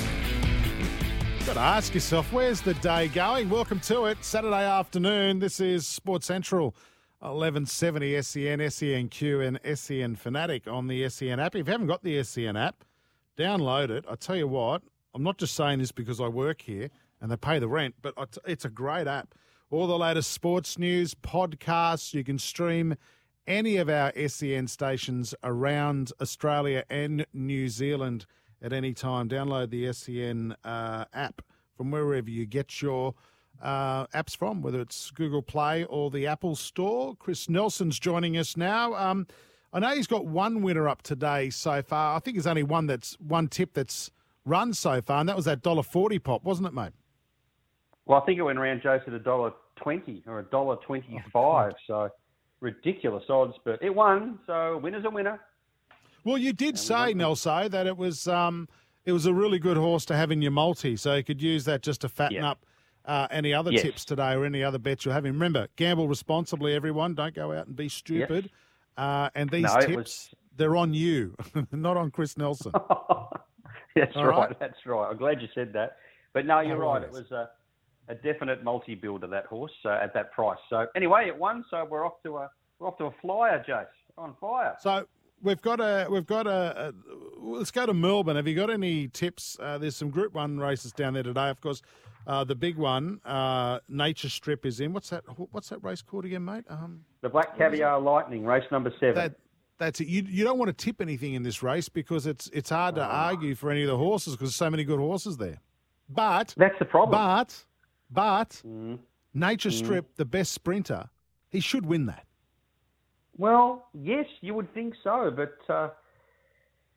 Got to ask yourself, where's the day going? Welcome to it. Saturday afternoon. This is Sports Central, 1170 SEN, SENQ, and SEN Fanatic on the SEN app. If you haven't got the SEN app, download it. I tell you what, I'm not just saying this because I work here and they pay the rent, but it's a great app. All the latest sports news, podcasts. You can stream any of our SEN stations around Australia and New Zealand at any time. Download the SEN uh, app from wherever you get your uh, apps from, whether it's Google Play or the Apple Store. Chris Nelson's joining us now. Um, I know he's got one winner up today so far. I think there's only one that's one tip that's run so far, and that was that dollar forty pop, wasn't it, mate? Well, I think it went around, Joseph, a dollar twenty or a dollar twenty-five. so ridiculous odds, but it won. So winner's a winner. Well, you did say, Nelso, that it was um, it was a really good horse to have in your multi, so you could use that just to fatten Yeah. up uh, any other Yes. tips today or any other bets you're having. Remember, gamble responsibly, everyone. Don't go out and be stupid. Uh, and these No, tips, was- they're on you, not on Chris Nelson. That's right. right. That's right. I'm glad you said that. But no, you're right. It was a, a definite multi-builder that horse uh, at that price. So anyway, it won. So we're off to a we're off to a flyer, Jace. On fire. So we've got a we've got a, a let's go to Melbourne. Have you got any tips? Uh, there's some Group One races down there today. Of course, uh, the big one, uh, Nature Strip, is in. What's that? What's that race called again, mate? Um, The Black Caviar Lightning, race number seven. that that's it. You you don't want to tip anything in this race because it's it's hard to argue for any of the horses because there's so many good horses there. But that's the problem. But but Mm. Nature Strip, the best sprinter, he should win that. Well, yes, you would think so, but uh,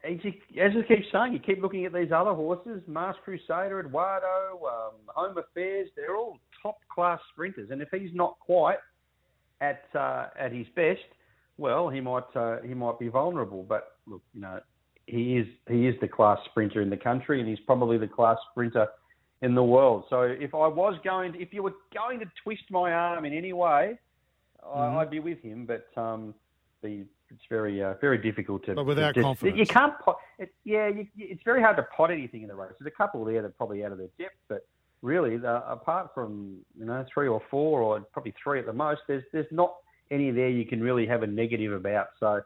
as, you, as I keep saying, you keep looking at these other horses, Masked Crusader, Eduardo, um, Home Affairs, they're all top class sprinters, and if he's not quite at uh, at his best, well, he might uh, he might be vulnerable. But look, you know, he is he is the class sprinter in the country, and he's probably the class sprinter in the world. So if I was going, to, if you were going to twist my arm in any way, Mhm. I, I'd be with him. But um, the it's very uh, very difficult to. But without to confidence. you can't. Pot, it, yeah, you, it's very hard to pot anything in the race. There's a couple there that are probably out of their depth, but really, the, apart from you know three or four, or probably three at the most, there's there's not any there you can really have a negative about. So.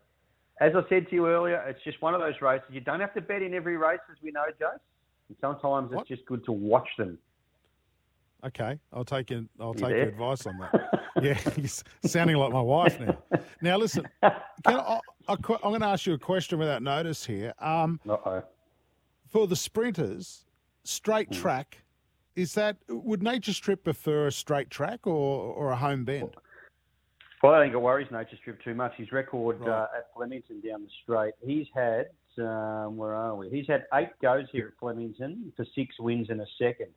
As I said to you earlier, it's just one of those races. You don't have to bet in every race, as we know. And sometimes it's just good to watch them. Okay, I'll take your I'll You take there? your advice on that. yeah, he's sounding like my wife now. Now listen, can I, I, I'm going to ask you a question without notice here. Um, Uh-oh. For the sprinters, straight Hmm. track is that would Nature Strip prefer a straight track or or a home bend? Well, I don't think it worries Nature Strip too much. His record uh, at Flemington down the straight, he's had, um, where are we? He's had eight goes here at Flemington for six wins and a second.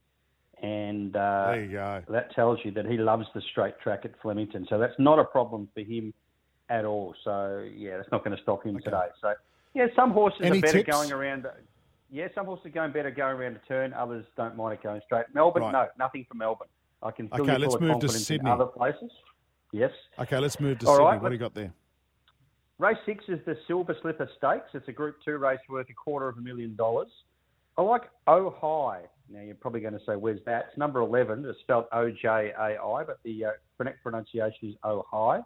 And uh, There you go. that tells you that he loves the straight track at Flemington. So that's not a problem for him at all. So, yeah, that's not going to stop him today. So, yeah, some horses Any are better tips? going around. Yeah, some horses are going better going around a turn. Others don't mind it going straight. Melbourne, Right. no, nothing for Melbourne. I can fill Okay, let's of move to Sydney. other places. Yes. Okay, let's move to All Sydney. right, what do you got there? Race six is the Silver Slipper Stakes. It's a Group Two race worth a quarter of a million dollars. I like Oh High. Now you're probably going to say, "Where's that?" It's number eleven. It's spelled O J A I, but the uh, correct pronunciation is High.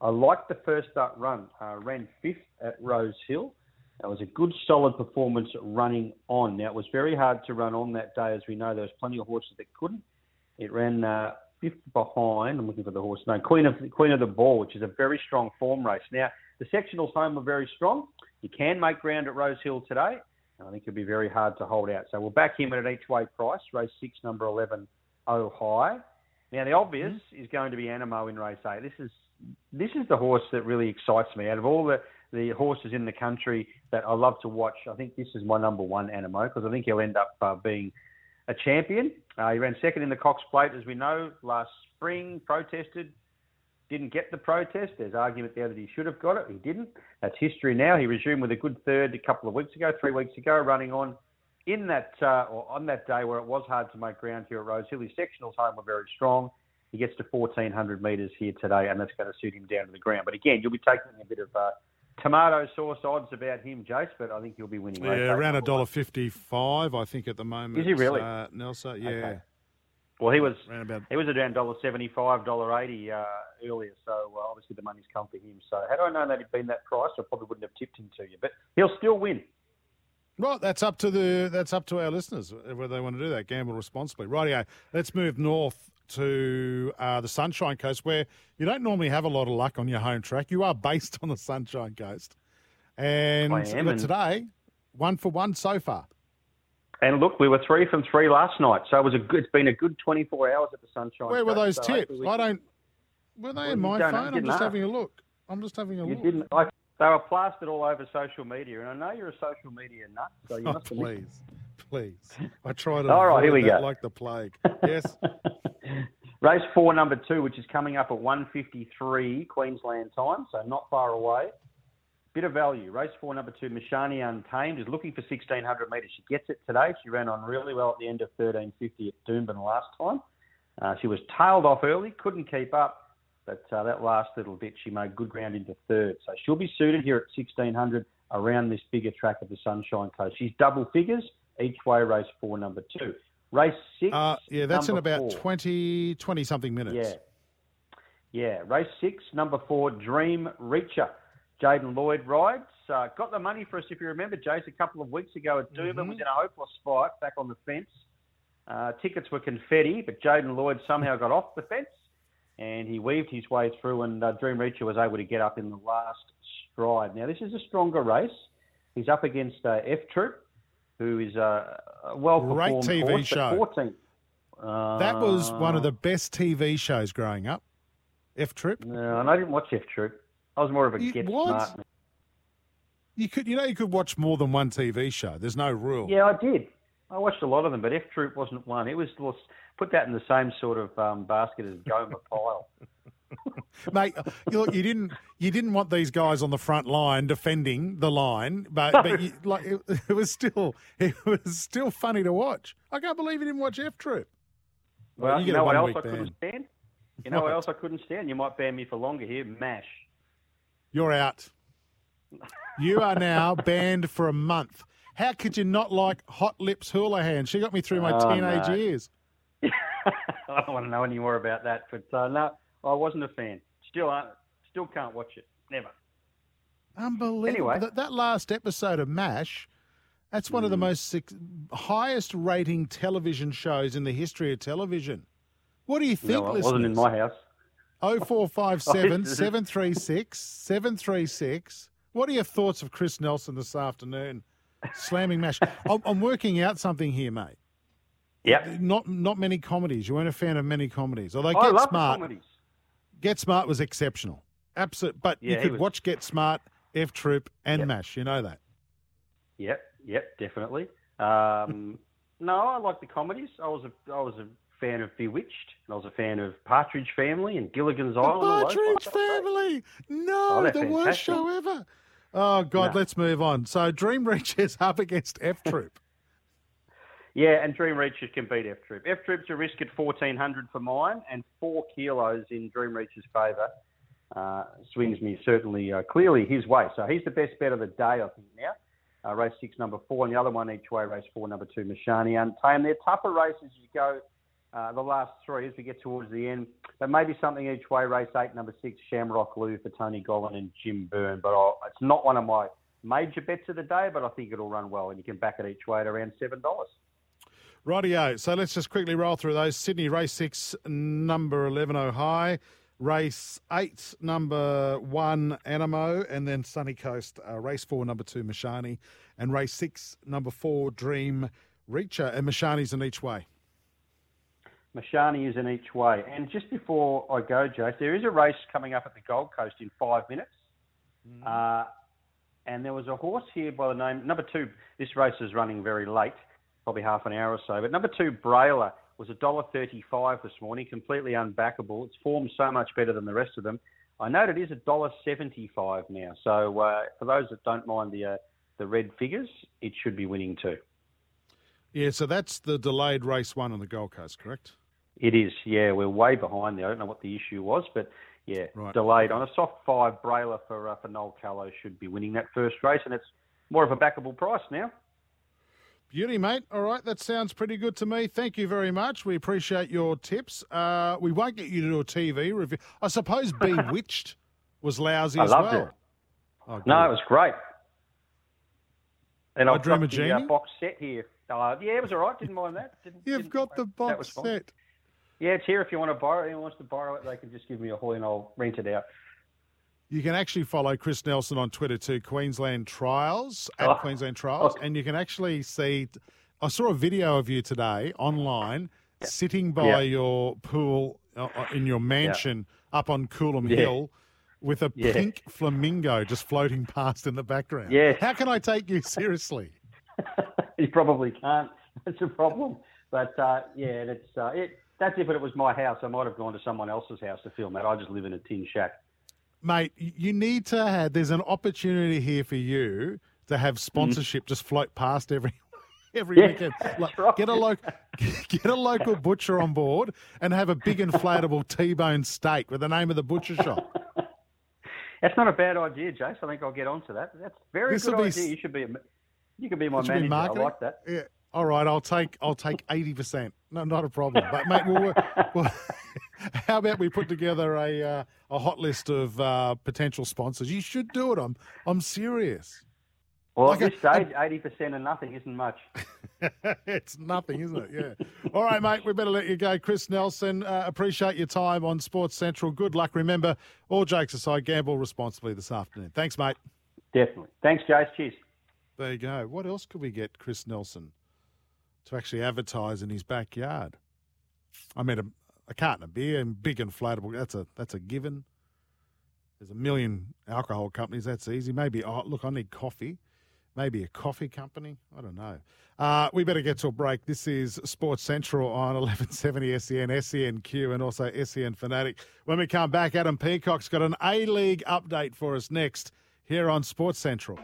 I like the first up run. Uh, ran fifth at Rose Hill. That was a good, solid performance running on. Now it was very hard to run on that day, as we know. There was plenty of horses that couldn't. It ran uh, fifth behind. I'm looking for the horse name. Queen of Queen of the Ball, which is a very strong form race. Now the sectionals home are very strong. You can make ground at Rose Hill today. And I think it'll be very hard to hold out. So we'll back him at an each way price. Race six, number eleven, Oh High. Now the obvious is going to be Anamoe in race eight. This is this is the horse that really excites me. Out of all the, the horses in the country that I love to watch, I think this is my number one Anamoe because I think he'll end up uh, being a champion. Uh, he ran second in the Cox Plate, as we know, last spring, protested, didn't get the protest. There's argument there that he should have got it. He didn't. That's history now. He resumed with a good third a couple of weeks ago, three weeks ago, running on in that uh, or on that day where it was hard to make ground here at Rose Hill. His sectionals home were very strong. He gets to 1,400 metres here today, and that's going to suit him down to the ground. But again, you'll be taking a bit of uh, tomato sauce odds about him, Jace, but I think he'll be winning. Yeah, around a dollar fifty-five, I think, at the moment. Is he really? uh, Nelson? Yeah. Okay. Well, he was about- he was around dollar seventy five, dollar eighty uh, earlier, so uh, obviously the money's come for him. So had I known that he'd been that price, I probably wouldn't have tipped him to you. But he'll still win. Right, that's up to the that's up to our listeners whether they want to do that. Gamble responsibly. Rightio. Let's move north to uh, the Sunshine Coast, where you don't normally have a lot of luck on your home track. You are based on the Sunshine Coast, and but and- today, one for one so far. And look, we were three from three last night, so it was a good. It's been a good twenty four hours at the Sunshine. Where were those so tips? I don't. Were they Well, in my phone? I'm just ask. having a look. I'm just having a You look. didn't. I, they were plastered all over social media, and I know you're a social media nut, so you Oh, must please, please. I try to. All right, here we go. Like the plague. Yes. Race four, number two, which is coming up at 1.53 Queensland time, so not far away. Bit of value. Race four, number two, Mashani Untamed is looking for 1600 metres. She gets it today. She ran on really well at the end of 1350 at Doomben last time. Uh, she was tailed off early, couldn't keep up, but uh, that last little bit she made good ground into third. So she'll be suited here at 1600 around this bigger track of the Sunshine Coast. She's double figures each way. Race four, number two. Race six. Uh, yeah, that's in about four. 20, 20 something minutes. Yeah. Yeah. Race six, number four, Dream Reacher. Jaden Lloyd rides. Uh, got the money for us, if you remember, Jace, a couple of weeks ago at Doomben. Mhm. Was in a hopeless fight back on the fence. Uh, tickets were confetti, but Jaden Lloyd somehow got off the fence and he weaved his way through, and uh, Dream Reacher was able to get up in the last stride. Now, this is a stronger race. He's up against uh, F Troop, who is uh, a well Great performed TV horse, show. 14. Uh, That was one of the best TV shows growing up. F Trip. No, and I didn't watch F Troop. I was more of a You- Get? Smart. You could, you know, you could watch more than one TV show. There's no rule. Yeah, I did. I watched a lot of them, but F Troop wasn't one. It was put that in the same sort of um, basket as Gomer Pyle. mate. You, look, you didn't you didn't want these guys on the front line defending the line, but, but you, like it, it was still it was still funny to watch. I can't believe you didn't watch F Troop. Well, you you, know what else I couldn't stand? You know what What? else I couldn't stand? You might ban me for longer here. Mash. You're out. You are now banned for a month. How could you not like Hot Lips Houlihan? She got me through my Oh, teenage no. years. I don't want to know any more about that, but uh, no, I wasn't a fan. Still, uh, still can't watch it. Never. Unbelievable. Anyway. That, that last episode of MASH, that's one of the Mm. most highest rating television shows in the history of television. What do you think, no, it listeners? wasn't in my house. 0457 Oh, this is- 736 736. What are your thoughts of Chris Nelson this afternoon slamming MASH? I'm, I'm working out something here, mate. Yep. Not not many comedies. You weren't a fan of many comedies. Although I Get Smart, comedies. Get Smart was exceptional. Absolute. But Yeah, you could was- watch Get Smart, F Troop, and Yep. MASH. You know that. Yep, yep, definitely. Um, no, I like the comedies. I was a I was a fan of Bewitched, and I was a fan of Partridge Family and Gilligan's The Island. Partridge. Family. No, Oh, the worst show ever. Oh God, No. let's move on. So Dream Reachers up against F Troop. Yeah, and Dream Reachers can beat F Troop. F Troop's a risk at fourteen hundred for mine, and four kilos in Dream Reachers' favour uh, swings me certainly uh, clearly his way. So he's the best bet of the day, I think now. Uh, race six, number four, and the other one each way. Race four, number two, Mashani Untamed. They're tougher races. You go uh, the last three as we get towards the end. But maybe something each way. Race eight, number six, Shamrock Lou for Tony Gollan and Jim Byrne. But I'll, it's not one of my major bets of the day. But I think it'll run well, and you can back it each way at around seven dollars. Rightio. So let's just quickly roll through those. Sydney race six, number eleven, Oh High. Race eight, number one, Anamoe, and then Sunny Coast. Uh, race four, number two, Mashani, and race six, number four, Dream Reacher, and Mashani's in each way. Mashani is in each way. And just before I go, Jace, there is a race coming up at the Gold Coast in five minutes. Uh, and there was a horse here by the name, number two, this race is running very late, probably half an hour or so. But number two, Brailer, was $1.35 this morning, completely unbackable. It's formed so much better than the rest of them. I note it is $1.75 now. So uh, for those that don't mind the, uh, the red figures, it should be winning too. Yeah, so that's the delayed race one on the Gold Coast, correct? It is, yeah. We're way behind there. I don't know what the issue was, but yeah, Right. delayed on a soft five. Brailer for uh, for Noel Callow should be winning that first race, and it's more of a backable price now. Beauty, mate. All right, that sounds pretty good to me. Thank you very much. We appreciate your tips. Uh, we won't get you to do a TV review. I suppose Bewitched was lousy I as loved well. it. Oh, No, it was great. And I I've Dream got the uh, box set here. Uh, yeah, it was all right. Didn't mind that. Didn't, You've didn't got the box set. Yeah, it's here if you want to borrow it. Anyone wants to borrow it, they can just give me a hoy and I'll rent it out. You can actually follow Chris Nelson on Twitter too, Queensland Trials, at Oh. Queensland Trials. And you can actually see, I saw a video of you today online sitting by Yeah. your pool uh, uh, in your mansion up on Coolum Yeah. Hill with a Yeah. pink flamingo just floating past in the background. Yeah. How can I take you seriously? you probably can't. That's a problem. But uh, yeah, it's uh, it. That's if it was my house. I might have gone to someone else's house to film that. I just live in a tin shack. Mate, you need to have. There's an opportunity here for you to have mm-hmm. sponsorship just float past every every Yeah, weekend. Like, right. Get a local get a local butcher on board and have a big inflatable T-bone steak with the name of the butcher shop. That's not a bad idea, Jace. I think I'll get onto that. That's very This'll good idea. You should be a, you could be my should be manager. I like that. Yeah. All right, I'll take I'll take eighty percent. No, not a problem. But mate, we'll, we'll, how about we put together a uh, a hot list of uh, potential sponsors? You should do it. I'm I'm serious. Well, Like at this stage, eighty percent and nothing isn't much. it's nothing, isn't it? Yeah. All right, mate. We better let you go. Chris Nelson, uh, appreciate your time on Sports Central. Good luck. Remember, all jokes aside, gamble responsibly this afternoon. Thanks, mate. Definitely. Thanks, Jace. Cheers. There you go. What else could we get Chris Nelson to actually advertise in his backyard? I mean, a, a carton of beer and big inflatable. That's a that's a given. There's a million alcohol companies. That's easy. Maybe oh look, I need coffee. Maybe a coffee company. I don't know. Uh, we better get to a break. This is Sports Central on 1170 SEN, SENQ, and also SEN Fanatic. When we come back, Adam Peacock's got an A League update for us next here on Sports Central.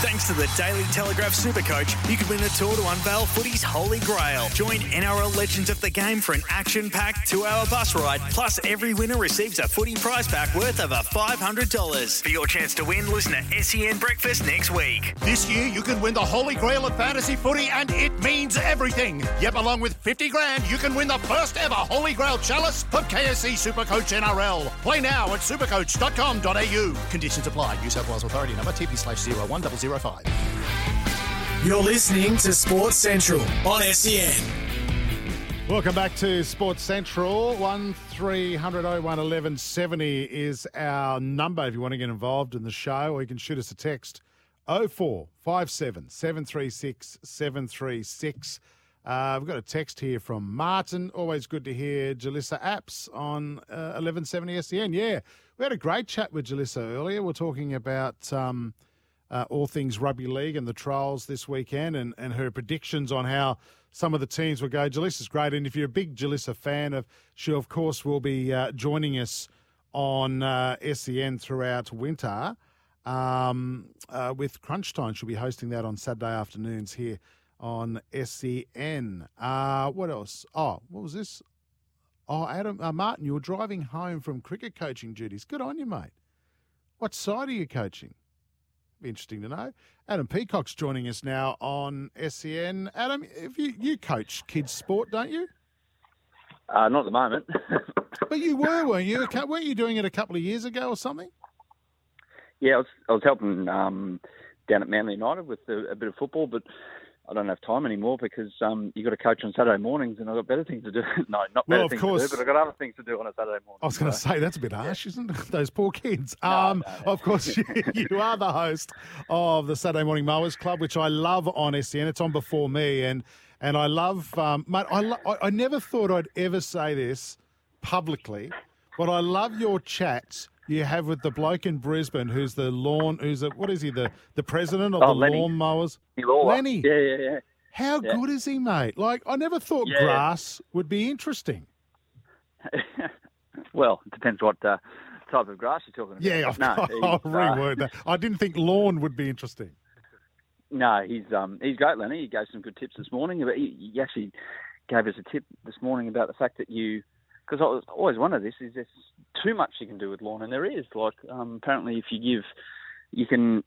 Thanks to the Daily Telegraph Supercoach, you could win a tour to unveil footy's holy grail. Join NRL Legends of the Game for an action-packed two-hour bus ride. Plus, every winner receives a footy prize pack worth over $500. For your chance to win, listen to SEN Breakfast next week. This year, you can win the holy grail of fantasy footy, and it means everything. Yep, along with 50 grand, you can win the first ever holy grail chalice of KFC Supercoach NRL. Play now at supercoach.com.au. Conditions apply. New South Wales Authority number TP slash 01005. You're listening to Sports Central on SEN. Welcome back to Sports Central. 1300 01 1170 is our number if you want to get involved in the show, or you can shoot us a text 0457 736 736. Uh, we've got a text here from Martin. Always good to hear Jaleesa Apps on uh, 1170 SEN. Yeah, we had a great chat with Jalissa earlier. We're talking about um, uh, all things rugby league and the trials this weekend and, and her predictions on how some of the teams will go. Jaleesa's great. And if you're a big Jaleesa fan, of she, of course, will be uh, joining us on uh, SEN throughout winter um, uh, with Crunch Time. She'll be hosting that on Saturday afternoons here on SEN. Uh, what else? Oh, what was this? Oh, Adam, uh, Martin, you were driving home from cricket coaching duties. Good on you, mate. What side are you coaching? Be interesting to know. Adam Peacock's joining us now on SEN. Adam, if you, you coach kids sport, don't you? Uh, not at the moment. But you were, weren't you? Weren't you doing it a couple of years ago or something? yeah, I was, I was helping um, down at Manly United with a, a bit of football, but I don't have time anymore because um, you got to coach on Saturday mornings, and I've got better things to do. no, not better Well, of things course. to do, but I've got other things to do on a Saturday morning. I was going to so- say that's a bit harsh, isn't it? Those poor kids. um, Of course, you, you are the host of the Saturday Morning Mowers Club, which I love on SEN. It's on before me, and and I love, um, mate. I, lo- I I never thought I'd ever say this publicly, but I love your chats you have with the bloke in Brisbane who's the lawn, who's the what is he the the president of Oh, the Lenny. lawn mowers? Lenny. Yeah, yeah, yeah. How Yeah. good is he, mate? Like I never thought Yeah. grass would be interesting. well, it depends what uh, type of grass you're talking about. Yeah, But no, I'll, I'll uh, reword that. I didn't think lawn would be interesting. No, he's um he's great, Lenny. He gave some good tips this morning. But he, he actually gave us a tip this morning about the fact that you, because I was always wondered this, is there's too much you can do with lawn, and there is. Like um, apparently, if you give, you can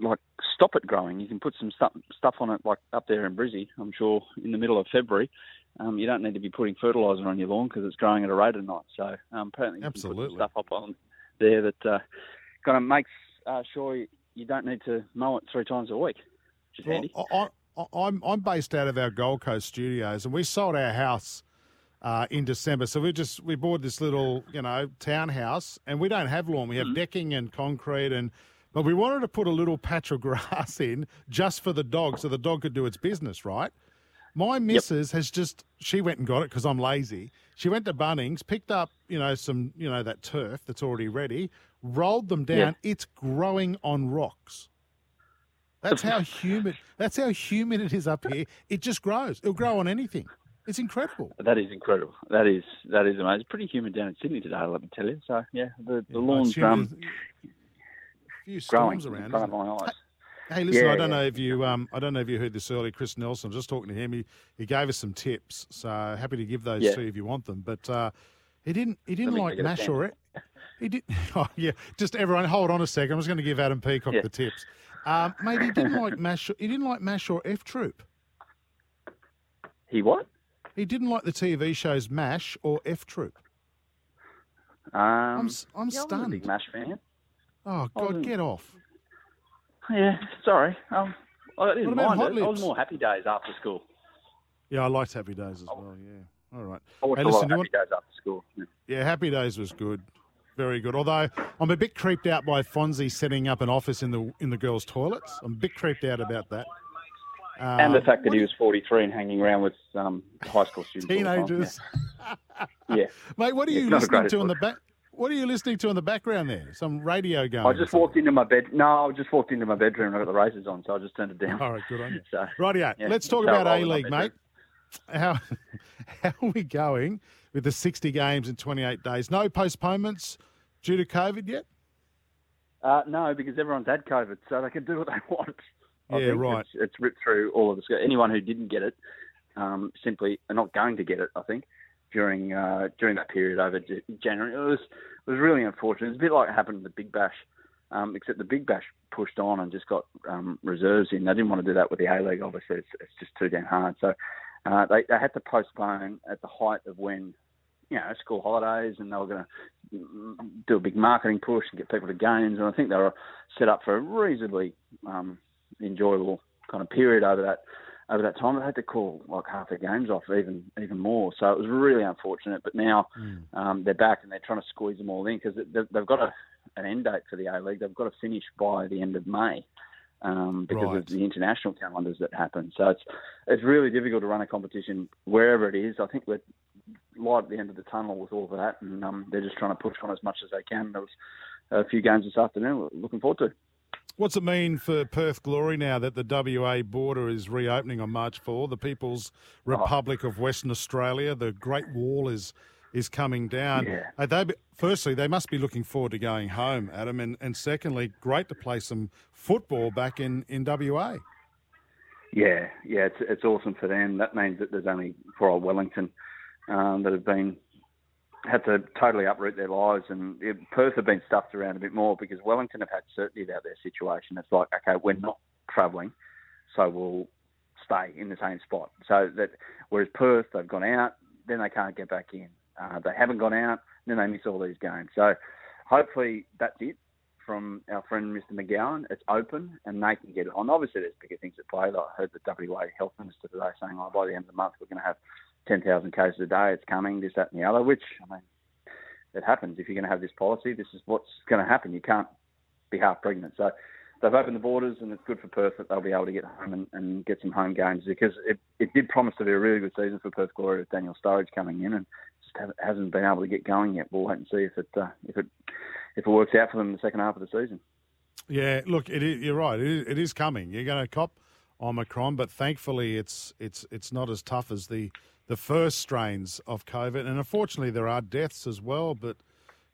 like stop it growing. You can put some stuff stuff on it, like up there in Brizzy. I'm sure in the middle of February. Um, you don't need to be putting fertiliser on your lawn because it's growing at a rate of night. So um, apparently, you can put Absolutely. stuff up on there that uh, kind of makes uh, sure you don't need to mow it three times a week, which is Well, handy. I, I, I'm I'm based out of our Gold Coast studios, and we sold our house uh, in December. So we just we bought this little you know townhouse, and we don't have lawn. We Mm-hmm. have decking and concrete, and but we wanted to put a little patch of grass in just for the dog, so the dog could do its business, right? My missus has just she went and got it because I'm lazy. She went to Bunnings, picked up you know some you know that turf that's already ready, rolled them down. Yeah. It's growing on rocks. That's how humid. That's how humid it is up here. It just grows. It'll grow on anything. It's incredible. That is incredible. That is that is amazing. It's pretty humid down in Sydney today, let me tell you. So yeah, the, the lawn's humid. um, few growing storms around. in front of my eyes. Hey, listen, Yeah, I don't yeah. know if you um, I don't know if you heard this earlier. Chris Nelson, was just talking to him. He, he gave us some tips, so happy to give those Yeah. to you if you want them. But uh, he didn't he didn't like take it a mash or it. he did. Oh yeah, just everyone hold on a second. I was going to give Adam Peacock Yeah. the tips. Um, mate, he didn't like mash. He didn't like mash or F Troop. He what? He didn't like the TV shows Mash or F Troop. Um, I'm I'm yeah, was a stunned. big Mash fan. Oh God, get off. Yeah, sorry. Um, I didn't What about mind Hot it. I was more happy days after school. Yeah, I liked Happy Days as well. Yeah. All right. I watched Hey, a lot of happy days after school. Yeah. Yeah, Happy Days was good, very good. Although I'm a bit creeped out by Fonzie setting up an office in the in the girls' toilets. I'm a bit creeped out about that. And the Um, fact that he was 43 and hanging around with um, high school students. all the time. teenagers, Yeah. yeah. mate. What are you it's listening to in the back? What are you listening to in the background there? Some radio going. I just walked into my bed. No, I just walked into my bedroom and I got the races on, so I just turned it down. All right, good on you. So, Rightio. yeah, Let's talk so about A League, mate. How how are we going with the 60 games in 28 days? No postponements due to COVID yet. Uh, no, because everyone's had COVID, so they can do what they want. I Yeah, right. It's, it's ripped through all of the sc- anyone who didn't get it um, simply are not going to get it. I think during uh, during that period over J- January, it was it was really unfortunate. It's a bit like it happened in the Big Bash, um, except the Big Bash pushed on and just got um, reserves in. They didn't want to do that with the A League. Obviously, it's, it's just too damn hard. So uh, they they had to postpone at the height of when you know, school holidays, and they were going to do a big marketing push and get people to games. And I think they were set up for a reasonably um, enjoyable kind of period over that over that time. They had to call like half their games off, even even more. So it was really unfortunate. But now um, they're back and they're trying to squeeze them all in because they've, they've got a, an end date for the A League. They've got to finish by the end of May. Um, because Right. of the international calendars that happen, so it's it's really difficult to run a competition wherever it is. I think we're light at the end of the tunnel with all of that, and um, they're just trying to push on as much as they can. There was a few games this afternoon. We're looking forward to. What's it mean for Perth Glory now that the WA border is reopening on March 4? The People's Republic of Western Australia, the Great Wall is is coming down. Yeah. They, firstly, they must be looking forward to going home, Adam, and, and secondly, great to play some football back in, in WA. Yeah, yeah, it's it's awesome for them. That means that there's only poor old Wellington um, that have been had to totally uproot their lives, and it, Perth have been stuffed around a bit more because Wellington have had certainty about their situation. It's like, okay, we're not travelling, so we'll stay in the same spot. So that whereas Perth, they've gone out, then they can't get back in. Uh, they haven't gone out, then they miss all these games. So hopefully that's it from our friend Mr. McGowan. It's open and they can get it on. Obviously, there's bigger things at play. I heard the WA Health Minister today saying, oh, by the end of the month, we're going to have 10,000 cases a day. It's coming, this, that, and the other, which, I mean, it happens. If you're going to have this policy, this is what's going to happen. You can't be half pregnant. So they've opened the borders, and it's good for Perth that they'll be able to get home and, and get some home games because it, it did promise to be a really good season for Perth Glory with Daniel Sturridge coming in, and just hasn't been able to get going yet. We'll wait and see if it uh, if it if it works out for them in the second half of the season. Yeah, look, you're right. It is, it is coming. You're going to cop Omicron, but thankfully it's it's it's not as tough as the the first strains of COVID. And unfortunately, there are deaths as well. But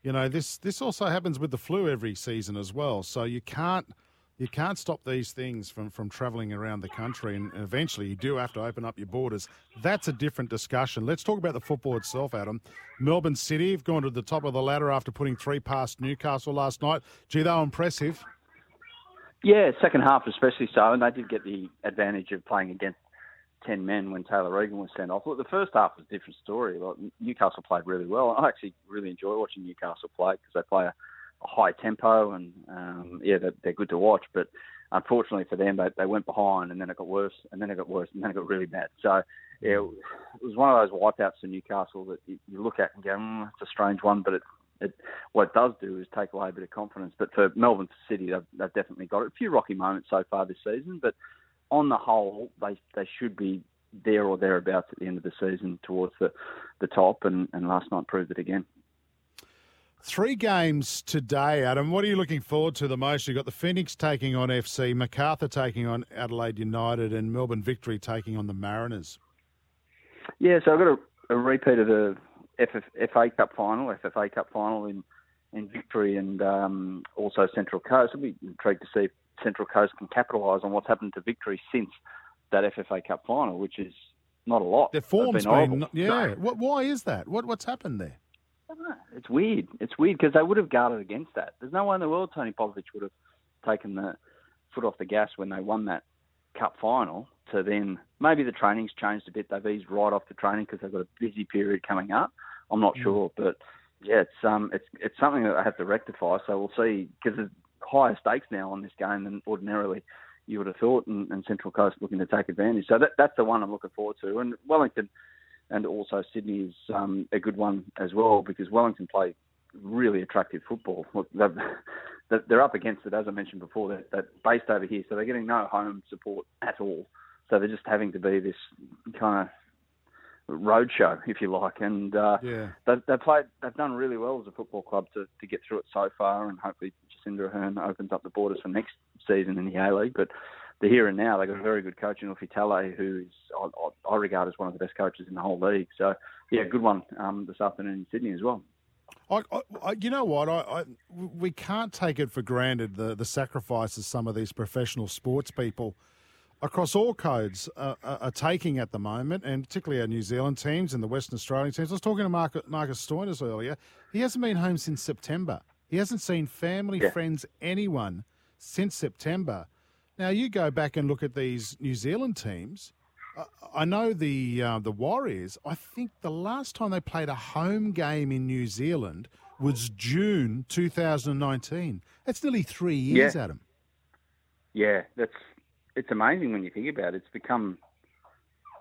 you know, this this also happens with the flu every season as well. So you can't you can't stop these things from from travelling around the country. And eventually, you do have to open up your borders. That's a different discussion. Let's talk about the football itself, Adam. Melbourne City have gone to the top of the ladder after putting three past Newcastle last night. Gee, they were impressive. Yeah, second half especially so, and they did get the advantage of playing against ten men when Taylor Regan was sent off. Look, the first half was a different story. Like Newcastle played really well. I actually really enjoy watching Newcastle play because they play a, a high tempo and um, yeah, they're, they're good to watch. But unfortunately for them, they, they went behind and then it got worse, and then it got worse, and then it got really bad. So yeah, it was one of those wipeouts for Newcastle that you, you look at and go, mm, it's a strange one, but it it, what it does do is take away a bit of confidence. But for Melbourne City, they've, they've definitely got it. A few rocky moments so far this season, but on the whole, they they should be there or thereabouts at the end of the season towards the, the top, and, and last night proved it again. Three games today, Adam. What are you looking forward to the most? You've got the Phoenix taking on FC, Macarthur taking on Adelaide United, and Melbourne Victory taking on the Mariners. Yeah, so I've got a, a repeat of the FF, FA Cup final, FFA Cup final in in Victory and um, also Central Coast. I'll be intrigued to see if Central Coast can capitalise on what's happened to Victory since that FFA Cup final, which is not a lot. Their form's They've been, horrible. yeah. So- What, why is that? What what's happened there? It's weird. It's weird because they would have guarded against that. There's no way in the world Tony Popovic would have taken the foot off the gas when they won that cup final. To then maybe the training's changed a bit. They've eased right off the training because they've got a busy period coming up. I'm not sure, but yeah, it's um it's it's something that they have to rectify. So we'll see because higher stakes now on this game than ordinarily you would have thought, and, and Central Coast looking to take advantage. So that that's the one I'm looking forward to, and Wellington and also Sydney is um, a good one as well because Wellington play really attractive football. Look, they've, they're- up against it, as I mentioned before, they're, they're based over here, so they're getting no home support at all. So they're just having to be this kind of roadshow, if you like. And uh, Yeah. they've, they've played, they've done really well as a football club to, to get through it so far, and hopefully Jacinda Ardern opens up the borders for next season in the A League. But the here and now, they've got a very good coach in Ufuk Talay, who is I, I, regard as one of the best coaches in the whole league. So yeah, good one um, this afternoon in Sydney as well. I, I, you know what? I, we can't take it for granted the, the sacrifices some of these professional sports people across all codes uh, are, are taking at the moment, and particularly our New Zealand teams and the Western Australian teams. I was talking to Marcus, Marcus Stoinis earlier. He hasn't been home since September. He hasn't seen family, Yeah. friends, anyone since September. Now you go back and look at these New Zealand teams. I- know the uh, the Warriors. I think the last time they played a home game in New Zealand was June 2019. That's nearly three years, Yeah. Adam. Yeah, that's it's amazing when you think about it. It's become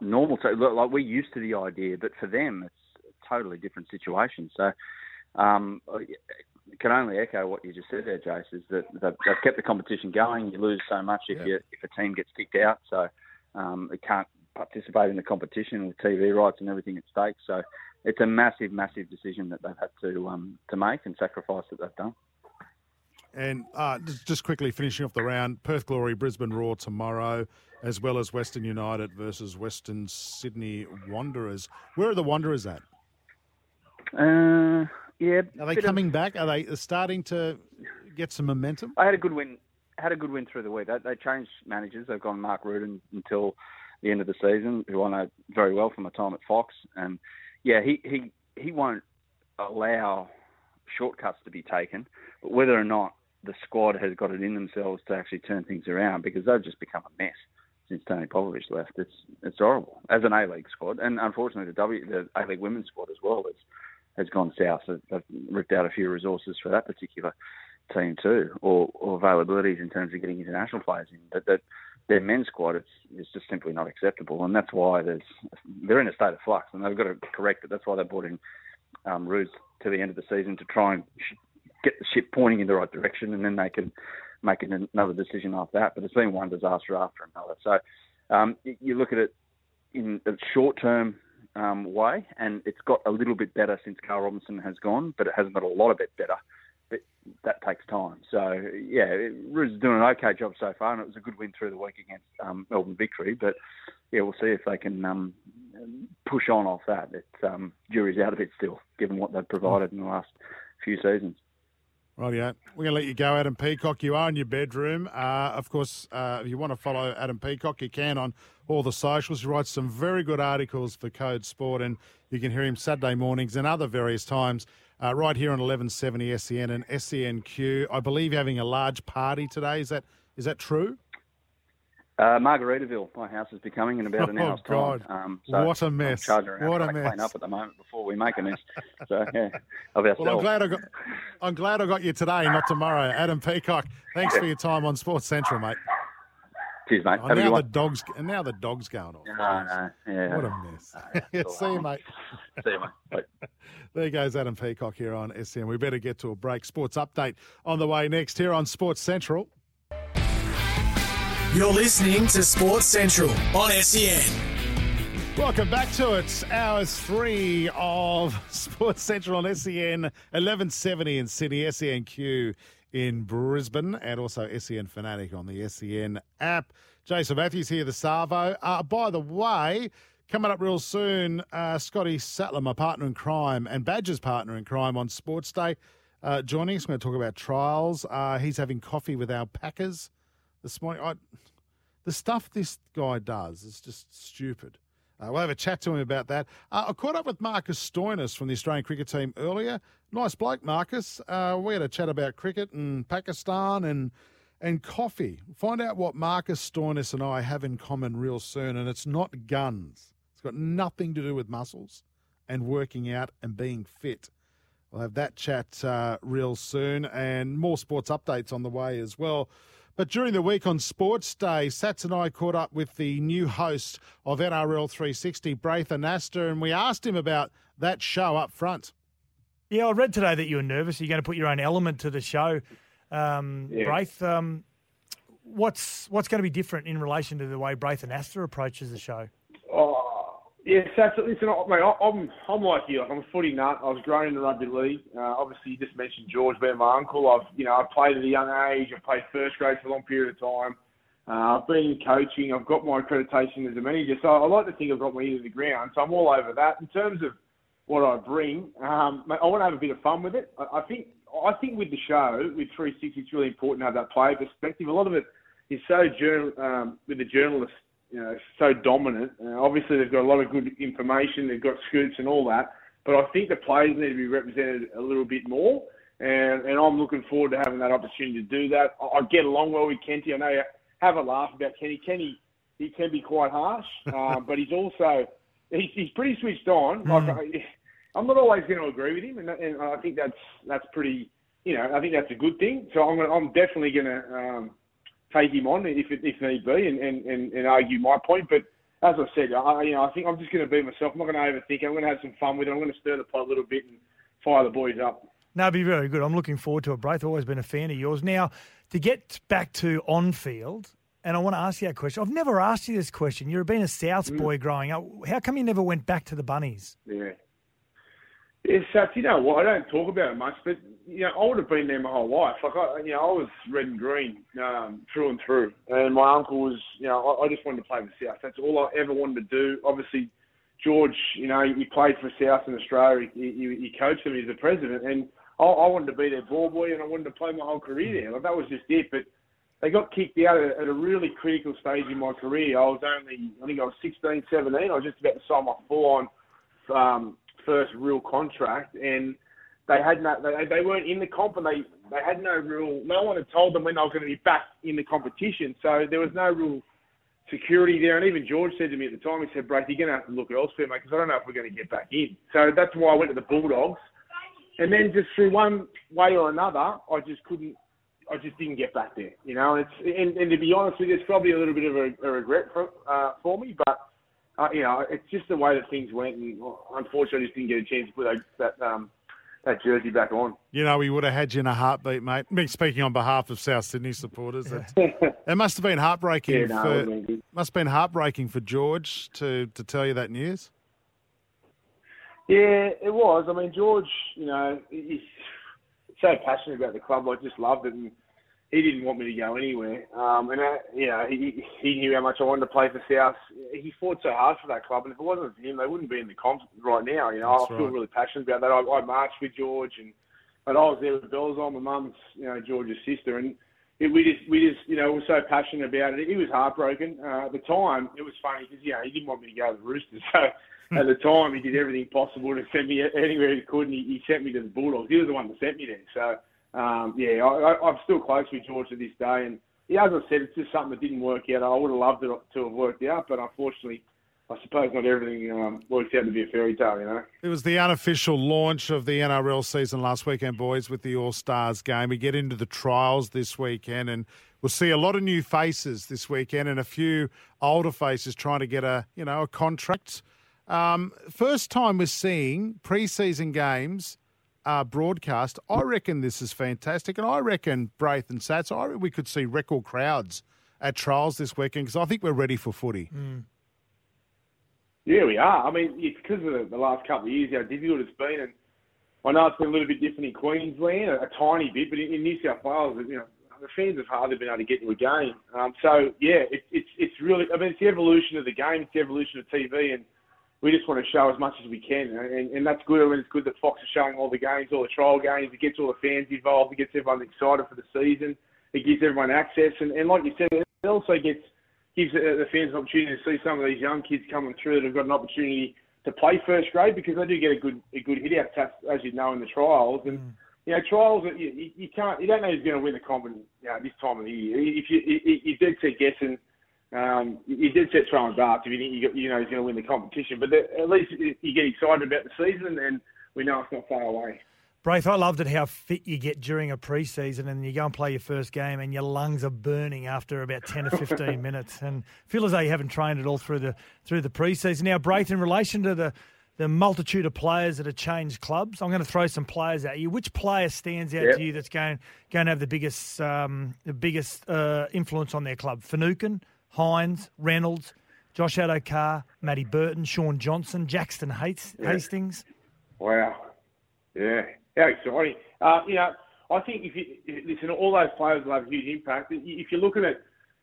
normal. So look, like we're used to the idea, but for them, it's a totally different situation. So, um, can only echo what you just said there, Jace. Is that they've, they've kept the competition going. You lose so much if you if a team gets kicked out, so um, it can't participate in the competition with TV rights and everything at stake. So, it's a massive, massive decision that they've had to um, to make and sacrifice that they've done. And uh, just, just quickly finishing off the round, Perth Glory, Brisbane Roar tomorrow, as well as Western United versus Western Sydney Wanderers. Where are the Wanderers at? Uh, yeah. Are they bit of- coming back? Are they starting to get some momentum? I had a good win. Had a good win through the week. They, they changed managers. They've gone Mark Rudan until the end of the season, who I know very well from my time at Fox. And yeah, he he he won't allow shortcuts to be taken. But whether or not the squad has got it in themselves to actually turn things around, because they've just become a mess since Tony Popovic left. It's it's horrible as an A League squad, and unfortunately the W the A League women's squad as well has has gone south. They've ripped out a few resources for that particular team too, or, or availabilities in terms of getting international players in. But that their men's squad is just simply not acceptable, and that's why there's they're in a state of flux, and they've got to correct it. That's why they brought in um, Ruse to the end of the season to try and get the ship pointing in the right direction, and then they can make an- another decision after that. But it's been one disaster after another. So um, you look at it in the short term um, way, and it's got a little bit better since Carl Robinson has gone, but it hasn't got a lot of bit better. But that takes time. So yeah, Ruse is doing an okay job so far, and it was a good win through the week against um, Melbourne Victory. But yeah, we'll see if they can um, push on off that. It's um, jury's out a bit still, given what they've provided in the last few seasons. Rightio. We're going to let you go, Adam Peacock. You are in your bedroom. Uh, of course, uh, if you want to follow Adam Peacock, you can on all the socials. He writes some very good articles for Code Sport, and you can hear him Saturday mornings and other various times uh, right here on 1170 SEN and SENQ. I believe you're having a large party today. Is that is that true? Uh, Margaritaville, my house is becoming in about an Oh, hour's God. time. Um, What a mess. What a mess. clean up at the moment before we make a mess. So yeah, of ourselves. Well, I'm glad I got I'm glad I got you today, not tomorrow. Adam Peacock, thanks for your time on Sports Central, mate. Cheers, mate. Oh, Have a good now the one. dogs and now the dogs going off. No, no, yeah. What a mess. See you, mate. See you, mate. There goes Adam Peacock here on SN. We better get to a break. Sports update on the way next here on Sports Central. You're listening to Sports Central on SEN. Welcome back to it. Hours three of Sports Central on SEN, 1170 in Sydney, SENQ in Brisbane, and also SEN Fanatic on the SEN app. Jason Matthews here, the Savo. Uh, by the way, Coming up real soon, uh, Scotty Sattler, my partner in crime and Badger's partner in crime on Sports Day, uh, joining us. We're going to talk about trials. Uh, he's having coffee with our Packers this morning. I, the stuff this guy does is just stupid. Uh, we'll have a chat to him about that. Uh, I caught up with Marcus Stoinis from the Australian cricket team earlier. Nice bloke, Marcus. Uh, we had a chat about cricket and Pakistan and and coffee. Find out what Marcus Stoinis and I have in common real soon, and it's not guns. It's got nothing to do with muscles and working out and being fit. We'll have that chat uh, real soon, and more sports updates on the way as well. But during the week on Sports Day, Sats and I caught up with the new host of NRL 360, Braith Anasta, and we asked him about that show up front. Yeah, I read today that you were nervous. You're going to put your own element to the show, um, Yeah. Braith. Um, what's what's going to be different in relation to the way Braith Anasta approaches the show? Yeah, so, listen, mate, I'm I'm like you. I'm a footy nut. I was grown in the rugby league. Uh, obviously, you just mentioned George being my uncle. I've you know I played at a young age. I played first grade for a long period of time. Uh, I've been in coaching. I've got my accreditation as a manager. So I like to think I've got my ear to the ground. So I'm all over that. In terms of what I bring, um, mate, I want to have a bit of fun with it. I, I think I think with the show with 360, it's really important to have that player perspective. A lot of it is so journal, um, with the journalists, you know, so dominant. Uh, obviously, they've got a lot of good information. They've got scoops and all that. But I think the players need to be represented a little bit more. And, and I'm looking forward to having that opportunity to do that. I, I get along well with Kenty. I know you have a laugh about Kenny. Kenny, he can be quite harsh, um, but he's also he's, he's pretty switched on. Like I, I'm not always going to agree with him, and, and I think that's that's pretty. You know, I think that's a good thing. So I'm gonna, I'm definitely going to um, take him on if it, if need be, and, and, and, argue my point. But as I said, I you know I think I'm just going to be myself. I'm not going to overthink it. I'm going to have some fun with it. I'm going to stir the pot a little bit and fire the boys up. No, it'd be very good. I'm looking forward to it, Braith. Always been a fan of yours. Now, to get back to on field, and I want to ask you that question. I've never asked you this question. You've been a Souths mm. boy growing up. How come you never went back to the Bunnies? Yeah. Yeah, so you know what? I don't talk about it much, but you know, I would have been there my whole life. Like I, you know, I was red and green um, through and through, and my uncle was, you know, I, I just wanted to play for South. That's all I ever wanted to do. Obviously, George, you know, he played for South in Australia. He, he, he coached them. He's the president, and I, I wanted to be their ball boy, and I wanted to play my whole career there. Like that was just it. But they got kicked out at, at a really critical stage in my career. I was only, I think I was 16, 17. I was just about to sign my full-on um, first real contract, and they had no, they, they weren't in the comp, and they they had no real. No one had told them when they were going to be back in the competition, so there was no real security there. And even George said to me at the time, he said, "Brad, you're going to have to look elsewhere, mate, because I don't know if we're going to get back in." So that's why I went to the Bulldogs, and then just through one way or another, I just couldn't. I just didn't get back there, you know. It's and, and to be honest with you, it's probably a little bit of a, a regret for uh, for me, but uh, you know, it's just the way that things went, and unfortunately, I just didn't get a chance to put that that, um, that jersey back on. You know, we would have had you in a heartbeat, mate. Me speaking on behalf of South Sydney supporters, it, it must have been heartbreaking. Yeah, no, for, been must have been heartbreaking for George to to tell you that news. Yeah, it was. I mean, George, you know, he's so passionate about the club. I just loved it, and he didn't want me to go anywhere. Um, and uh, you know, he he knew how much I wanted to play for South. He fought so hard for that club, and if it wasn't for him, they wouldn't be in the comp right now. You know, That's I feel right. really passionate about that. I, I marched with George, and but I was there with bells on. My mum's, you know, George's sister, and it, we just we just you know were so passionate about it. He was heartbroken uh, at the time. It was funny because you know he didn't want me to go to the Roosters, so. At the time, he did everything possible to send me anywhere he could, and he, he sent me to the Bulldogs. He was the one that sent me there. So, um, yeah, I, I'm still close with George to this day. And yeah, as I said, it's just something that didn't work out. I would have loved it to have worked out, but unfortunately, I suppose not everything um, works out to be a fairy tale, you know. It was the unofficial launch of the NRL season last weekend, boys, with the All Stars game. We get into the trials this weekend, and we'll see a lot of new faces this weekend, and a few older faces trying to get a you know a contract. Um, first time we're seeing preseason games uh, broadcast. I reckon this is fantastic, and I reckon Braith and Sats. I reckon we could see record crowds at trials this weekend because I think we're ready for footy. Yeah, we are. I mean, it's because of the, the last couple of years how difficult it's been, and I know it's been a little bit different in Queensland, a, a tiny bit, but in, in New South Wales, you know, the fans have hardly been able to get to a game. Um, so yeah, it, it's it's really. I mean, it's the evolution of the game. It's the evolution of TV, and we just want to show as much as we can, and, and that's good. I mean, it's good that Fox is showing all the games, all the trial games. It gets all the fans involved. It gets everyone excited for the season. It gives everyone access, and, and like you said, it also gets gives the, fans an opportunity to see some of these young kids coming through that have got an opportunity to play first grade because they do get a good a good hit out as you know in the trials and. Mm. You know, trials. You, you, you can't. You don't know who's going to win the comp. You know, this time of the year. If you, you you're dead set guessing, um, you did set throwing darts if you think you, you know he's going to win the competition. But the, at least you get excited about the season, and we know it's not far away. Braith, I loved it how fit you get during a pre-season and you go and play your first game and your lungs are burning after about 10 or 15 minutes and feel as though you haven't trained at all through the through the pre-season. Now, Braith, in relation to the, the multitude of players that have changed clubs, I'm going to throw some players at you. Which player stands out Yep. to you that's going, going to have the biggest um, the biggest uh, influence on their club? Finucane, Hynes, Reynolds, Josh Addo-Carr, Matty Burton, Shaun Johnson, Jackson Hates, Yeah. Hastings. Wow. Yeah. How exciting. Uh, you know, I think if you listen, all those players will have a huge impact. If you're looking at,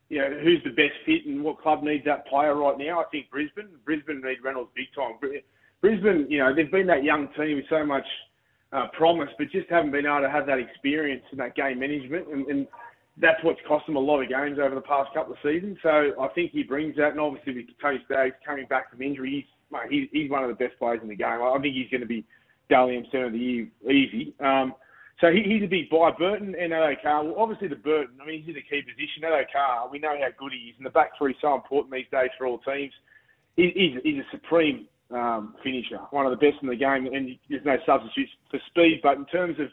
you know, who's the best fit and what club needs that player right now, I think Brisbane. Brisbane need Reynolds big time. Brisbane, you know, they've been that young team with so much uh, promise, but just haven't been able to have that experience and that game management, and, and that's what's cost them a lot of games over the past couple of seasons. So I think he brings that, and obviously with Tony Staggs coming back from injury, he's, he's, one of the best players in the game. I think he's going to be Dally M Centre of the Year easy. Um, so he, he's a big buy. Burton and Addo-Carr, well, obviously the Burton, I mean, he's in a key position. Addo-Carr, we know how good he is, and the back three is so important these days for all teams. He, he's, he's a supreme um, finisher, one of the best in the game, and there's no substitutes for speed. But in terms of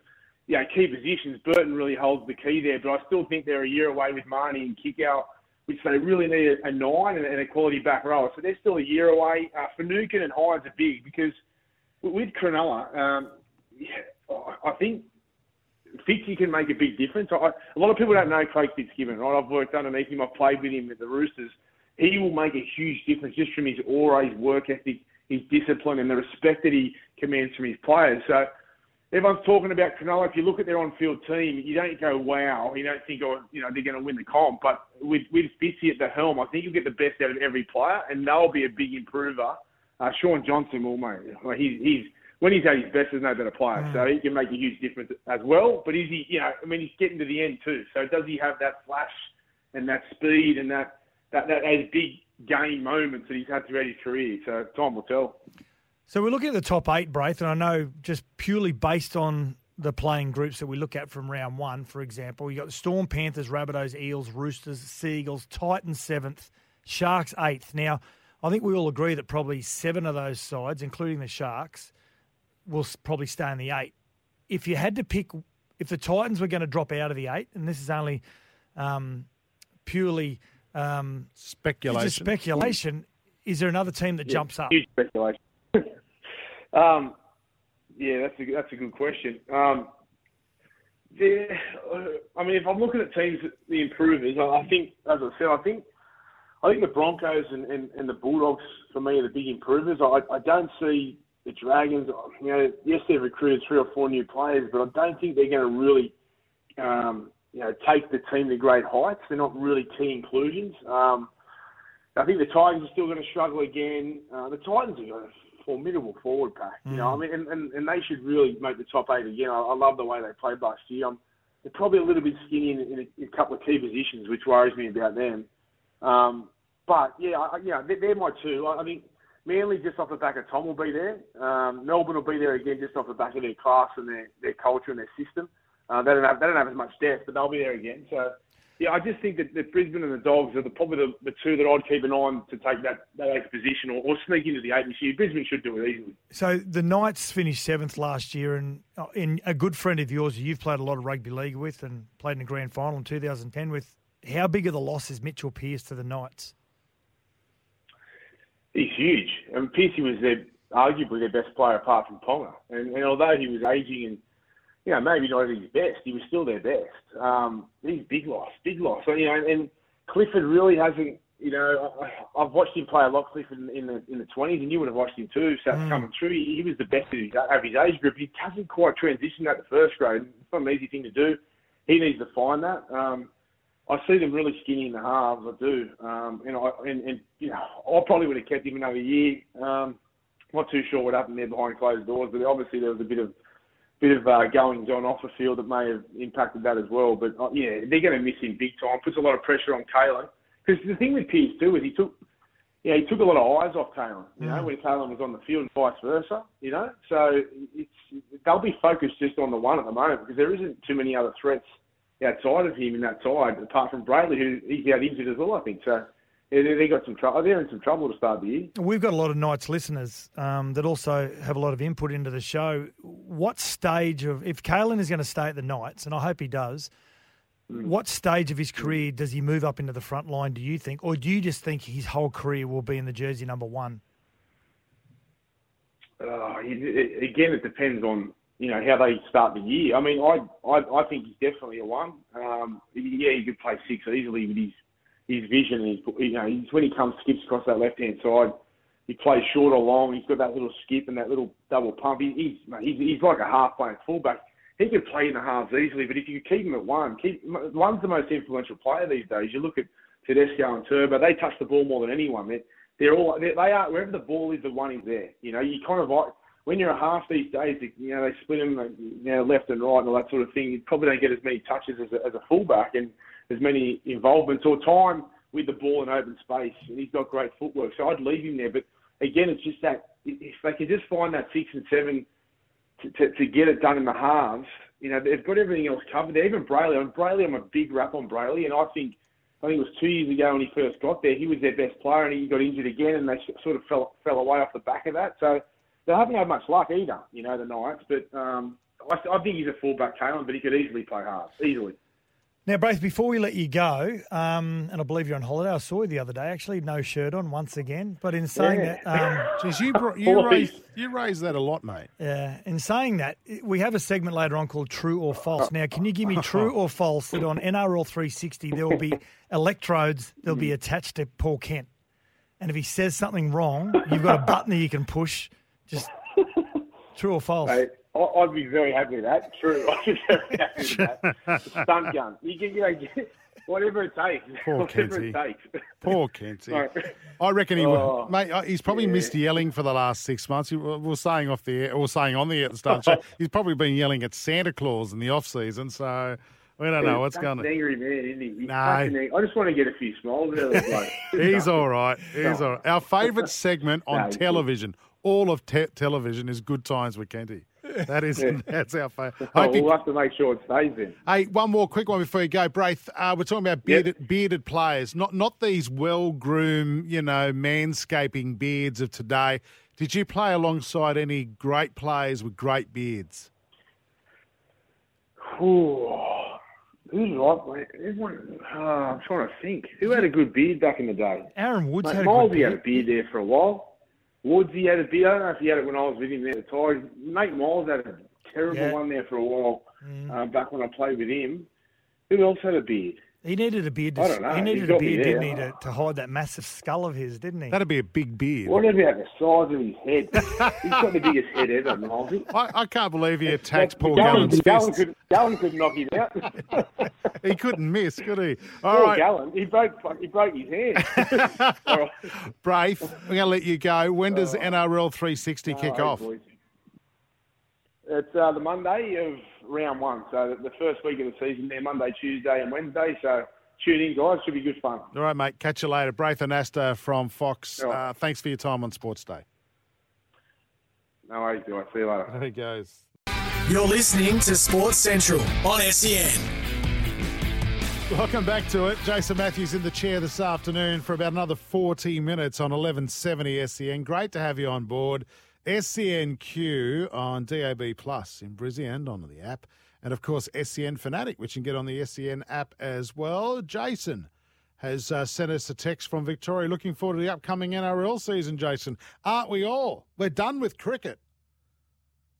you know, key positions, Burton really holds the key there. But I still think they're a year away with Mahoney and Kikau, which they really need a, a nine and, and a quality back rower. So they're still a year away. Uh, Finucane and Hynes are big because with Cronulla, um, yeah, I think Fitzy can make a big difference. I, a lot of people don't know Craig Fitzgibbon, right? I've worked underneath him. I've played with him at the Roosters. He will make a huge difference just from his aura, his work ethic, his discipline, and the respect that he commands from his players. So everyone's talking about Cronulla. If you look at their on-field team, you don't go, wow. You don't think, oh, you know, they're going to win the comp. But with, with Fitzy at the helm, I think you'll get the best out of every player, and they'll be a big improver. Uh, Shaun Johnson will, mate. Like he's, he's when he's at his best, there's no better player. So he can make a huge difference as well. But is he, you know, I mean, he's getting to the end too. So does he have that flash and that speed and that that, that those big game moments that he's had throughout his career? So time will tell. So we're looking at the top eight, Braith, and I know just purely based on the playing groups that we look at from round one, for example, you got the Storm, Panthers, Rabbitohs, Eels, Roosters, Sea Eagles, Titans seventh, Sharks eighth. Now, I think we all agree that probably seven of those sides, including the Sharks, will probably stay in the eight. If you had to pick, if the Titans were going to drop out of the eight, and this is only um, purely um, speculation, speculation, is there another team that Yeah, jumps up? Huge speculation. Um, yeah, that's a that's a good question. Um, yeah, uh, I mean, if I'm looking at teams, the improvers, I think, as I said, I think I think the Broncos and, and, and the Bulldogs for me are the big improvers. I, I don't see the Dragons. You know, yes, they've recruited three or four new players, but I don't think they're going to really, um, you know, take the team to great heights. They're not really key inclusions. Um, I think the Titans are still going to struggle again. Uh, the Titans have got a formidable forward pack. You know, I mean, and, and, and they should really make the top eight again. I, I love the way they played last year. Um, they're probably a little bit skinny in, in, a, in a couple of key positions, which worries me about them. Um, but yeah, I, yeah, they're, they're my two. I, I think Manly just off the back of Tom will be there. Um, Melbourne will be there again just off the back of their class and their, their culture and their system. Uh, they don't have they don't have as much depth, but they'll be there again. So yeah, I just think that, that Brisbane and the Dogs are the, probably the, the two that I'd keep an eye on to take that, that eighth position or, or sneak into the eight this year. Brisbane should do it easily. So the Knights finished seventh last year, and uh, in a good friend of yours, who you've played a lot of rugby league with, and played in the grand final in 2010 with. How big of the loss is Mitchell Pearce to the Knights? He's huge. And Piercy was their arguably their best player apart from Ponga. And, and although he was aging and you know maybe not at his best, he was still their best. Um, he's big loss, big loss. So, you know, and Clifford really hasn't. You know, I, I've watched him play a lot, Clifford, in, the in the twenties, and you would have watched him too. So it's coming through, he, he was the best of his, of his age group. He hasn't quite transitioned at the first grade. It's not an easy thing to do. he needs to find that. Um, I see them really skinny in the halves. I do, um, and I and, and you know I probably would have kept him another year. Um, not too sure what happened there behind closed doors, but obviously there was a bit of bit of uh, goings on off the field that may have impacted that as well. But uh, yeah, they're going to miss him big time. Puts a lot of pressure on Kalyn because the thing with Pearce too is he took yeah, he took a lot of eyes off Kalyn, you know, Mm. when Kalyn was on the field and vice versa, you know. So it's they'll be focused just on the one at the moment because there isn't too many other threats outside of him in that side, apart from Brailey, who he's out injured as well, I think. So they, got some trouble. They're in some trouble to start the year. We've got a lot of Knights listeners um, that also have a lot of input into the show. What stage of, if Kalyn is going to stay at the Knights, and I hope he does, what stage of his career does he move up into the front line, do you think? Or do you just think his whole career will be in the jersey number one? Uh, it, again, it depends on you know how they start the year. I mean, I I, I think he's definitely a one. Um, yeah, he could play six easily with his his vision. His, you know, he's, when he comes skips across that left hand side, he plays short or long. He's got that little skip and that little double pump. He, he's, he's he's like a half playing fullback. He could play in the halves easily, but if you keep him at one, keep one's the most influential player these days. You look at Tedesco and Turbo; they touch the ball more than anyone. They're, they're all they they are wherever the ball is, the one is there. You know, you kind of like when you're a half these days. You know, they split them, you know, left and right and all that sort of thing. You probably don't get as many touches as a, as a fullback and as many involvements or time with the ball in open space. And he's got great footwork, so I'd leave him there. But again, it's just that if they could just find that six and seven to, to, to get it done in the halves, you know, they've got everything else covered. There. Even Brailey, on Brailey, I'm a big rap on Brailey, and I think I think it was two years ago when he first got there, he was their best player, and he got injured again, and they sort of fell fell away off the back of that. So they haven't had much luck either, you know, the Knights. But um, I, I think he's a fullback, Kalyn, but he could easily play halves, easily. Now, Braith, before we let you go, um, and I believe you're on holiday, I saw you the other day, actually, no shirt on once again. But in saying Yeah. that, um, Jeez, you brought, you raised you raised that a lot, mate. Yeah, in saying that, we have a segment later on called True or False. Now, can you give me true or false that on NRL 360 there will be electrodes that'll be attached to Paul Kent? And if he says something wrong, you've got a button that you can push. Just true or false? Mate, I- I'd be very happy with that. True, I'd be very happy with that. Stunt gun. You can, you know, get, whatever it takes. Poor whatever Kenty. it takes. Poor Kenty. I reckon he Oh, would, mate. uh, He's probably missed yelling for the last six months. We we were saying off the air, or saying on the air at the start. show, he's probably been yelling at Santa Claus in the off season. So we don't know what's going on. angry man, isn't he? He's No. such an ang- I just want to get a few smiles out of the. He's all right. He's No. all right. Our favourite segment on he's good. television, all of te- television, is Good Times with Kenty. That is Yeah. that's our favourite. Oh, we'll have to make sure it stays in. Hey, one more quick one before you go, Braith. Uh, we're talking about bearded, bearded players, not not these well groomed, you know, manscaping beards of today. Did you play alongside any great players with great beards? Ooh, who's like everyone? Uh, I'm trying to think. Who had a good beard back in the day? Aaron Woods Mate, had a Miles, good he had a beard. beard there for a while. Woods, he had a beard. I don't know if he had it when I was with him there at the time. Nate Miles had a terrible Yeah. one there for a while Mm. uh, back when I played with him. Who else had a beard? He needed a beard. To, I don't know. He He's needed a beard, didn't he, to, to hide that massive skull of his, didn't he? That'd be a big beard. What about the size of his head? He's got the biggest head ever, Milesy. I, I can't believe he attacked Paul Gallen, Gallen's Gallen, fist. could, Gallen could knock him out. He couldn't miss, could he? All Poor right, Gallen, he broke, he broke his hand. All right. Braith, we're going to let you go. When does NRL 360 kick All right, off? boys. It's uh, the Monday of round one, so the first week of the season there, Monday, Tuesday, and Wednesday. So tune in, guys. Should be good fun. All right, mate. Catch you later. Braith Anasta from Fox. All right. Uh, thanks for your time on Sports Day. No worries, guys. See you later. There he goes. You're listening to Sports Central on SEN. Welcome back to it. Jason Matthews in the chair this afternoon for about another 40 minutes on 1170 SEN. Great to have you on board. SENQ on DAB Plus in Brizzy and on the app. And of course, SEN Fanatic, which you can get on the SEN app as well. Jason has uh, sent us a text from Victoria. Looking forward to the upcoming NRL season, Jason. Aren't we all? We're done with cricket.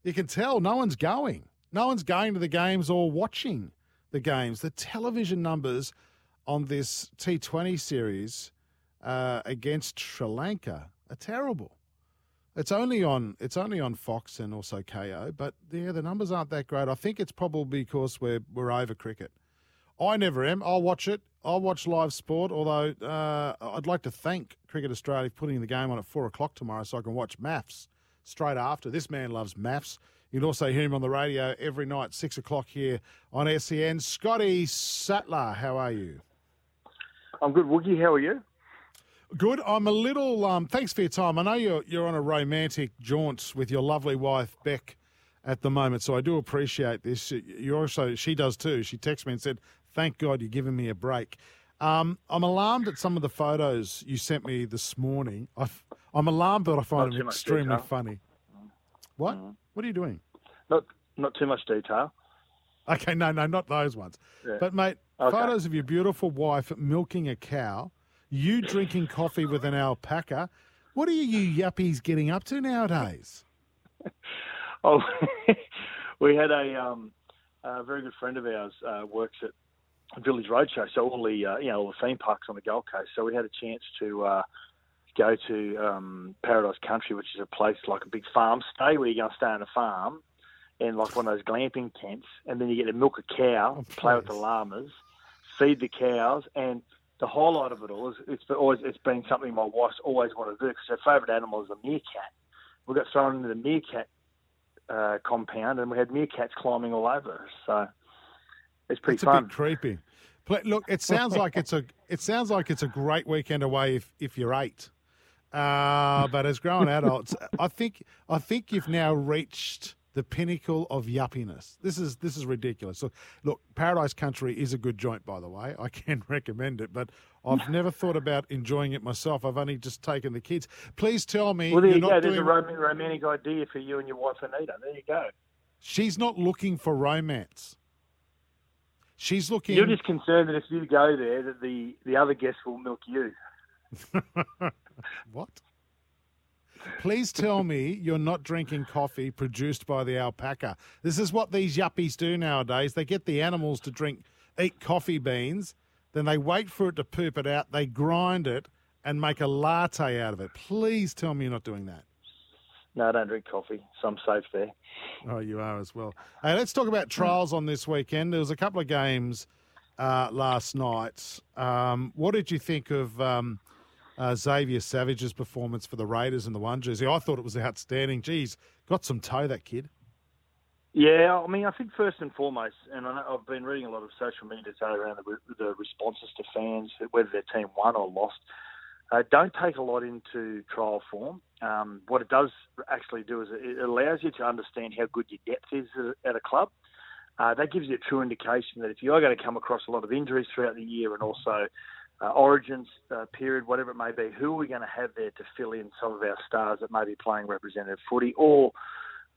You can tell no one's going. No one's going to the games or watching the games. The television numbers on this T20 series uh, against Sri Lanka are terrible. It's only on it's only on Fox and also Kayo, but yeah, the numbers aren't that great. I think it's probably because we're we're over cricket. I never am. I'll watch it. I'll watch live sport. Although uh, I'd like to thank Cricket Australia for putting the game on at four o'clock tomorrow, so I can watch maths straight after. This man loves maths. You can also hear him on the radio every night, six o'clock here on SEN. Scotty Sattler, how are you? I'm good, Woogie. How are you? Good. I'm a little. Um, thanks for your time. I know you're you're on a romantic jaunt with your lovely wife Beck at the moment, so I do appreciate this. You also she does too. She texted me and said, "Thank God you're giving me a break." Um, I'm alarmed at some of the photos you sent me this morning. i am alarmed, but I find Not them extremely detail. funny. What? Mhm. What are you doing? Not not too much detail. Okay, no, no, not those ones. Yeah. But mate, Okay. photos of your beautiful wife milking a cow, you drinking coffee with an alpaca. What are you yuppies getting up to nowadays? Oh, we had a, um, a very good friend of ours uh, works at Village Roadshow, so all the uh, you know all the theme parks on the Gold Coast. So we had a chance to uh, go to um, Paradise Country, which is a place like a big farm stay where you're going to stay on a farm and like one of those glamping tents, and then you get to milk a cow, play with the llamas, feed the cows, and the highlight of it all is it's always it's been something my wife's always wanted to do because her favourite animal is a meerkat. We got thrown into the meerkat uh, compound, and we had meerkats climbing all over us. So it's pretty It's a bit creepy. Look, it sounds like it's a it sounds like it's a great weekend away if, if you're eight. Uh, but as grown adults, I think I think you've now reached the pinnacle of yuppiness. This is this is ridiculous. Look, look, Paradise Country is a good joint, by the way. I can recommend it, but I've never thought about enjoying it myself. I've only just taken the kids. Please tell me well, there you're you go. There's doing. a romantic idea for you and your wife Anita. There you go. She's not looking for romance. She's looking. You're just concerned that if you go there, that the the other guests will milk you. what? Please tell me you're not drinking coffee produced by the alpaca. This is what these yuppies do nowadays. They get the animals to drink, eat coffee beans, then they wait for it to poop it out, they grind it, and make a latte out of it. Please tell me you're not doing that. No, I don't drink coffee, so I'm safe there. Oh, you are as well. Hey, let's talk about trials on this weekend. There was a couple of games uh, last night. Um, what did you think of um, uh, Xavier Savage's performance for the Raiders in the one jersey? I thought it was outstanding. Geez, got some toe that kid. Yeah, I mean, I think first and foremost, and I I've been reading a lot of social media today around the, the responses to fans, whether their team won or lost. Uh, don't take a lot into trial form. Um, what it does actually do is it allows you to understand how good your depth is at- at a club. Uh, that gives you a true indication that if you are going to come across a lot of injuries throughout the year and also uh, origins uh, period, whatever it may be, who are we going to have there to fill in some of our stars that may be playing representative footy or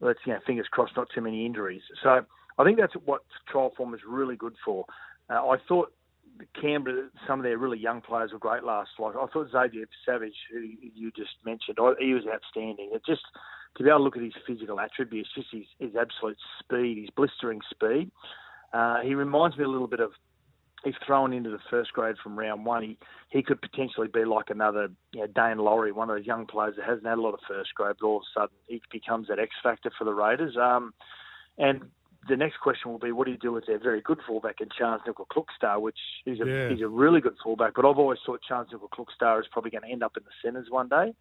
let's you know fingers crossed not too many injuries. So I think that's what trial form is really good for. Uh, I thought Canberra, some of their really young players were great last. Like I thought Xavier Savage, who you just mentioned, he was outstanding. It just to be able to look at his physical attributes, just his, his absolute speed, his blistering speed. Uh, he reminds me a little bit of if thrown into the first grade from round one, he, he could potentially be like another you know, Dane Laurie, one of those young players that hasn't had a lot of first grade, but all of a sudden he becomes that X factor for the Raiders. Um, and the next question will be, what do you do with their very good fullback in Charnze Nicoll-Klokstad, which is a, Yeah. he's a really good fullback, but I've always thought Charnze Nicoll-Klokstad is probably going to end up in the centres one day.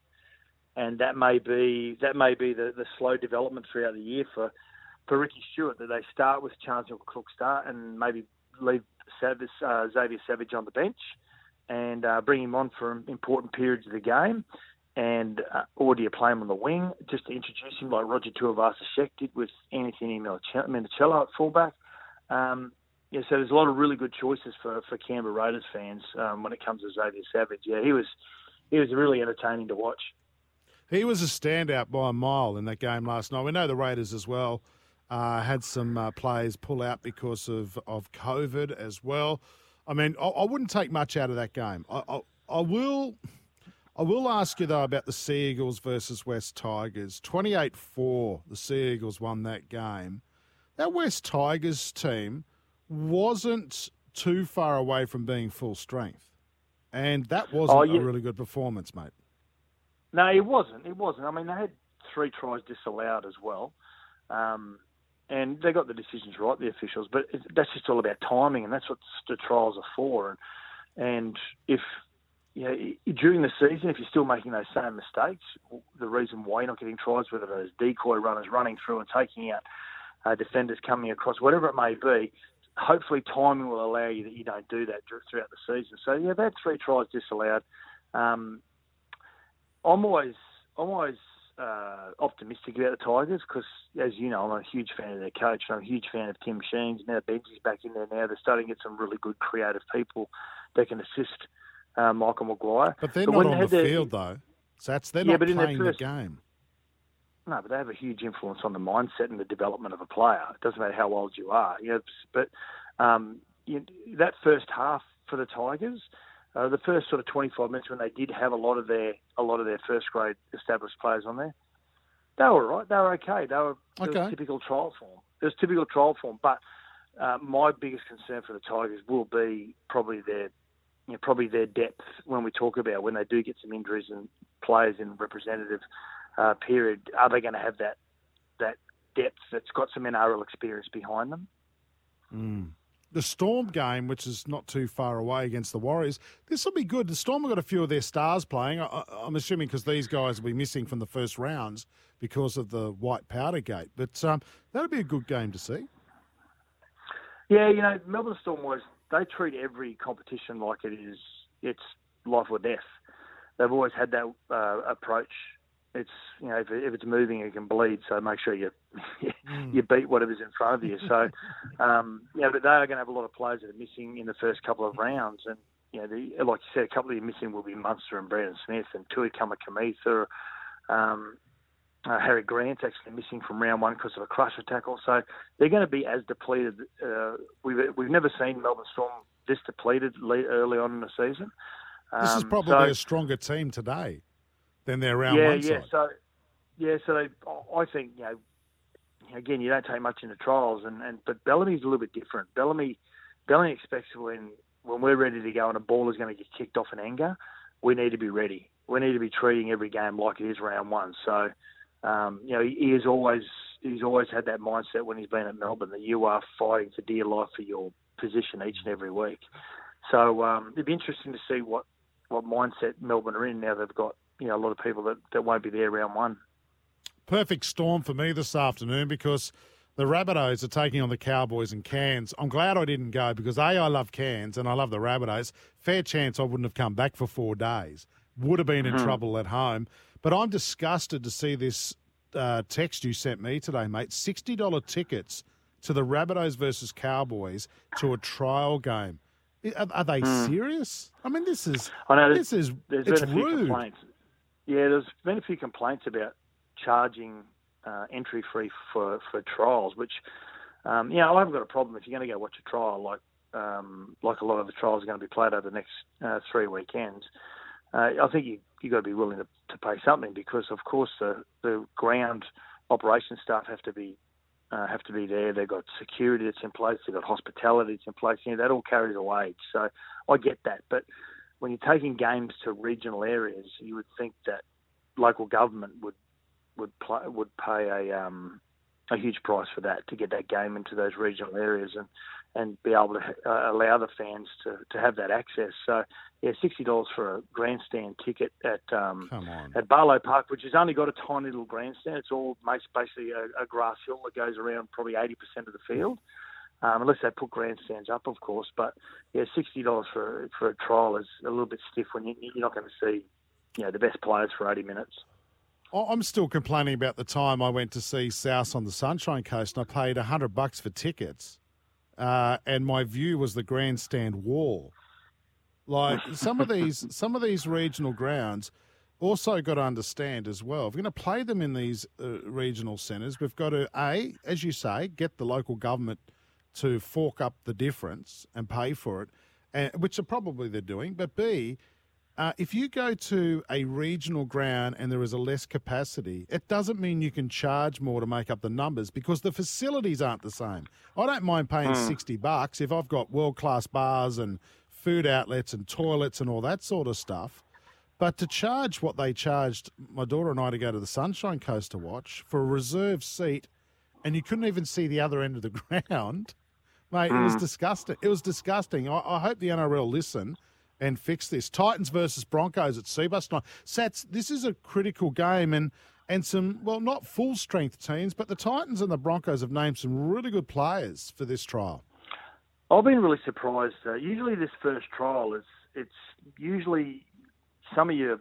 And that may be that may be the, the slow development throughout the year for, for Ricky Stuart that they start with Charnze Nicoll-Klokstad and maybe leave Savage, uh, Xavier Savage on the bench and uh, bring him on for important periods of the game. And uh, or do you play him on the wing just to introduce him like Roger Tuivasa-Sheck did with Anthony Minichiello at fullback? Um, yeah, so there's a lot of really good choices for, for Canberra Raiders fans um, when it comes to Xavier Savage. Yeah, he was he was really entertaining to watch. He was a standout by a mile in that game last night. We know the Raiders as well uh, had some uh, players pull out because of, of COVID as well. I mean, I, I wouldn't take much out of that game. I, I, I will. I will ask you though about the Sea Eagles versus West Tigers. 28-4, the Sea Eagles won that game. That West Tigers team wasn't too far away from being full strength. And that wasn't Oh, yeah. a really good performance, mate. No, it wasn't. It wasn't. I mean, they had three tries disallowed as well. Um, and they got the decisions right, the officials. But it, that's just all about timing, and that's what the trials are for. And and if you know, during the season, if you're still making those same mistakes, the reason why you're not getting tries, whether those decoy runners running through and taking out uh, defenders coming across, whatever it may be, hopefully timing will allow you that you don't do that throughout the season. So yeah, that three tries disallowed. Um, I'm always I'm always uh, optimistic about the Tigers because, as you know, I'm a huge fan of their coach. I'm a huge fan of Tim Sheens. Now Benji's back in there now. They're starting to get some really good creative people that can assist uh, Michael Maguire. But they're But not on the their- field though. So that's they're Yeah, not but in their playing first- the game. No, but they have a huge influence on the mindset and the development of a player. It doesn't matter how old you are. You know, but um, you, that first half for the Tigers, uh, the first sort of 25 minutes when they did have a lot of their a lot of their first grade established players on there, they were right. They were okay. They were Okay. typical trial form. It was typical trial form. But uh, my biggest concern for the Tigers will be probably their you know, probably their depth when we talk about when they do get some injuries and players in representative uh, period. Are they going to have that that depth that's got some NRL experience behind them? Mm. The Storm game, which is not too far away against the Warriors, this will be good. The Storm have got a few of their stars playing. I, I'm assuming because these guys will be missing from the first rounds because of the white powder gate. But um, that'll be a good game to see. Yeah, you know, Melbourne Storm was they treat every competition like it is it's life or death. They've always had that uh, approach. It's you know if, if it's moving, it can bleed. So make sure you you beat whatever's in front of you. So um, you know, but they are going to have a lot of players that are missing in the first couple of rounds, and you know, the, like you said, a couple of you missing will be Munster and Brandon Smith and Tui Kamikamica. Um, uh, Harry Grant's actually missing from round one because of a crusher tackle. So they're going to be as depleted. Uh, we've we've never seen Melbourne Storm this depleted early on in the season. This is Um, probably so- a stronger team today than their round yeah, one yeah. side. So yeah, so they, I think you know, again, you don't take much into trials, and, and but Bellamy's a little bit different. Bellamy, Bellamy expects when when we're ready to go and a ball is going to get kicked off in anger, we need to be ready. We need to be treating every game like it is round one. So, um, you know, he, he has always he's always had that mindset when he's been at Melbourne that you are fighting for dear life for your position each and every week. So um, it'd be interesting to see what what mindset Melbourne are in now. They've got you know a lot of people that, that won't be there round one. perfect storm for me this afternoon because the Rabbitohs are taking on the Cowboys in Cairns. I'm glad I didn't go because A, I love Cairns and I love the Rabbitohs. Fair chance I wouldn't have come back for four days. Would have been in Mhm. trouble at home. But I'm disgusted to see this uh, text you sent me today, mate. $60 tickets to the Rabbitohs versus Cowboys to a trial game. Are, are they Hmm. serious? I mean, this is I know this is there's it's been a few rude. complaints. Yeah, there's been a few complaints about charging uh, entry free for, for trials, which um, you know I haven't got a problem if you're going to go watch a trial like um, like a lot of the trials are going to be played over the next uh, three weekends. Uh, I think you you got to be willing to, to pay something because of course the the ground operations staff have to be uh, have to be there. They've got security that's in place. They've got hospitality that's in place. You know, that all carries a wage. So I get that. But when you're taking games to regional areas, you would think that local government would would play, would pay a um, a huge price for that to get that game into those regional areas and and be able to uh, allow the fans to, to have that access. So yeah, sixty dollars for a grandstand ticket at um, at Barlow Park, which has only got a tiny little grandstand. It's all basically a, a grass hill that goes around probably 80% of the field, um, unless they put grandstands up, of course. But yeah, $60 for for a trial is a little bit stiff when you, you're not going to see you know the best players for 80 minutes. I- I'm still complaining about the time I went to see South on the Sunshine Coast and I paid hundred bucks for tickets, uh, and my view was the grandstand wall. Like some of these, some of these regional grounds also got to understand as well. If we're going to play them in these uh, regional centres, we've got to a, as you say, get the local government to fork up the difference and pay for it, and, which are probably they're doing. But b, uh, if you go to a regional ground and there is a less capacity, it doesn't mean you can charge more to make up the numbers because the facilities aren't the same. I don't mind paying Hmm. 60 bucks if I've got world class bars and food outlets and toilets and all that sort of stuff. But to charge what they charged my daughter and I to go to the Sunshine Coast to watch for a reserve seat, and you couldn't even see the other end of the ground, mate, it was Mm. disgusting. It was disgusting. I, I hope the NRL listen and fix this. Titans versus Broncos at Cbus tonight. Sats, this is a critical game and and some well, not full strength teams, but the Titans and the Broncos have named some really good players for this trial. I've been really surprised. Uh, usually, this first trial is it's usually some of your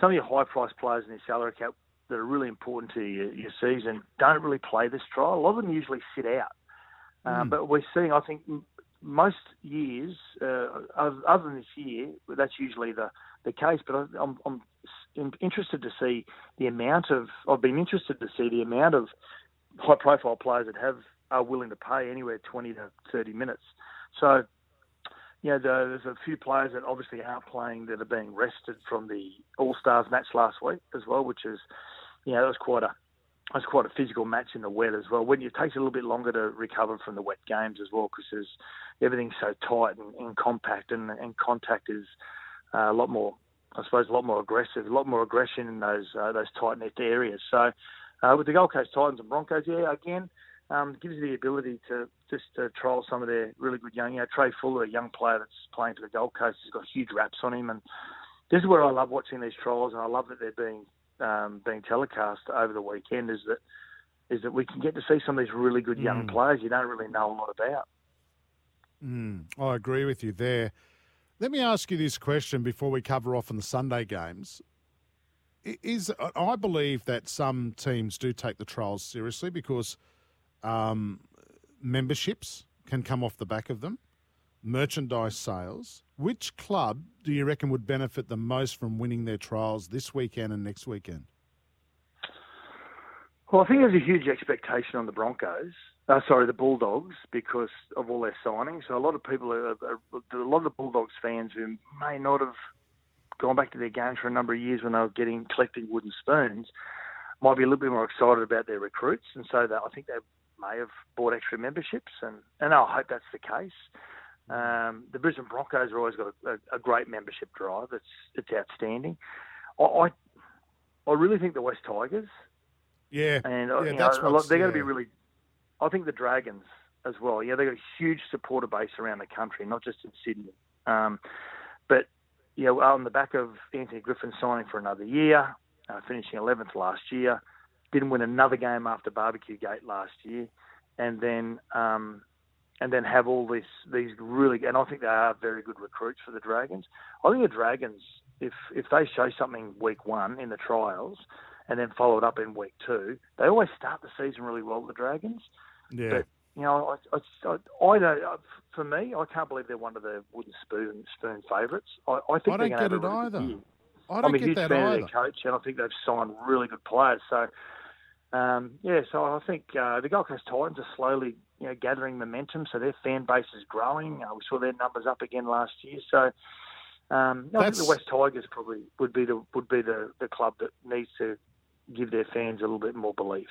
some of your high priced players in your salary cap that are really important to your, your season don't really play this trial. A lot of them usually sit out. Um, Mm. But we're seeing, I think, m- most years, uh, other than this year, that's usually the, the case. But I- I'm, I'm interested to see the amount of. I've been interested to see the amount of high profile players that have are willing to pay anywhere 20 to 30 minutes. So, you know, the, there's a few players that obviously aren't playing that are being rested from the All Stars match last week as well, which is, you know, that was quite a was quite a physical match in the wet as well. When it takes a little bit longer to recover from the wet games as well, because everything's so tight and, and compact, and, and contact is uh, a lot more, I suppose, a lot more aggressive, a lot more aggression in those uh, those tight knit areas. So, uh, with the Gold Coast Titans and Broncos, yeah, again, um, gives you the ability to just uh, trial some of their really good young. You know, Trey Fuller, a young player that's playing for the Gold Coast, has got huge raps on him, and this is where I love watching these trials, and I love that they're being um, being telecast over the weekend. Is that is that we can get to see some of these really good young Mm. players you don't really know a lot about. Mm, I agree with you there. Let me ask you this question before we cover off on the Sunday games. I- Is I believe that some teams do take the trials seriously because um, memberships can come off the back of them, merchandise sales. Which club do you reckon would benefit the most from winning their trials this weekend and next weekend? Well, I think there's a huge expectation on the Broncos. Uh, sorry, the Bulldogs, because of all their signings. So a lot of people, are, are, a lot of the Bulldogs fans who may not have gone back to their games for a number of years when they were getting collecting wooden spoons, might be a little bit more excited about their recruits, and so that I think they may have bought extra memberships, and and I hope that's the case. Um, the Brisbane Broncos have always got a, a, a great membership drive. It's it's outstanding. I, I I really think the West Tigers Yeah, and uh, yeah, that's know, lot, they're going to be really. I think the Dragons as well. Yeah, they've got a huge supporter base around the country, not just in Sydney. Um, but you know, on the back of Anthony Griffin signing for another year, uh, finishing 11th last year, didn't win another game after Barbecue Gate last year, and then um, and then have all this these really and I think they are very good recruits for the Dragons. I think the Dragons, if if they show something week one in the trials, and then follow it up in week two, they always start the season really well. The Dragons, Yeah. but you know, I, I, I don't. uh, For me, I can't believe they're one of the wooden spoon spoon favourites. I, I think I they're don't to get it really either. I I'm a get huge that fan of their coach, and I think they've signed really good players. So, um, yeah, so I think uh, the Gold Coast Titans are slowly, you know, gathering momentum. So their fan base is growing. Uh, we saw their numbers up again last year. So, um, I think the West Tigers probably would be the would be the, the club that needs to give their fans a little bit more belief.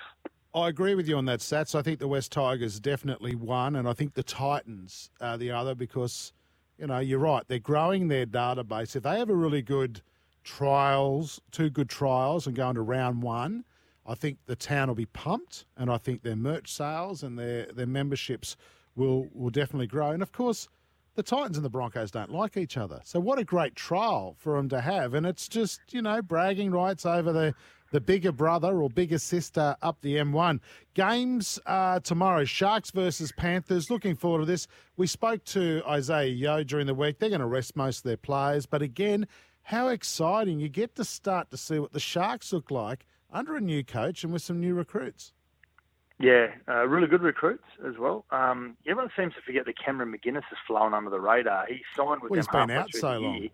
I agree with you on that, Sats. I think the West Tigers definitely one, and I think the Titans are the other because, you know, you're right. They're growing their database. If they have a really good trials, two good trials, and go into round one, I think the town will be pumped, and I think their merch sales and their, their memberships will will definitely grow. And of course, the Titans and the Broncos don't like each other. So what a great trial for them to have. And it's just, you know, bragging rights over the, the bigger brother or bigger sister up the M1. Games uh, tomorrow, Sharks versus Panthers. Looking forward to this. We spoke to Isaah Yeo during the week. They're going to rest most of their players. But again, how exciting. You get to start to see what the Sharks look like under a new coach and with some new recruits. Yeah, uh, really good recruits as well. Um, everyone seems to forget that Cameron McInnes has flown under the radar. He signed with Well, he's them been out so long. year.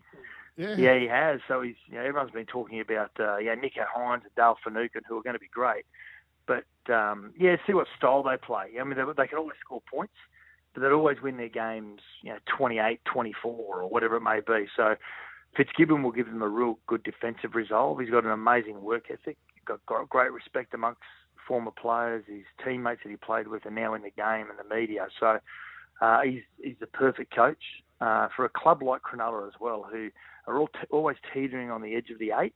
Yeah. Yeah, he has. So he's, you know, everyone's been talking about, uh, yeah, Nicho Hynes and Dale Finucane, who are going to be great. But, um, yeah, see what style they play. I mean, they, they can always score points, but they'd always win their games, you know, 28, 24 or whatever it may be. So Fitzgibbon will give them a real good defensive resolve. He's got an amazing work ethic. Got great respect amongst former players. His teammates that he played with are now in the game and the media. So uh, he's he's the perfect coach uh, for a club like Cronulla as well, who are all always teetering on the edge of the eight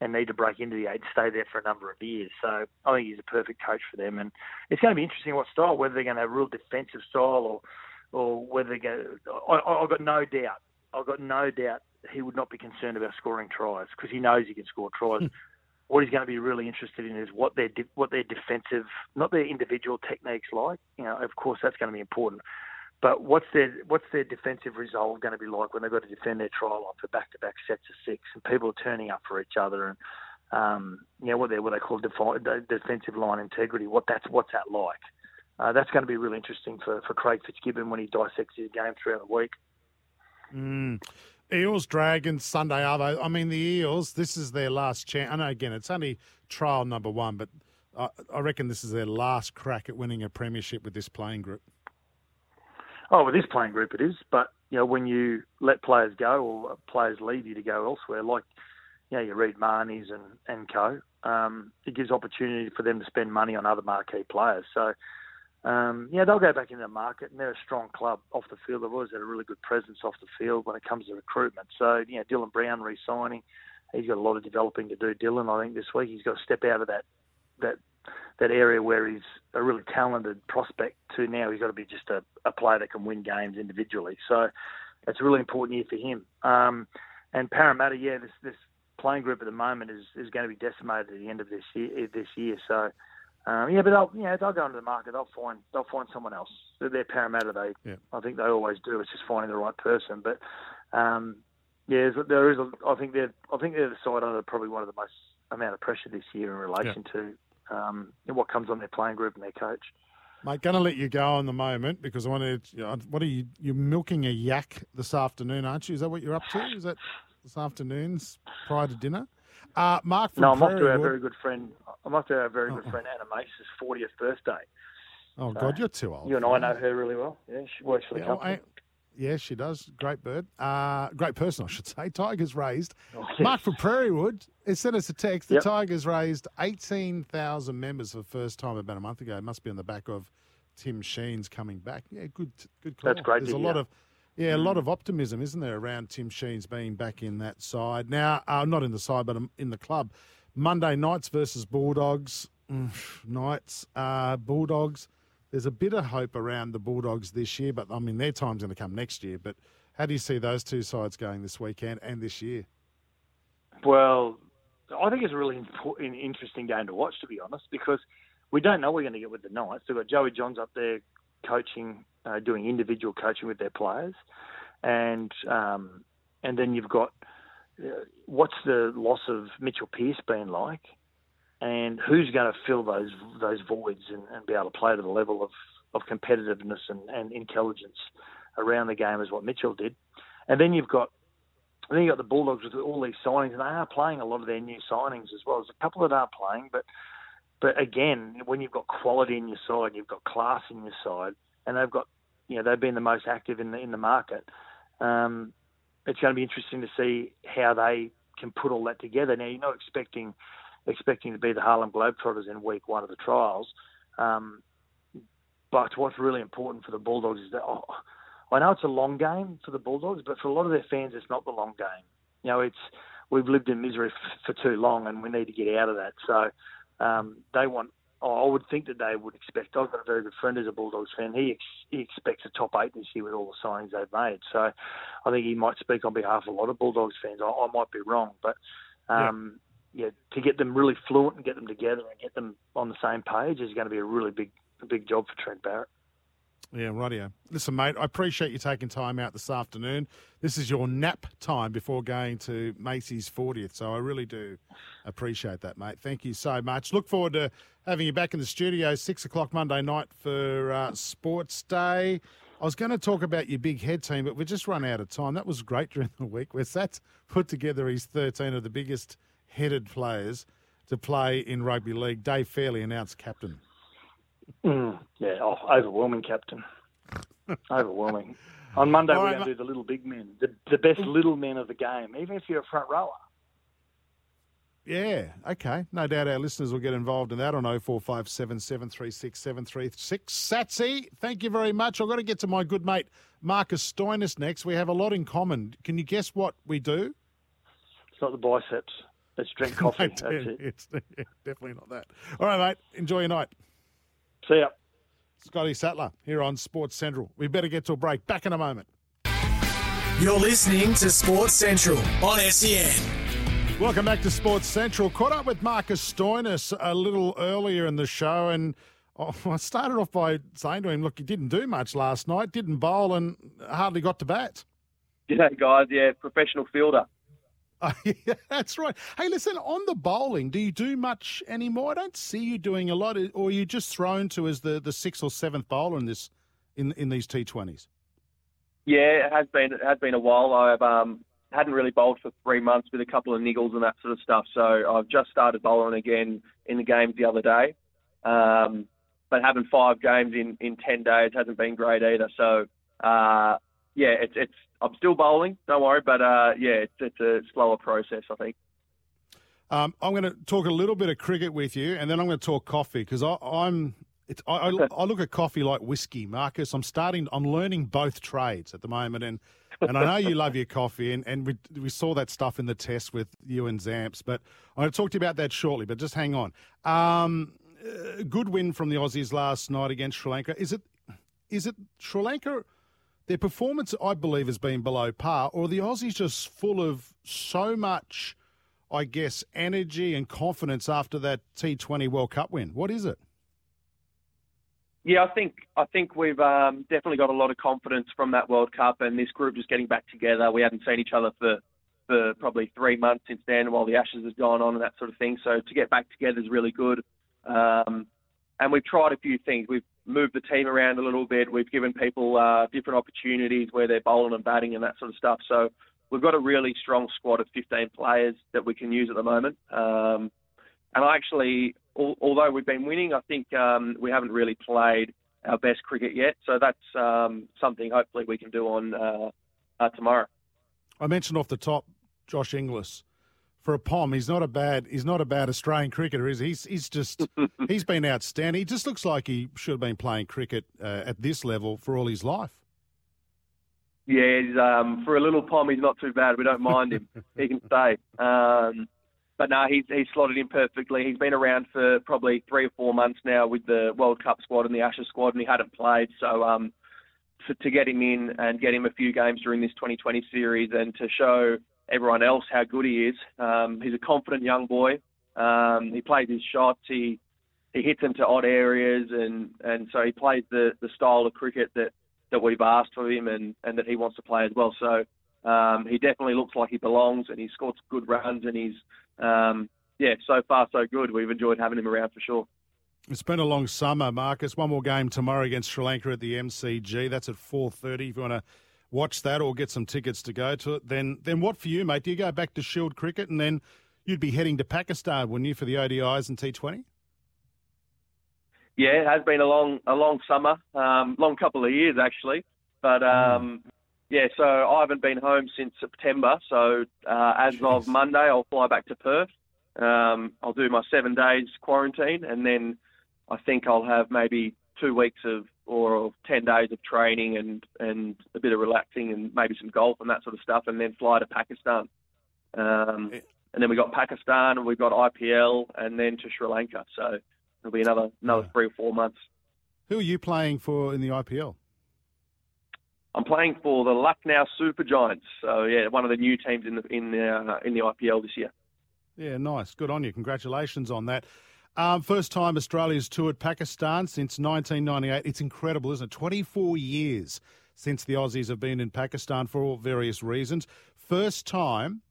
and need to break into the eight stay there for a number of years. So I think he's a perfect coach for them, and it's going to be interesting what style, whether they're going to have a real defensive style or or whether they're going. To, I, I've got no doubt. I've got no doubt he would not be concerned about scoring tries because he knows he can score tries. What he's going to be really interested in is what their what their defensive, not their individual techniques like. You know, of course, that's going to be important. But what's their what's their defensive resolve going to be like when they've got to defend their trial line for back to back sets of six and people are turning up for each other and um, you know what they what they call defi- defensive line integrity. What that's what's that like? Uh, that's going to be really interesting for, for Craig Fitzgibbon when he dissects his game throughout the week. Mm. Eels, Dragons, Sunday Arvo. I mean, the Eels, this is their last chance. I know, again, it's only trial number one, but I, I reckon this is their last crack at winning a premiership with this playing group. Oh, with this playing group it is, but you know when you let players go or players leave you to go elsewhere, like you know you Reed Mahoneys and and co, um, it gives opportunity for them to spend money on other marquee players. So um, yeah, they'll go back into the market, and they're a strong club off the field. They've always had a really good presence off the field when it comes to recruitment. So you know Dylan Brown re-signing, he's got a lot of developing to do. Dylan, I think this week he's got to step out of that that that area where he's a really talented prospect to now he's got to be just a, a player that can win games individually. So it's a really important year for him. Um, and Parramatta, yeah, this this playing group at the moment is, is going to be decimated at the end of this year. This year, so um, yeah, but they'll you know they'll go into the market. They'll find they'll find someone else. They're, they're Parramatta. They yeah. I think they always do. It's just finding the right person. But um, yeah, there is. A, I think they're I think they're the side under probably one of the most amount of pressure this year in relation yeah. to um, what comes on their playing group and their coach. Mate, going to let you go in the moment because I want to. You know, what are you? You're milking a yak this afternoon, aren't you? Is that what you're up to? Is that this afternoon's prior to dinner? Uh, Mark from No, I'm off Prairie to our Wood- very good friend. I'm to our very good friend Anna Mace's 40th birthday. Oh So, God, you're too old. You and I know her really well. Yeah, she works for the Yeah, company. I- yeah, she does. Great bird. Uh, great person, I should say. Tigers raised. Oh, yes. Mark from Prairie Wood has sent us a text. The Yep. Tigers raised 18,000 members for the first time about a month ago. It must be on the back of Tim Sheens coming back. Yeah, good good call. That's great There's to a lot of yeah, a Mm. lot of optimism, isn't there, around Tim Sheens being back in that side. Now, uh, not in the side, but um, in the club. Monday Knights versus Bulldogs. Mm, Knights, uh, Bulldogs. There's a bit of hope around the Bulldogs this year, but I mean, their time's going to come next year. But how do you see those two sides going this weekend and this year? Well, I think it's a really important, interesting game to watch, to be honest, because we don't know we're going to get with the Knights. We've got Joey Johns up there coaching, uh, doing individual coaching with their players, and um, and then you've got what's the loss of Mitchell Pearce been like, and who's going to fill those those voids and, and be able to play to the level of, of competitiveness and, and intelligence around the game as what Mitchell did, and then you've got then you got the Bulldogs with all these signings, and they are playing a lot of their new signings as well. There's a couple that aren't playing, but but again, when you've got quality in your side, you've got class in your side, and they've got you know they've been the most active in the in the market. Um, it's going to be interesting to see how they can put all that together. Now you're not expecting expecting to be the Harlem Globetrotters in week one of the trials, um, but what's really important for the Bulldogs is that oh, I know it's a long game for the Bulldogs, but for a lot of their fans, it's not the long game. You know, it's we've lived in misery f- for too long, and we need to get out of that. So um, they want. Oh, I would think that they would expect. I've got a very good friend who's a Bulldogs fan. He ex- he expects a top eight this year with all the signings they've made. So I think he might speak on behalf of a lot of Bulldogs fans. I, I might be wrong, but um, yeah. to get them really fluent and get them together and get them on the same page is going to be a really big a big job for Trent Barrett. Yeah, rightio. Listen, mate, I appreciate you taking time out this afternoon. This is your nap time before going to Macy's 40th, so I really do appreciate that, mate. Thank you so much. Look forward to having you back in the studio, 6 o'clock Monday night for uh, Sports Day. I was going to talk about your big head team, but we've just run out of time. That was great during the week where Sats put together his 13 of the biggest headed players to play in rugby league. Dave Fairley announced captain. Mm, yeah, oh, overwhelming, Captain. overwhelming. On Monday, All we're right, going to do the little big men, the, the best little men of the game, even if you're a front rower. Yeah, okay. No doubt our listeners will get involved in that on 0457 736 736. Satsy, thank you very much. I've got to get to my good mate Marcus Stoinis next. We have a lot in common. Can you guess what we do? It's not the biceps. It's drink coffee. Mate, That's it. It's definitely not that. All right, mate. Enjoy your night. See ya. Scotty Sattler here on Sports Central. We better get to a break. Back in a moment. You're listening to Sports Central on SEN. Welcome back to Sports Central. Caught up with Marcus Stoinis a little earlier in the show, and oh, I started off by saying to him, "Look, you didn't do much last night, didn't bowl, and hardly got to bat." G'day, guys. Yeah, professional fielder. Yeah, that's right. Hey, listen, on the bowling, do you do much anymore? I don't see you doing a lot, or are you just thrown to as the, the sixth or seventh bowler in this in in these T Twenties? Yeah, it has been it has been a while. I've um, hadn't really bowled for three months with a couple of niggles and that sort of stuff. So I've just started bowling again in the games the other day. Um, but having five games in, in ten days hasn't been great either. So uh, yeah, it's it's I'm still bowling. Don't worry, but uh, yeah, it's it's a slower process. I think. Um, I'm going to talk a little bit of cricket with you, and then I'm going to talk coffee because I'm. It's, I, I, I look at coffee like whiskey, Marcus. I'm starting. I'm learning both trades at the moment, and and I know you love your coffee, and, and we we saw that stuff in the test with you and Zamps. But I'm going to talk to you about that shortly. But just hang on. Um, uh, good win from the Aussies last night against Sri Lanka. Is it is it Sri Lanka? Their performance, I believe, has been below par, or the Aussies just full of so much, I guess, energy and confidence after that T20 World Cup win? What is it? Yeah, I think I think we've um, definitely got a lot of confidence from that World Cup and this group just getting back together. We hadn't seen each other for for probably three months since then, while the Ashes has gone on and that sort of thing. So to get back together is really good. Um, and we've tried a few things. We've moved the team around a little bit. We've given people uh, different opportunities where they're bowling and batting and that sort of stuff. So we've got a really strong squad of 15 players that we can use at the moment. Um, and I actually, al- although we've been winning, I think um, we haven't really played our best cricket yet. So that's um, something hopefully we can do on uh, uh, tomorrow. I mentioned off the top Josh Inglis. For a pom, he's not a bad he's not a bad Australian cricketer, is he? He's he's just he's been outstanding. He just looks like he should have been playing cricket uh, at this level for all his life. Yeah, he's, um, for a little pom, he's not too bad. We don't mind him. he can stay. Um, but no, he's he's slotted in perfectly. He's been around for probably three or four months now with the World Cup squad and the Ashes squad, and he hadn't played. So um, to, to get him in and get him a few games during this 2020 series, and to show everyone else how good he is, um, he's a confident young boy. Um, he plays his shots. He he hits them to odd areas, and and so he plays the the style of cricket that that we've asked of him and, and that he wants to play as well. So um, he definitely looks like he belongs and he scores good runs and he's, um, yeah, so far so good. We've enjoyed having him around for sure. It's been a long summer, Marcus. One more game tomorrow against Sri Lanka at the MCG. That's at four thirty. If you want to watch that or get some tickets to go to it, then then what for you, mate? Do you go back to Shield cricket and then you'd be heading to Pakistan, wouldn't you, for the ODIs and T Twenty? Yeah, it has been a long a long summer, um, long couple of years actually. But um, yeah, so I haven't been home since September. So uh, as of Monday, I'll fly back to Perth. Um, I'll do my seven days quarantine, and then I think I'll have maybe two weeks of or ten days of training and and a bit of relaxing and maybe some golf and that sort of stuff, and then fly to Pakistan. Um, and then we got Pakistan, and we've got IPL, and then to Sri Lanka. So it'll be another another three or four months. Who are you playing for in the IPL? I'm playing for the Lucknow Super Giants. So yeah, one of the new teams in the in the uh, in the IPL this year. Yeah, nice. Good on you. Congratulations on that. Um, first time Australia's toured Pakistan since 1998. It's incredible, isn't it? 24 years since the Aussies have been in Pakistan for various reasons. First time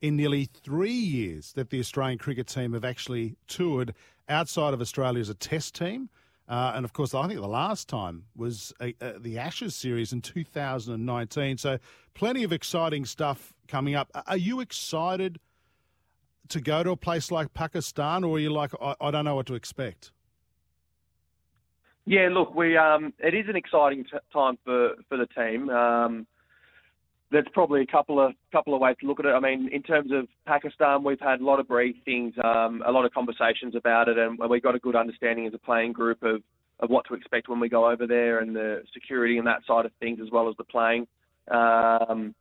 in nearly three years that the Australian cricket team have actually toured outside of Australia as a test team. Uh, and of course, I think the last time was uh, uh, the Ashes series in 2019. So, plenty of exciting stuff coming up. Are you excited to go to a place like Pakistan, or are you like, I, I don't know what to expect? Yeah, look, we um, it is an exciting t- time for for the team. Um, there's probably a couple of couple of ways to look at it. I mean, in terms of Pakistan, we've had a lot of briefings, um, a lot of conversations about it, and we've got a good understanding as a playing group of of what to expect when we go over there, and the security and that side of things, as well as the playing. Um,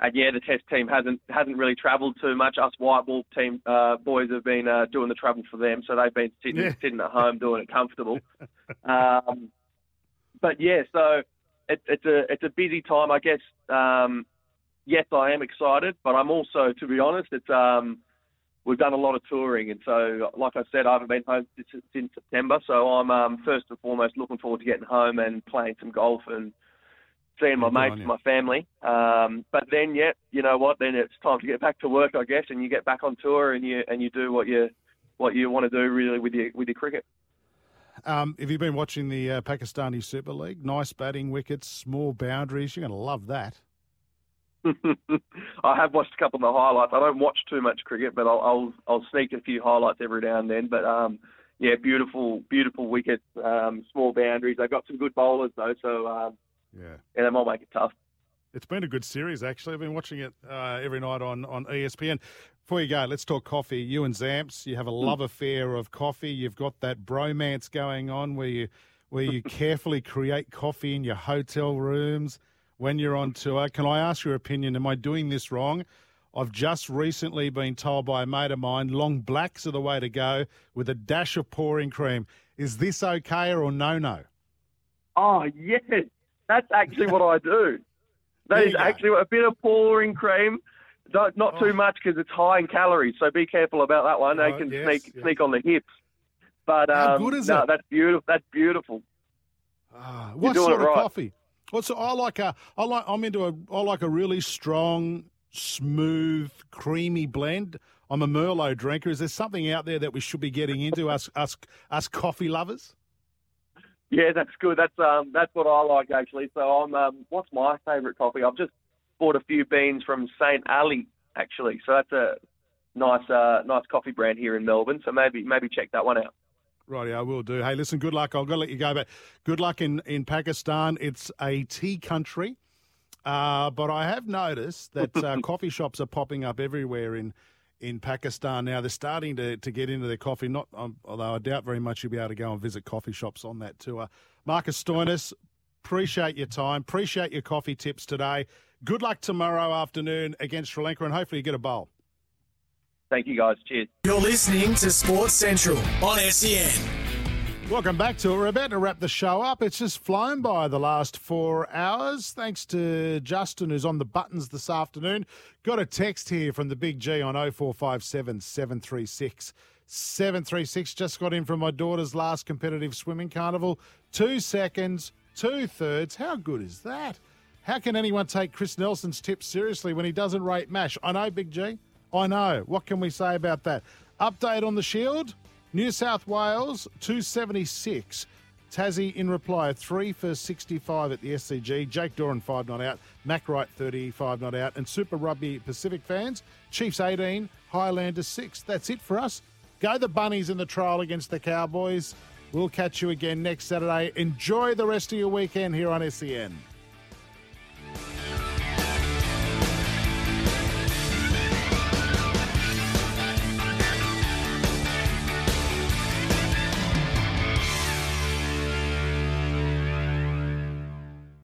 and yeah, the Test team hasn't hasn't really travelled too much. Us white ball team uh, boys have been uh, doing the travel for them, so they've been sitting Yeah. sitting at home doing it comfortable. um, but yeah, so it, it's a it's a busy time, I guess. Um, yes, I am excited, but I'm also, to be honest, it's um, we've done a lot of touring, and so like I said, I haven't been home since, since September, so I'm um, first and foremost looking forward to getting home and playing some golf and seeing my on mates, my family. Um, but then, yeah, you know what? Then it's time to get back to work, I guess, and you get back on tour and you and you do what you what you want to do really with your with your cricket. Um, have you been watching the uh, Pakistani Super League? Nice batting wickets, small boundaries. You're going to love that. I have watched a couple of the highlights. I don't watch too much cricket, but I'll I'll, I'll sneak a few highlights every now and then. But um, yeah, beautiful, beautiful wickets, um, small boundaries. They've got some good bowlers though, so um, Yeah. yeah, they might make it tough. It's been a good series, actually. I've been watching it uh, every night on, on ESPN. Before you go, let's talk coffee. You and Zamps, you have a love affair of coffee. You've got that bromance going on where you where you carefully create coffee in your hotel rooms when you're on tour. Can I ask your opinion? Am I doing this wrong? I've just recently been told by a mate of mine long blacks are the way to go with a dash of pouring cream. Is this okay or no no? Oh yes, that's actually what I do. That is go. actually a bit of pouring cream. Not, not too much because it's high in calories, so be careful about that one. They Oh, can yes, sneak yeah. sneak on the hips. But How um, good is no, it? that's beautiful. That's beautiful. Ah, What sort of right. coffee? What's I like a I like I'm into a I like a really strong, smooth, creamy blend. I'm a Merlo drinker. Is there something out there that we should be getting into us us us coffee lovers? Yeah, that's good. That's um, that's what I like actually. So I'm um, what's my favourite coffee? I've just bought a few beans from Saint Ali actually. So that's a nice uh, nice coffee brand here in Melbourne. So maybe maybe check that one out. Righty, I will do. Hey, listen, good luck. I've got to let you go, but good luck in, in Pakistan. It's a tea country, uh, but I have noticed that uh, coffee shops are popping up everywhere in in Pakistan now. They're starting to, to get into their coffee. Not um, although I doubt very much you'll be able to go and visit coffee shops on that tour. Marcus Stoinis, appreciate your time. Appreciate your coffee tips today. Good luck tomorrow afternoon against Sri Lanka, and hopefully you get a bowl. Thank you guys. Cheers. You're listening to Sports Central on SEN. Welcome back to it. We're about to wrap the show up. It's just flown by the last four hours. Thanks to Justin, who's on the buttons this afternoon. Got a text here from the Big G on 0457 736 736. Just got in from my daughter's last competitive swimming carnival. Two seconds, two thirds. How good is that? How can anyone take Chris Nelson's tips seriously when he doesn't rate MASH? I know, Big G. I know. What can we say about that? Update on the Shield. New South Wales, 276. Tassie in reply, 3 for 65 at the SCG. Jake Doran, 5 not out. Mac Wright, 35 not out. And Super Rugby Pacific fans, Chiefs 18, Highlanders 6. That's it for us. Go the Bunnies in the trial against the Cowboys. We'll catch you again next Saturday. Enjoy the rest of your weekend here on SEN.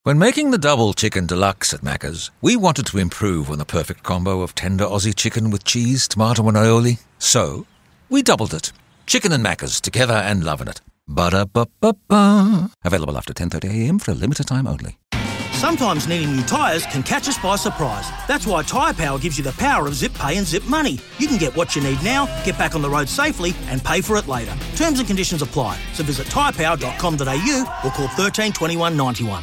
When making the double chicken deluxe at Macca's, we wanted to improve on the perfect combo of tender Aussie chicken with cheese, tomato, and aioli. So, we doubled it. Chicken and Macca's together and loving it. Ba-da-ba-ba-ba. Available after 10.30am for a limited time only. Sometimes needing new tyres can catch us by surprise. That's why Tyre Power gives you the power of zip pay and zip money. You can get what you need now, get back on the road safely, and pay for it later. Terms and conditions apply. So visit tyrepower.com.au or call 13 21 91.